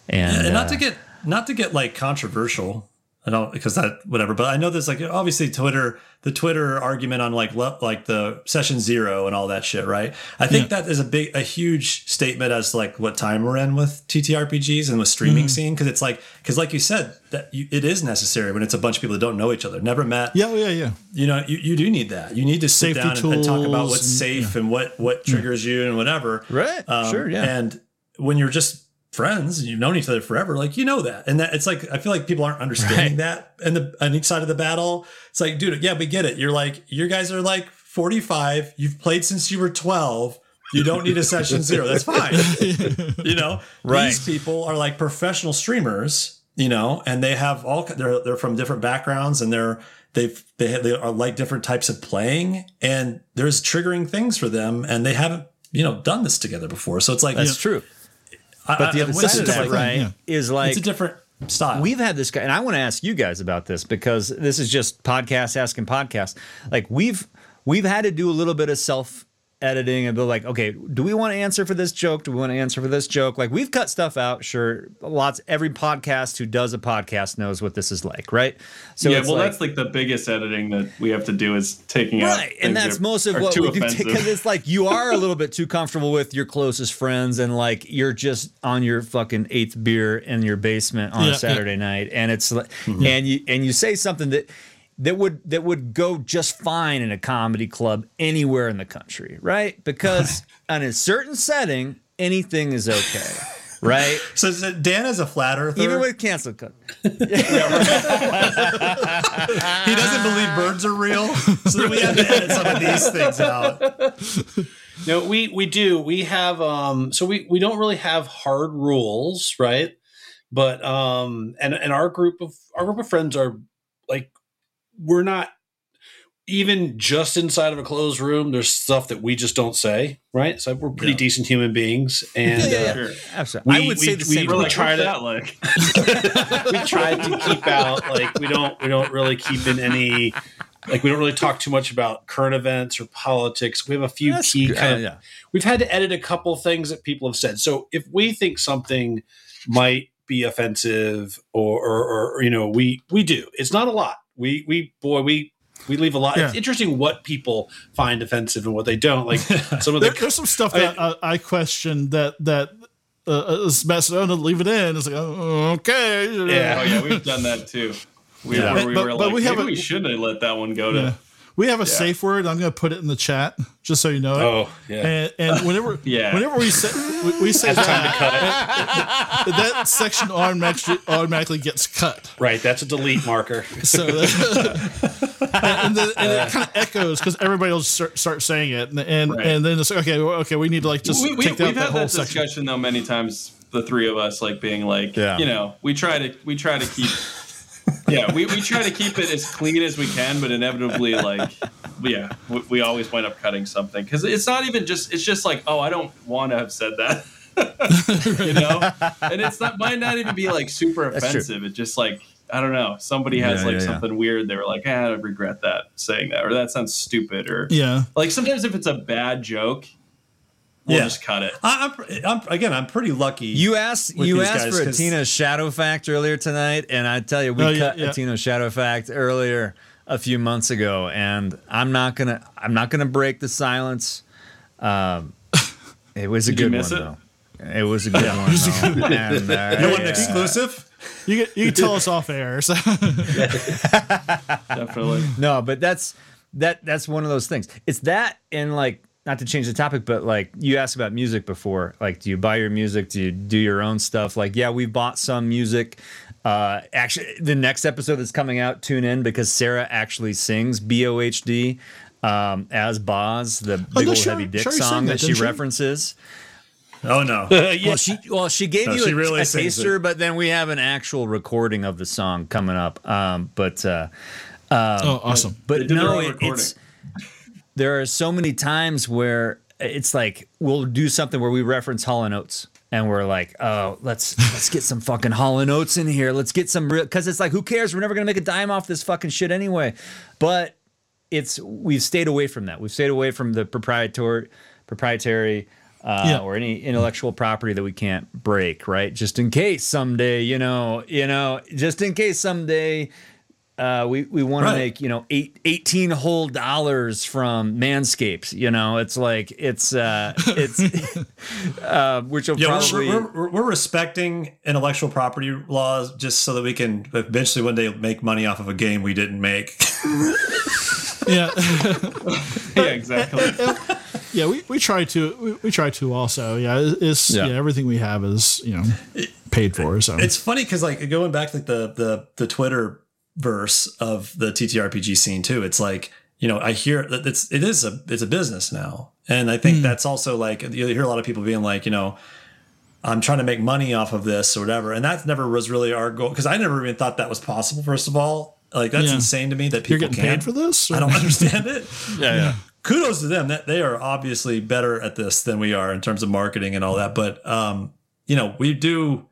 [SPEAKER 3] and,
[SPEAKER 4] and not
[SPEAKER 3] uh,
[SPEAKER 4] to get not to get like controversial i don't because that whatever but i know there's like obviously twitter the twitter argument on like le- like the session zero and all that shit right? I think that is a big a huge statement as to like what time we're in with ttrpgs and with streaming scene because it's like because like you said that you, it is necessary when it's a bunch of people that don't know each other never met.
[SPEAKER 1] Yeah, yeah, yeah.
[SPEAKER 4] you know you, you do need that. You need to sit
[SPEAKER 1] Safety
[SPEAKER 4] down and, and talk about what's
[SPEAKER 1] and-
[SPEAKER 4] safe and what what triggers you and whatever.
[SPEAKER 3] Right. Sure, yeah.
[SPEAKER 4] Um, and when you're just friends and you've known each other forever like you know that. And that it's like i feel like people aren't understanding that and the on each side of the battle. It's like dude yeah we get it. You're like you guys are like 45 you've played since you were 12 you don't need a session zero. That's fine. You know?
[SPEAKER 3] Right.
[SPEAKER 4] these people are like professional streamers you know and they have all they're they're from different backgrounds and they're they've they, have, they are like different types of playing and there's triggering things for them and they haven't you know done this together before. So it's like
[SPEAKER 3] that's true.
[SPEAKER 4] I-
[SPEAKER 3] But the other side of that, right,
[SPEAKER 4] thing,
[SPEAKER 1] yeah.
[SPEAKER 3] is like
[SPEAKER 4] it's a different style
[SPEAKER 3] We've had this guy, and I want to ask you guys about this because this is just podcast asking podcast. Like we've we've had to do a little bit of self editing and be like, okay, do we want to answer for this joke? Do we want to answer for this joke? Like we've cut stuff out. Sure, lots. Every podcast who does a podcast knows what this is like, right? So
[SPEAKER 2] yeah, well,
[SPEAKER 3] like,
[SPEAKER 2] that's like the biggest editing that we have to do is taking out.
[SPEAKER 3] right and that's
[SPEAKER 2] that
[SPEAKER 3] most of what
[SPEAKER 2] too
[SPEAKER 3] we do because it's like you are a little bit too comfortable with your closest friends and like you're just on your fucking eighth beer in your basement on
[SPEAKER 1] Yeah,
[SPEAKER 3] a
[SPEAKER 1] yeah.
[SPEAKER 3] saturday night and it's like mm-hmm. and you and you say something that that would that would go just fine in a comedy club anywhere in the country right? Because in a certain setting anything is okay right?
[SPEAKER 4] So is it- dan is a flat earther?
[SPEAKER 3] Even with cancel cut.
[SPEAKER 4] He doesn't believe birds are real? So we have to edit some of these things out.
[SPEAKER 5] No, we we do. We have um so we we don't really have hard rules, right? But um and and our group of our group of friends are like we're not even just inside of a closed room, there's stuff that we just don't say, right? So we're pretty
[SPEAKER 4] Yeah.
[SPEAKER 5] decent human beings and
[SPEAKER 3] Yeah, yeah,
[SPEAKER 5] uh.
[SPEAKER 2] Sure.
[SPEAKER 3] absolutely i
[SPEAKER 5] We-
[SPEAKER 3] would
[SPEAKER 5] we-
[SPEAKER 3] say the
[SPEAKER 5] we
[SPEAKER 3] same
[SPEAKER 2] We're
[SPEAKER 5] really
[SPEAKER 2] like,
[SPEAKER 5] try to-
[SPEAKER 2] that like?
[SPEAKER 5] we try to keep out like we don't we don't really keep in any like we don't really talk too much about current events or politics. We have a few
[SPEAKER 3] That's
[SPEAKER 5] key
[SPEAKER 3] good.
[SPEAKER 5] kind of.
[SPEAKER 3] Uh, yeah.
[SPEAKER 5] We've had to edit a couple things that people have said. So if we think something might be offensive, or, or, or you know, we we do. It's not a lot. We we boy we. We leave a lot. It's interesting what people find offensive and what they don't. Like some of the
[SPEAKER 1] There, there's some stuff
[SPEAKER 5] I-
[SPEAKER 1] that I, I question that that uh, is messed. Oh, no, leave it in. It's like oh, okay.
[SPEAKER 5] Yeah.
[SPEAKER 2] Oh yeah, we've done that too. We,
[SPEAKER 3] Yeah.
[SPEAKER 2] where we
[SPEAKER 1] But-
[SPEAKER 2] were
[SPEAKER 1] but
[SPEAKER 2] like,
[SPEAKER 1] we have
[SPEAKER 2] maybe we shouldn't have let that one go to.
[SPEAKER 1] Yeah. We have a safe word. I'm going to put it in the chat just so you know it.
[SPEAKER 5] oh yeah
[SPEAKER 1] And, and whenever
[SPEAKER 2] Yeah.
[SPEAKER 1] whenever we say we, we say
[SPEAKER 5] time to
[SPEAKER 1] that,
[SPEAKER 5] cut it.
[SPEAKER 1] that section automatically automatically gets cut.
[SPEAKER 5] Right, that's a delete marker.
[SPEAKER 1] So and, and, then, and it kind of echoes because everybody will start, start saying it, and and,
[SPEAKER 2] Right.
[SPEAKER 1] and then it's like, okay, okay, we need to like just
[SPEAKER 2] we, we,
[SPEAKER 1] take
[SPEAKER 2] we've
[SPEAKER 1] out that
[SPEAKER 2] had
[SPEAKER 1] whole
[SPEAKER 2] that
[SPEAKER 1] section.
[SPEAKER 2] discussion though many times. The three of us, like being like,
[SPEAKER 3] Yeah.
[SPEAKER 2] you know, we try to we try to keep. Yeah, we, we try to keep it as clean as we can, but inevitably, like, yeah, we, we always wind up cutting something because it's not even just. It's just like, oh, I don't want to have said that, you know, and it's not might not even be like super offensive. It's just like I don't know. Somebody has
[SPEAKER 3] Yeah,
[SPEAKER 2] like
[SPEAKER 3] yeah, yeah.
[SPEAKER 2] something weird. They were like, ah, I regret that saying that, or that sounds stupid, or
[SPEAKER 1] Yeah,
[SPEAKER 2] like sometimes if it's a bad joke, we'll
[SPEAKER 4] Yeah.
[SPEAKER 2] just cut it.
[SPEAKER 4] I, I'm, I'm again. I'm pretty lucky.
[SPEAKER 3] You asked you asked
[SPEAKER 4] guys,
[SPEAKER 3] for a
[SPEAKER 4] 'cause-
[SPEAKER 3] Tina Shadow Fact earlier tonight, and I tell you, we
[SPEAKER 1] Oh, yeah,
[SPEAKER 3] cut
[SPEAKER 1] yeah.
[SPEAKER 3] a Tina Shadow Fact earlier a few months ago, and I'm not gonna I'm not gonna break the silence. Um, it was a good one
[SPEAKER 2] it?
[SPEAKER 3] though. It was a good one. though. And, uh,
[SPEAKER 4] you want an
[SPEAKER 3] yeah.
[SPEAKER 4] exclusive?
[SPEAKER 1] you can, you can tell us off air. So
[SPEAKER 2] Definitely.
[SPEAKER 3] No, but that's that that's one of those things. It's that and like not to change the topic, but like you asked about music before. Like, do you buy your music? Do you do your own stuff? Like, yeah, we bought some music. Uh, actually, the next episode that's coming out, tune in because Sarah actually sings B O H D um, as Boz, the big
[SPEAKER 1] no,
[SPEAKER 3] old
[SPEAKER 1] Sherry-
[SPEAKER 3] heavy dick
[SPEAKER 1] Sherry
[SPEAKER 3] song
[SPEAKER 1] that,
[SPEAKER 3] that, she
[SPEAKER 1] she?
[SPEAKER 3] references.
[SPEAKER 4] Oh no.
[SPEAKER 3] Well, she well she gave
[SPEAKER 4] No,
[SPEAKER 3] you
[SPEAKER 4] she
[SPEAKER 3] a,
[SPEAKER 4] really
[SPEAKER 3] a
[SPEAKER 4] sings
[SPEAKER 3] taster,
[SPEAKER 4] it.
[SPEAKER 3] but then we have an actual recording of the song coming up. Um, but uh,
[SPEAKER 1] oh, awesome.
[SPEAKER 3] but
[SPEAKER 2] They did their
[SPEAKER 3] no, it,
[SPEAKER 2] recording.
[SPEAKER 3] it's there are so many times where it's like we'll do something where we reference Hall and Oates. And we're like, oh, let's let's get some fucking Hall and Oates in here. Let's get some real because it's like, who cares? We're never gonna make a dime off this fucking shit anyway. But it's we've stayed away from that. We've stayed away from the proprietary proprietary uh,
[SPEAKER 1] Yeah.
[SPEAKER 3] or any intellectual property that we can't break, right? Just in case someday, you know, you know, just in case someday uh, we we want
[SPEAKER 4] Right.
[SPEAKER 3] to make you know eight, 18 whole dollars from Manscaped. You know, it's like it's uh, it's uh, which will
[SPEAKER 4] Yeah, we're-
[SPEAKER 3] probably
[SPEAKER 4] we're, we're, we're respecting intellectual property laws just so that we can eventually one day make money off of a game we didn't make.
[SPEAKER 1] Yeah,
[SPEAKER 2] yeah, exactly.
[SPEAKER 1] yeah. We, we try to we, we try to also. Yeah, it- it's yeah.
[SPEAKER 3] Yeah.
[SPEAKER 1] Everything we have is you know paid for. So
[SPEAKER 4] it's funny because like going back to like the the the Twitter verse of the TTRPG scene too. It's like you know I hear that it's it is a it's a business now, and I think that's also like you hear a lot of people being like you know. I'm trying to make money off of this or whatever, and that never was really our goal because I never even thought that was possible. First of all, like that's
[SPEAKER 1] Yeah.
[SPEAKER 4] insane to me that
[SPEAKER 1] you're
[SPEAKER 4] people
[SPEAKER 1] getting
[SPEAKER 4] can.
[SPEAKER 1] paid for this.
[SPEAKER 4] I don't understand it.
[SPEAKER 3] yeah yeah
[SPEAKER 4] kudos to them that they are obviously better at this than we are in terms of marketing and all that but um you know we do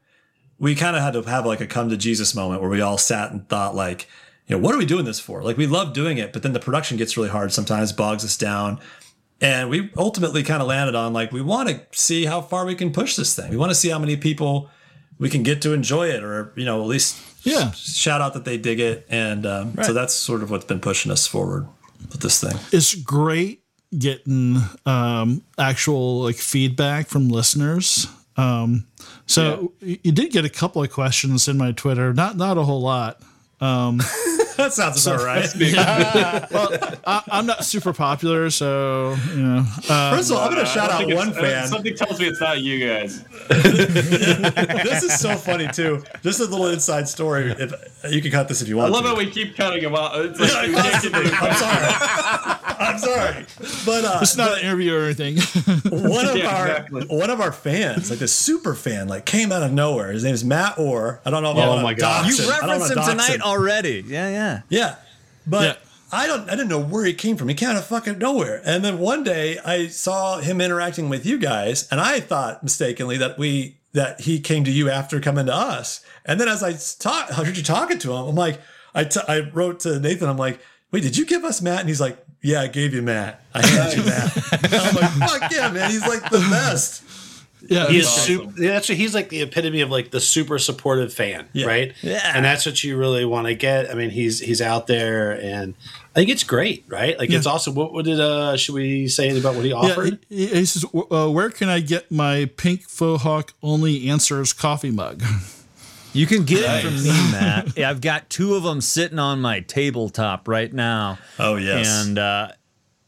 [SPEAKER 4] we kind of had to have like a come to jesus moment where we all sat and thought like you know what are we doing this for? Like we love doing it but then the production gets really hard sometimes bogs us down. And we ultimately kind of landed on like we want to see how far we can push this thing. We want to see how many people we can get to enjoy it or you know at least
[SPEAKER 1] Yeah.
[SPEAKER 4] shout out that they dig it. And um, so that's sort of what's been pushing us forward with this thing.
[SPEAKER 1] It's great getting um, actual like feedback from listeners. Um, so y you did get a couple of questions in my Twitter, not not a whole lot.
[SPEAKER 4] Um, that sounds about right
[SPEAKER 1] I, I'm not super popular, so you know. Uh,
[SPEAKER 4] First of all, I'm going to shout out one
[SPEAKER 2] uh,
[SPEAKER 4] fan.
[SPEAKER 2] Something tells me it's not you guys.
[SPEAKER 4] this is so funny too. Just a little inside story. If you can cut this if you want.
[SPEAKER 2] I love
[SPEAKER 4] to.
[SPEAKER 2] how we keep cutting them off. Like, we can't get to the
[SPEAKER 4] I'm sorry. I'm sorry. But uh,
[SPEAKER 1] it's not an interview or anything.
[SPEAKER 4] one of
[SPEAKER 2] Yeah,
[SPEAKER 4] our
[SPEAKER 2] exactly.
[SPEAKER 4] one of our fans, like a super fan, like came out of nowhere. His name is Matt Orr. I don't know. If I
[SPEAKER 5] Oh
[SPEAKER 4] wanna
[SPEAKER 5] my God.
[SPEAKER 4] dox
[SPEAKER 3] you
[SPEAKER 4] him. I
[SPEAKER 3] referenced him
[SPEAKER 4] wanna
[SPEAKER 3] tonight
[SPEAKER 4] him.
[SPEAKER 3] already. Yeah yeah.
[SPEAKER 4] Yeah, but
[SPEAKER 1] Yeah.
[SPEAKER 4] I don't. I didn't know where he came from. He came out of fucking nowhere. And then one day I saw him interacting with you guys, and I thought mistakenly that we that he came to you after coming to us. And then as I talk, I heard you talking to him. I'm like, I, t- I wrote to Nathan. I'm like, wait, did you give us Matt? And he's like, yeah, I gave you Matt. I handed you Matt. I'm like, fuck yeah, man. He's like the best.
[SPEAKER 1] Yeah,
[SPEAKER 5] He is
[SPEAKER 2] awesome.
[SPEAKER 5] super. That's what, he's like the epitome of like the super supportive fan,
[SPEAKER 4] Yeah.
[SPEAKER 5] right?
[SPEAKER 3] Yeah.
[SPEAKER 5] and that's what you really want to get. I mean, he's he's out there, and I think it's great, right? Like it's
[SPEAKER 1] Yeah.
[SPEAKER 5] awesome. What, what did uh should we say about what he
[SPEAKER 1] Yeah,
[SPEAKER 5] offered?
[SPEAKER 1] he, he says, uh, "Where can I get my Pink Fohawk only answers coffee mug?"
[SPEAKER 3] You can get it from me, Matt. I've got two of them sitting on my tabletop right now.
[SPEAKER 4] Oh, yes.
[SPEAKER 3] And uh,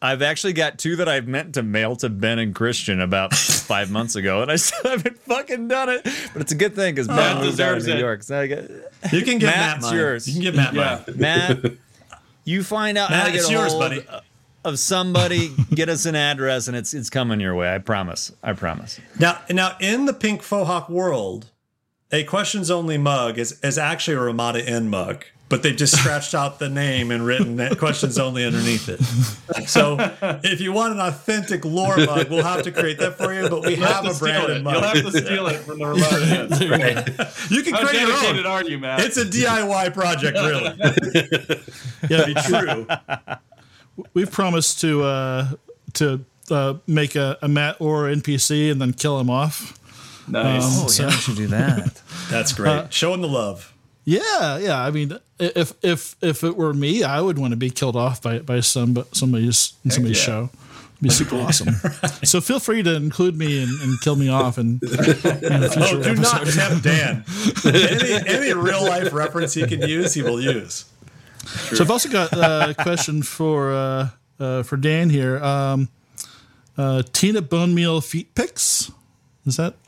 [SPEAKER 3] I've actually got two that I've meant to mail to Ben and Christian about five months ago, and I still haven't fucking done it. But it's a good thing because oh, Matt out of
[SPEAKER 2] deserves
[SPEAKER 3] New
[SPEAKER 2] it.
[SPEAKER 3] York. So get,
[SPEAKER 4] You can get
[SPEAKER 3] Matt's
[SPEAKER 4] Matt
[SPEAKER 3] yours.
[SPEAKER 4] You can get Matt
[SPEAKER 2] Yeah.
[SPEAKER 4] mine.
[SPEAKER 3] Matt, you find out how
[SPEAKER 4] Matt,
[SPEAKER 3] to get a
[SPEAKER 4] yours,
[SPEAKER 3] hold
[SPEAKER 4] buddy.
[SPEAKER 3] of somebody, get us an address, and it's it's coming your way. I promise. I promise.
[SPEAKER 4] Now, now in the Pink Fohawk world, a questions only mug is, is actually a Ramada Inn mug, but they've just scratched out the name and written that questions only underneath it. So if you want an authentic lore mug, we'll have to create that for you, but we
[SPEAKER 2] You'll
[SPEAKER 4] have
[SPEAKER 2] have
[SPEAKER 4] a
[SPEAKER 2] to steal
[SPEAKER 4] branded
[SPEAKER 2] it.
[SPEAKER 4] mug.
[SPEAKER 2] You'll have to steal it from the Ramada Inn.
[SPEAKER 4] You can
[SPEAKER 2] How
[SPEAKER 4] create your own.
[SPEAKER 2] are you, Matt?
[SPEAKER 4] It's a DIY project, really.
[SPEAKER 1] Yeah,
[SPEAKER 4] Be true.
[SPEAKER 1] we've promised to uh, to uh, make a, a Matt Orr NPC and then kill him off.
[SPEAKER 2] nice.
[SPEAKER 3] Oh, yeah, we should do that.
[SPEAKER 4] That's great. Show him the love.
[SPEAKER 1] Yeah, yeah. I mean, if if if it were me, I would want to be killed off by by some somebody's somebody's
[SPEAKER 2] yeah.
[SPEAKER 1] show. It'd be super awesome. So feel free to include me and, and kill me off and in a future
[SPEAKER 4] Oh, do not tempt Dan. Any, any real life reference he can use, he will use.
[SPEAKER 1] So I've also got uh, a question for uh, uh, for Dan here. Um, uh, Tina Bone Meal feet pics. Is that?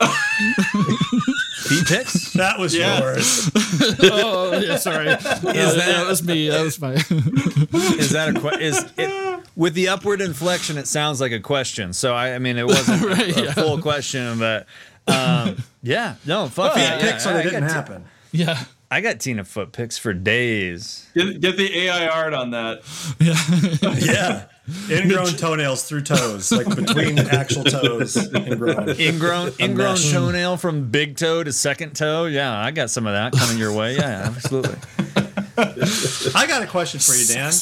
[SPEAKER 3] Feet pics?
[SPEAKER 4] That was
[SPEAKER 2] Yeah.
[SPEAKER 4] yours.
[SPEAKER 1] Oh, yeah. Sorry, Uh, that was me. That was my.
[SPEAKER 3] Is that a question? Is it with the upward inflection? It sounds like a question. So I, I mean, it wasn't a-
[SPEAKER 1] Right,
[SPEAKER 3] a,
[SPEAKER 1] yeah.
[SPEAKER 3] full question, but um, yeah, no, fuck
[SPEAKER 4] Feet
[SPEAKER 3] yeah, yeah,
[SPEAKER 4] pics or
[SPEAKER 3] I,
[SPEAKER 4] they didn't
[SPEAKER 3] got Ti-
[SPEAKER 4] happen.
[SPEAKER 1] yeah.
[SPEAKER 3] I got Tina foot pics for days.
[SPEAKER 2] Get, get the AI art on that.
[SPEAKER 4] Yeah. yeah. Ingrown toenails through toes, like between actual toes. Ingrown.
[SPEAKER 3] Ingrown, ingrown toenail from big toe to second toe. Yeah, I got some of that coming your way. Yeah, absolutely.
[SPEAKER 4] I got a question for you, Dan.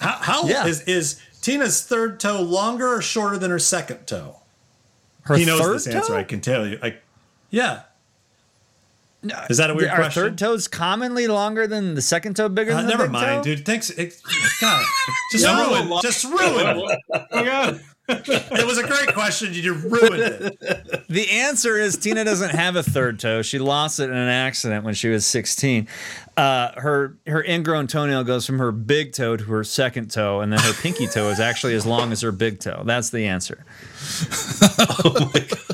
[SPEAKER 4] How, how
[SPEAKER 3] Yeah.
[SPEAKER 4] is is Tina's third toe longer or shorter than her second toe?
[SPEAKER 3] Her
[SPEAKER 4] he knows
[SPEAKER 3] third
[SPEAKER 4] this answer.
[SPEAKER 3] toe?
[SPEAKER 4] I can tell you. I, yeah. Is that a weird
[SPEAKER 3] Our
[SPEAKER 4] question?
[SPEAKER 3] third toe's commonly longer than the second toe, bigger
[SPEAKER 4] Uh,
[SPEAKER 3] than the
[SPEAKER 4] never
[SPEAKER 3] big
[SPEAKER 4] mind,
[SPEAKER 3] toe?
[SPEAKER 4] dude. Thanks. It, God, just
[SPEAKER 2] Number
[SPEAKER 4] ruin.
[SPEAKER 2] one.
[SPEAKER 4] Just ruin.
[SPEAKER 2] Oh god.
[SPEAKER 4] It was a great question. You ruined it.
[SPEAKER 3] The answer is Tina doesn't have a third toe. She lost it in an accident when she was 16. Uh, her her ingrown toenail goes from her big toe to her second toe, and then her pinky toe is actually as long as her big toe. That's the answer.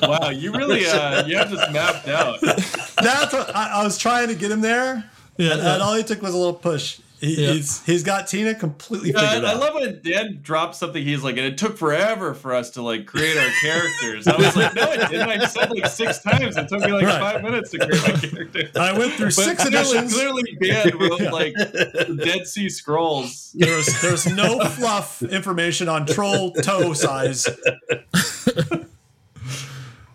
[SPEAKER 2] Wow, you really uh, you have this mapped out.
[SPEAKER 4] That's what I, I was trying to get him there.
[SPEAKER 1] Yeah,
[SPEAKER 4] and, and all he took was a little push. He,
[SPEAKER 1] Yeah.
[SPEAKER 4] he's he's got Tina completely
[SPEAKER 2] Yeah,
[SPEAKER 4] figured
[SPEAKER 2] I, I love when Dan drops something. He's like, and it took forever for us to like create our characters. I was like, no, it didn't. I said like six times. It took me like
[SPEAKER 4] Right.
[SPEAKER 2] five minutes to create my character.
[SPEAKER 4] I went through
[SPEAKER 2] But
[SPEAKER 4] six
[SPEAKER 2] clearly,
[SPEAKER 4] editions.
[SPEAKER 2] clearly, Dan wrote like Dead Sea Scrolls.
[SPEAKER 4] There's there's no fluff information on troll toe size.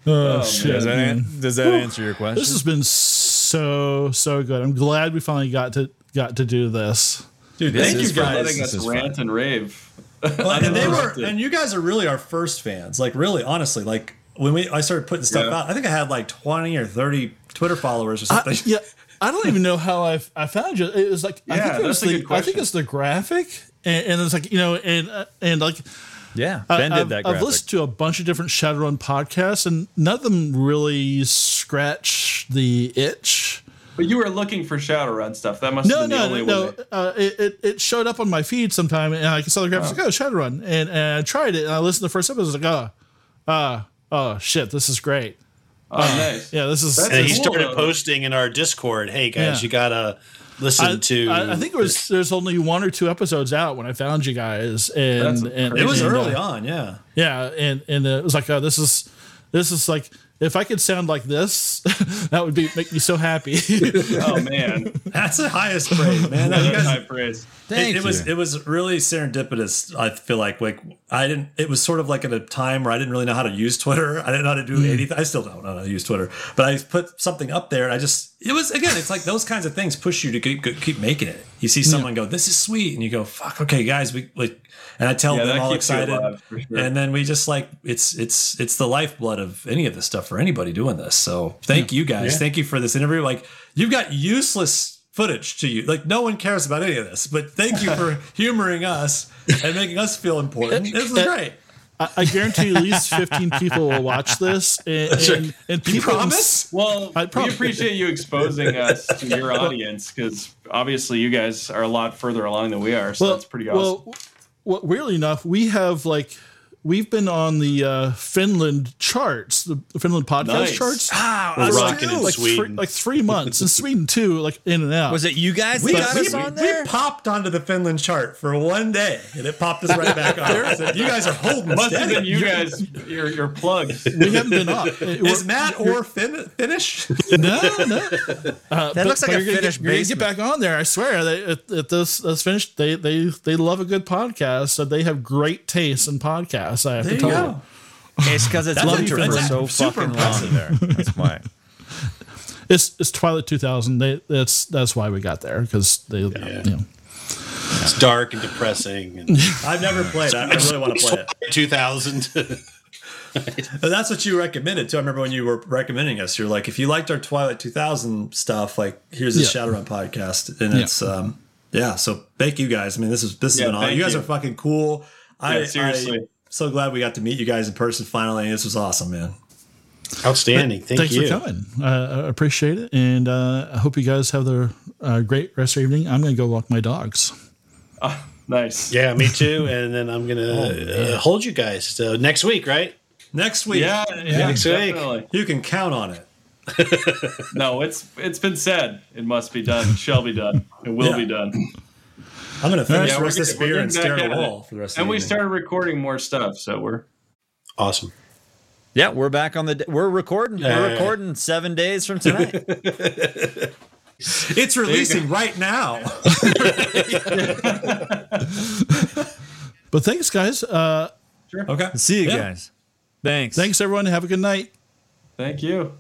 [SPEAKER 1] Oh,
[SPEAKER 3] Does
[SPEAKER 1] shit.
[SPEAKER 3] that,
[SPEAKER 1] man.
[SPEAKER 3] does that answer your question?
[SPEAKER 1] This has been so so good. I'm glad we finally got to got to do this.
[SPEAKER 4] Dude,
[SPEAKER 3] This
[SPEAKER 4] thank
[SPEAKER 3] is
[SPEAKER 4] you
[SPEAKER 2] for
[SPEAKER 4] guys.
[SPEAKER 2] letting
[SPEAKER 3] This
[SPEAKER 2] us
[SPEAKER 3] is
[SPEAKER 2] rant and rave.
[SPEAKER 4] Well, and they were,
[SPEAKER 2] Uninterrupted.
[SPEAKER 4] and you guys are really our first fans. Like, really, honestly, like when we I started putting stuff
[SPEAKER 2] Yeah.
[SPEAKER 4] out, I think I had like twenty or thirty Twitter followers or
[SPEAKER 1] I,
[SPEAKER 4] something.
[SPEAKER 1] yeah, I don't even know how I I found you. It was like I
[SPEAKER 2] Yeah,
[SPEAKER 1] think it was
[SPEAKER 2] that's a
[SPEAKER 1] the
[SPEAKER 2] good
[SPEAKER 1] I think it's the graphic, and, and it's like you know, and uh, and like
[SPEAKER 3] yeah,
[SPEAKER 1] I-
[SPEAKER 3] Ben
[SPEAKER 1] I've,
[SPEAKER 3] did that
[SPEAKER 1] I've listened to a bunch of different Shadowrun podcasts, and none of them really scratch the itch.
[SPEAKER 2] But you were looking for Shadowrun stuff. That must have
[SPEAKER 1] No,
[SPEAKER 2] been the
[SPEAKER 1] no,
[SPEAKER 2] only
[SPEAKER 1] no.
[SPEAKER 2] one.
[SPEAKER 1] no. Uh, it, it it showed up on my feed sometime, and I saw the graphics like, oh, Shadowrun, and, and I tried it, and I listened to the first episode. I was like, oh, uh, oh shit, this is great.
[SPEAKER 2] Oh, nice.
[SPEAKER 1] Yeah, this is.
[SPEAKER 2] That's
[SPEAKER 5] And he
[SPEAKER 2] cool,
[SPEAKER 5] started
[SPEAKER 2] though.
[SPEAKER 5] posting in our Discord, "Hey guys,
[SPEAKER 1] Yeah.
[SPEAKER 5] you gotta listen
[SPEAKER 1] I,
[SPEAKER 5] to."
[SPEAKER 1] I, I think it was there's only one or two episodes out when I found you guys, and and
[SPEAKER 4] it was
[SPEAKER 1] and,
[SPEAKER 4] early
[SPEAKER 1] uh,
[SPEAKER 4] on, yeah.
[SPEAKER 1] Yeah, and and uh, it was like, oh, this is this is like if I could sound like this, that would be make me so happy.
[SPEAKER 2] Oh man,
[SPEAKER 4] That's the highest praise, man. You
[SPEAKER 2] that's
[SPEAKER 4] guys-
[SPEAKER 2] high praise.
[SPEAKER 3] Thank
[SPEAKER 4] it, it was it was really serendipitous. I feel like like I didn't. It was sort of like at a time where I didn't really know how to use Twitter. I didn't know how to do anything. I still don't know how to use Twitter, but I put something up there, and I just it was again. It's like those kinds of things push you to keep keep making it. you see someone go, "This is sweet," and you go, "Fuck, okay, guys, we like," and I tell
[SPEAKER 2] Yeah,
[SPEAKER 4] them all excited,
[SPEAKER 2] alive, sure.
[SPEAKER 4] and then we just like it's it's it's the lifeblood of any of this stuff for anybody doing this. So thank you guys, thank you for this interview. Like you've got useless footage to you, like no one cares about any of this, but thank you for humoring us and making us feel important. This is great.
[SPEAKER 1] I, I guarantee at least 15 people will watch this. And, and, and
[SPEAKER 4] You
[SPEAKER 1] people
[SPEAKER 4] promise?
[SPEAKER 2] Well,
[SPEAKER 1] I
[SPEAKER 2] we appreciate you exposing us to your audience because obviously you guys are a lot further along than we are. So that's pretty awesome.
[SPEAKER 1] Well, well, weirdly enough, we have like we've been on the uh, Finland charts, the Finland podcast
[SPEAKER 2] Nice.
[SPEAKER 1] charts.
[SPEAKER 4] Ah,
[SPEAKER 5] We're rocking in
[SPEAKER 1] like
[SPEAKER 5] Sweden.
[SPEAKER 1] Three, like three months in Sweden too, like in and out.
[SPEAKER 3] Was it you guys
[SPEAKER 4] We,
[SPEAKER 3] that got
[SPEAKER 4] we,
[SPEAKER 3] us on
[SPEAKER 4] we popped onto the Finland chart for one day, and it popped us right back on. So you guys are holding
[SPEAKER 2] Must have been you guys, your your plugs.
[SPEAKER 1] We haven't been up. It-
[SPEAKER 4] Is
[SPEAKER 1] we're-
[SPEAKER 4] Matt Orr fin- Finnish?
[SPEAKER 1] no, no. Uh,
[SPEAKER 3] That looks like
[SPEAKER 1] but
[SPEAKER 3] a
[SPEAKER 1] you're gonna
[SPEAKER 3] Finnish
[SPEAKER 1] get, you're gonna get back on there. I swear. They, at, at this, this finished. They, they, they love a good podcast. So they have great taste in podcasts. I have
[SPEAKER 4] There
[SPEAKER 1] to
[SPEAKER 4] you
[SPEAKER 1] tell
[SPEAKER 4] go.
[SPEAKER 1] you.
[SPEAKER 3] It's because it's
[SPEAKER 4] That's
[SPEAKER 3] winter for so
[SPEAKER 4] Super
[SPEAKER 3] fucking long there. That's why.
[SPEAKER 1] It's it's Twilight 2000. They, that's that's why we got there because they, you know.
[SPEAKER 5] It's dark and depressing. And
[SPEAKER 4] I've never played. I, I really want to play it.
[SPEAKER 5] 2000.
[SPEAKER 4] But that's what you recommended too. I remember when you were recommending us. You're like, if you liked our Twilight 2000 stuff, like here's the
[SPEAKER 1] Yeah.
[SPEAKER 4] Shadowrun podcast, and
[SPEAKER 1] Yeah.
[SPEAKER 4] it's um, yeah. So thank you guys. I mean, this is this has
[SPEAKER 2] Yeah,
[SPEAKER 4] been awesome.
[SPEAKER 2] thank
[SPEAKER 4] You guys
[SPEAKER 2] you.
[SPEAKER 4] are fucking cool. I
[SPEAKER 2] Yeah, seriously.
[SPEAKER 4] I, so glad we got to meet you guys in person finally. This was awesome, man.
[SPEAKER 5] Outstanding. Thank
[SPEAKER 1] Thanks
[SPEAKER 5] you.
[SPEAKER 1] for coming. Uh, I appreciate it, and uh, I hope you guys have the uh, great rest of your evening. I'm going to go walk my dogs.
[SPEAKER 2] Nice.
[SPEAKER 5] Yeah, me too. And then I'm going to uh, hold you guys. So next week, right?
[SPEAKER 4] Next week,
[SPEAKER 2] Yeah, yeah,
[SPEAKER 5] Next week.
[SPEAKER 4] you can count on it.
[SPEAKER 2] No, it's it's been said. It must be done. It shall be done. It will
[SPEAKER 4] Yeah.
[SPEAKER 2] be done.
[SPEAKER 4] I'm gonna finish
[SPEAKER 2] Yeah,
[SPEAKER 4] the rest of this beer and
[SPEAKER 2] getting
[SPEAKER 4] stare at the wall for the rest
[SPEAKER 2] And
[SPEAKER 4] of the day.
[SPEAKER 2] And we
[SPEAKER 4] evening.
[SPEAKER 2] started recording more stuff, so we're
[SPEAKER 5] Awesome.
[SPEAKER 3] Yeah, we're back on the. We're recording.
[SPEAKER 5] Yeah.
[SPEAKER 3] We're recording seven days from tonight.
[SPEAKER 4] It's releasing right now.
[SPEAKER 1] But thanks, guys. Uh,
[SPEAKER 4] okay.
[SPEAKER 3] See you
[SPEAKER 4] Yeah.
[SPEAKER 3] guys. Thanks.
[SPEAKER 1] thanks, everyone. Have a good night.
[SPEAKER 2] thank you.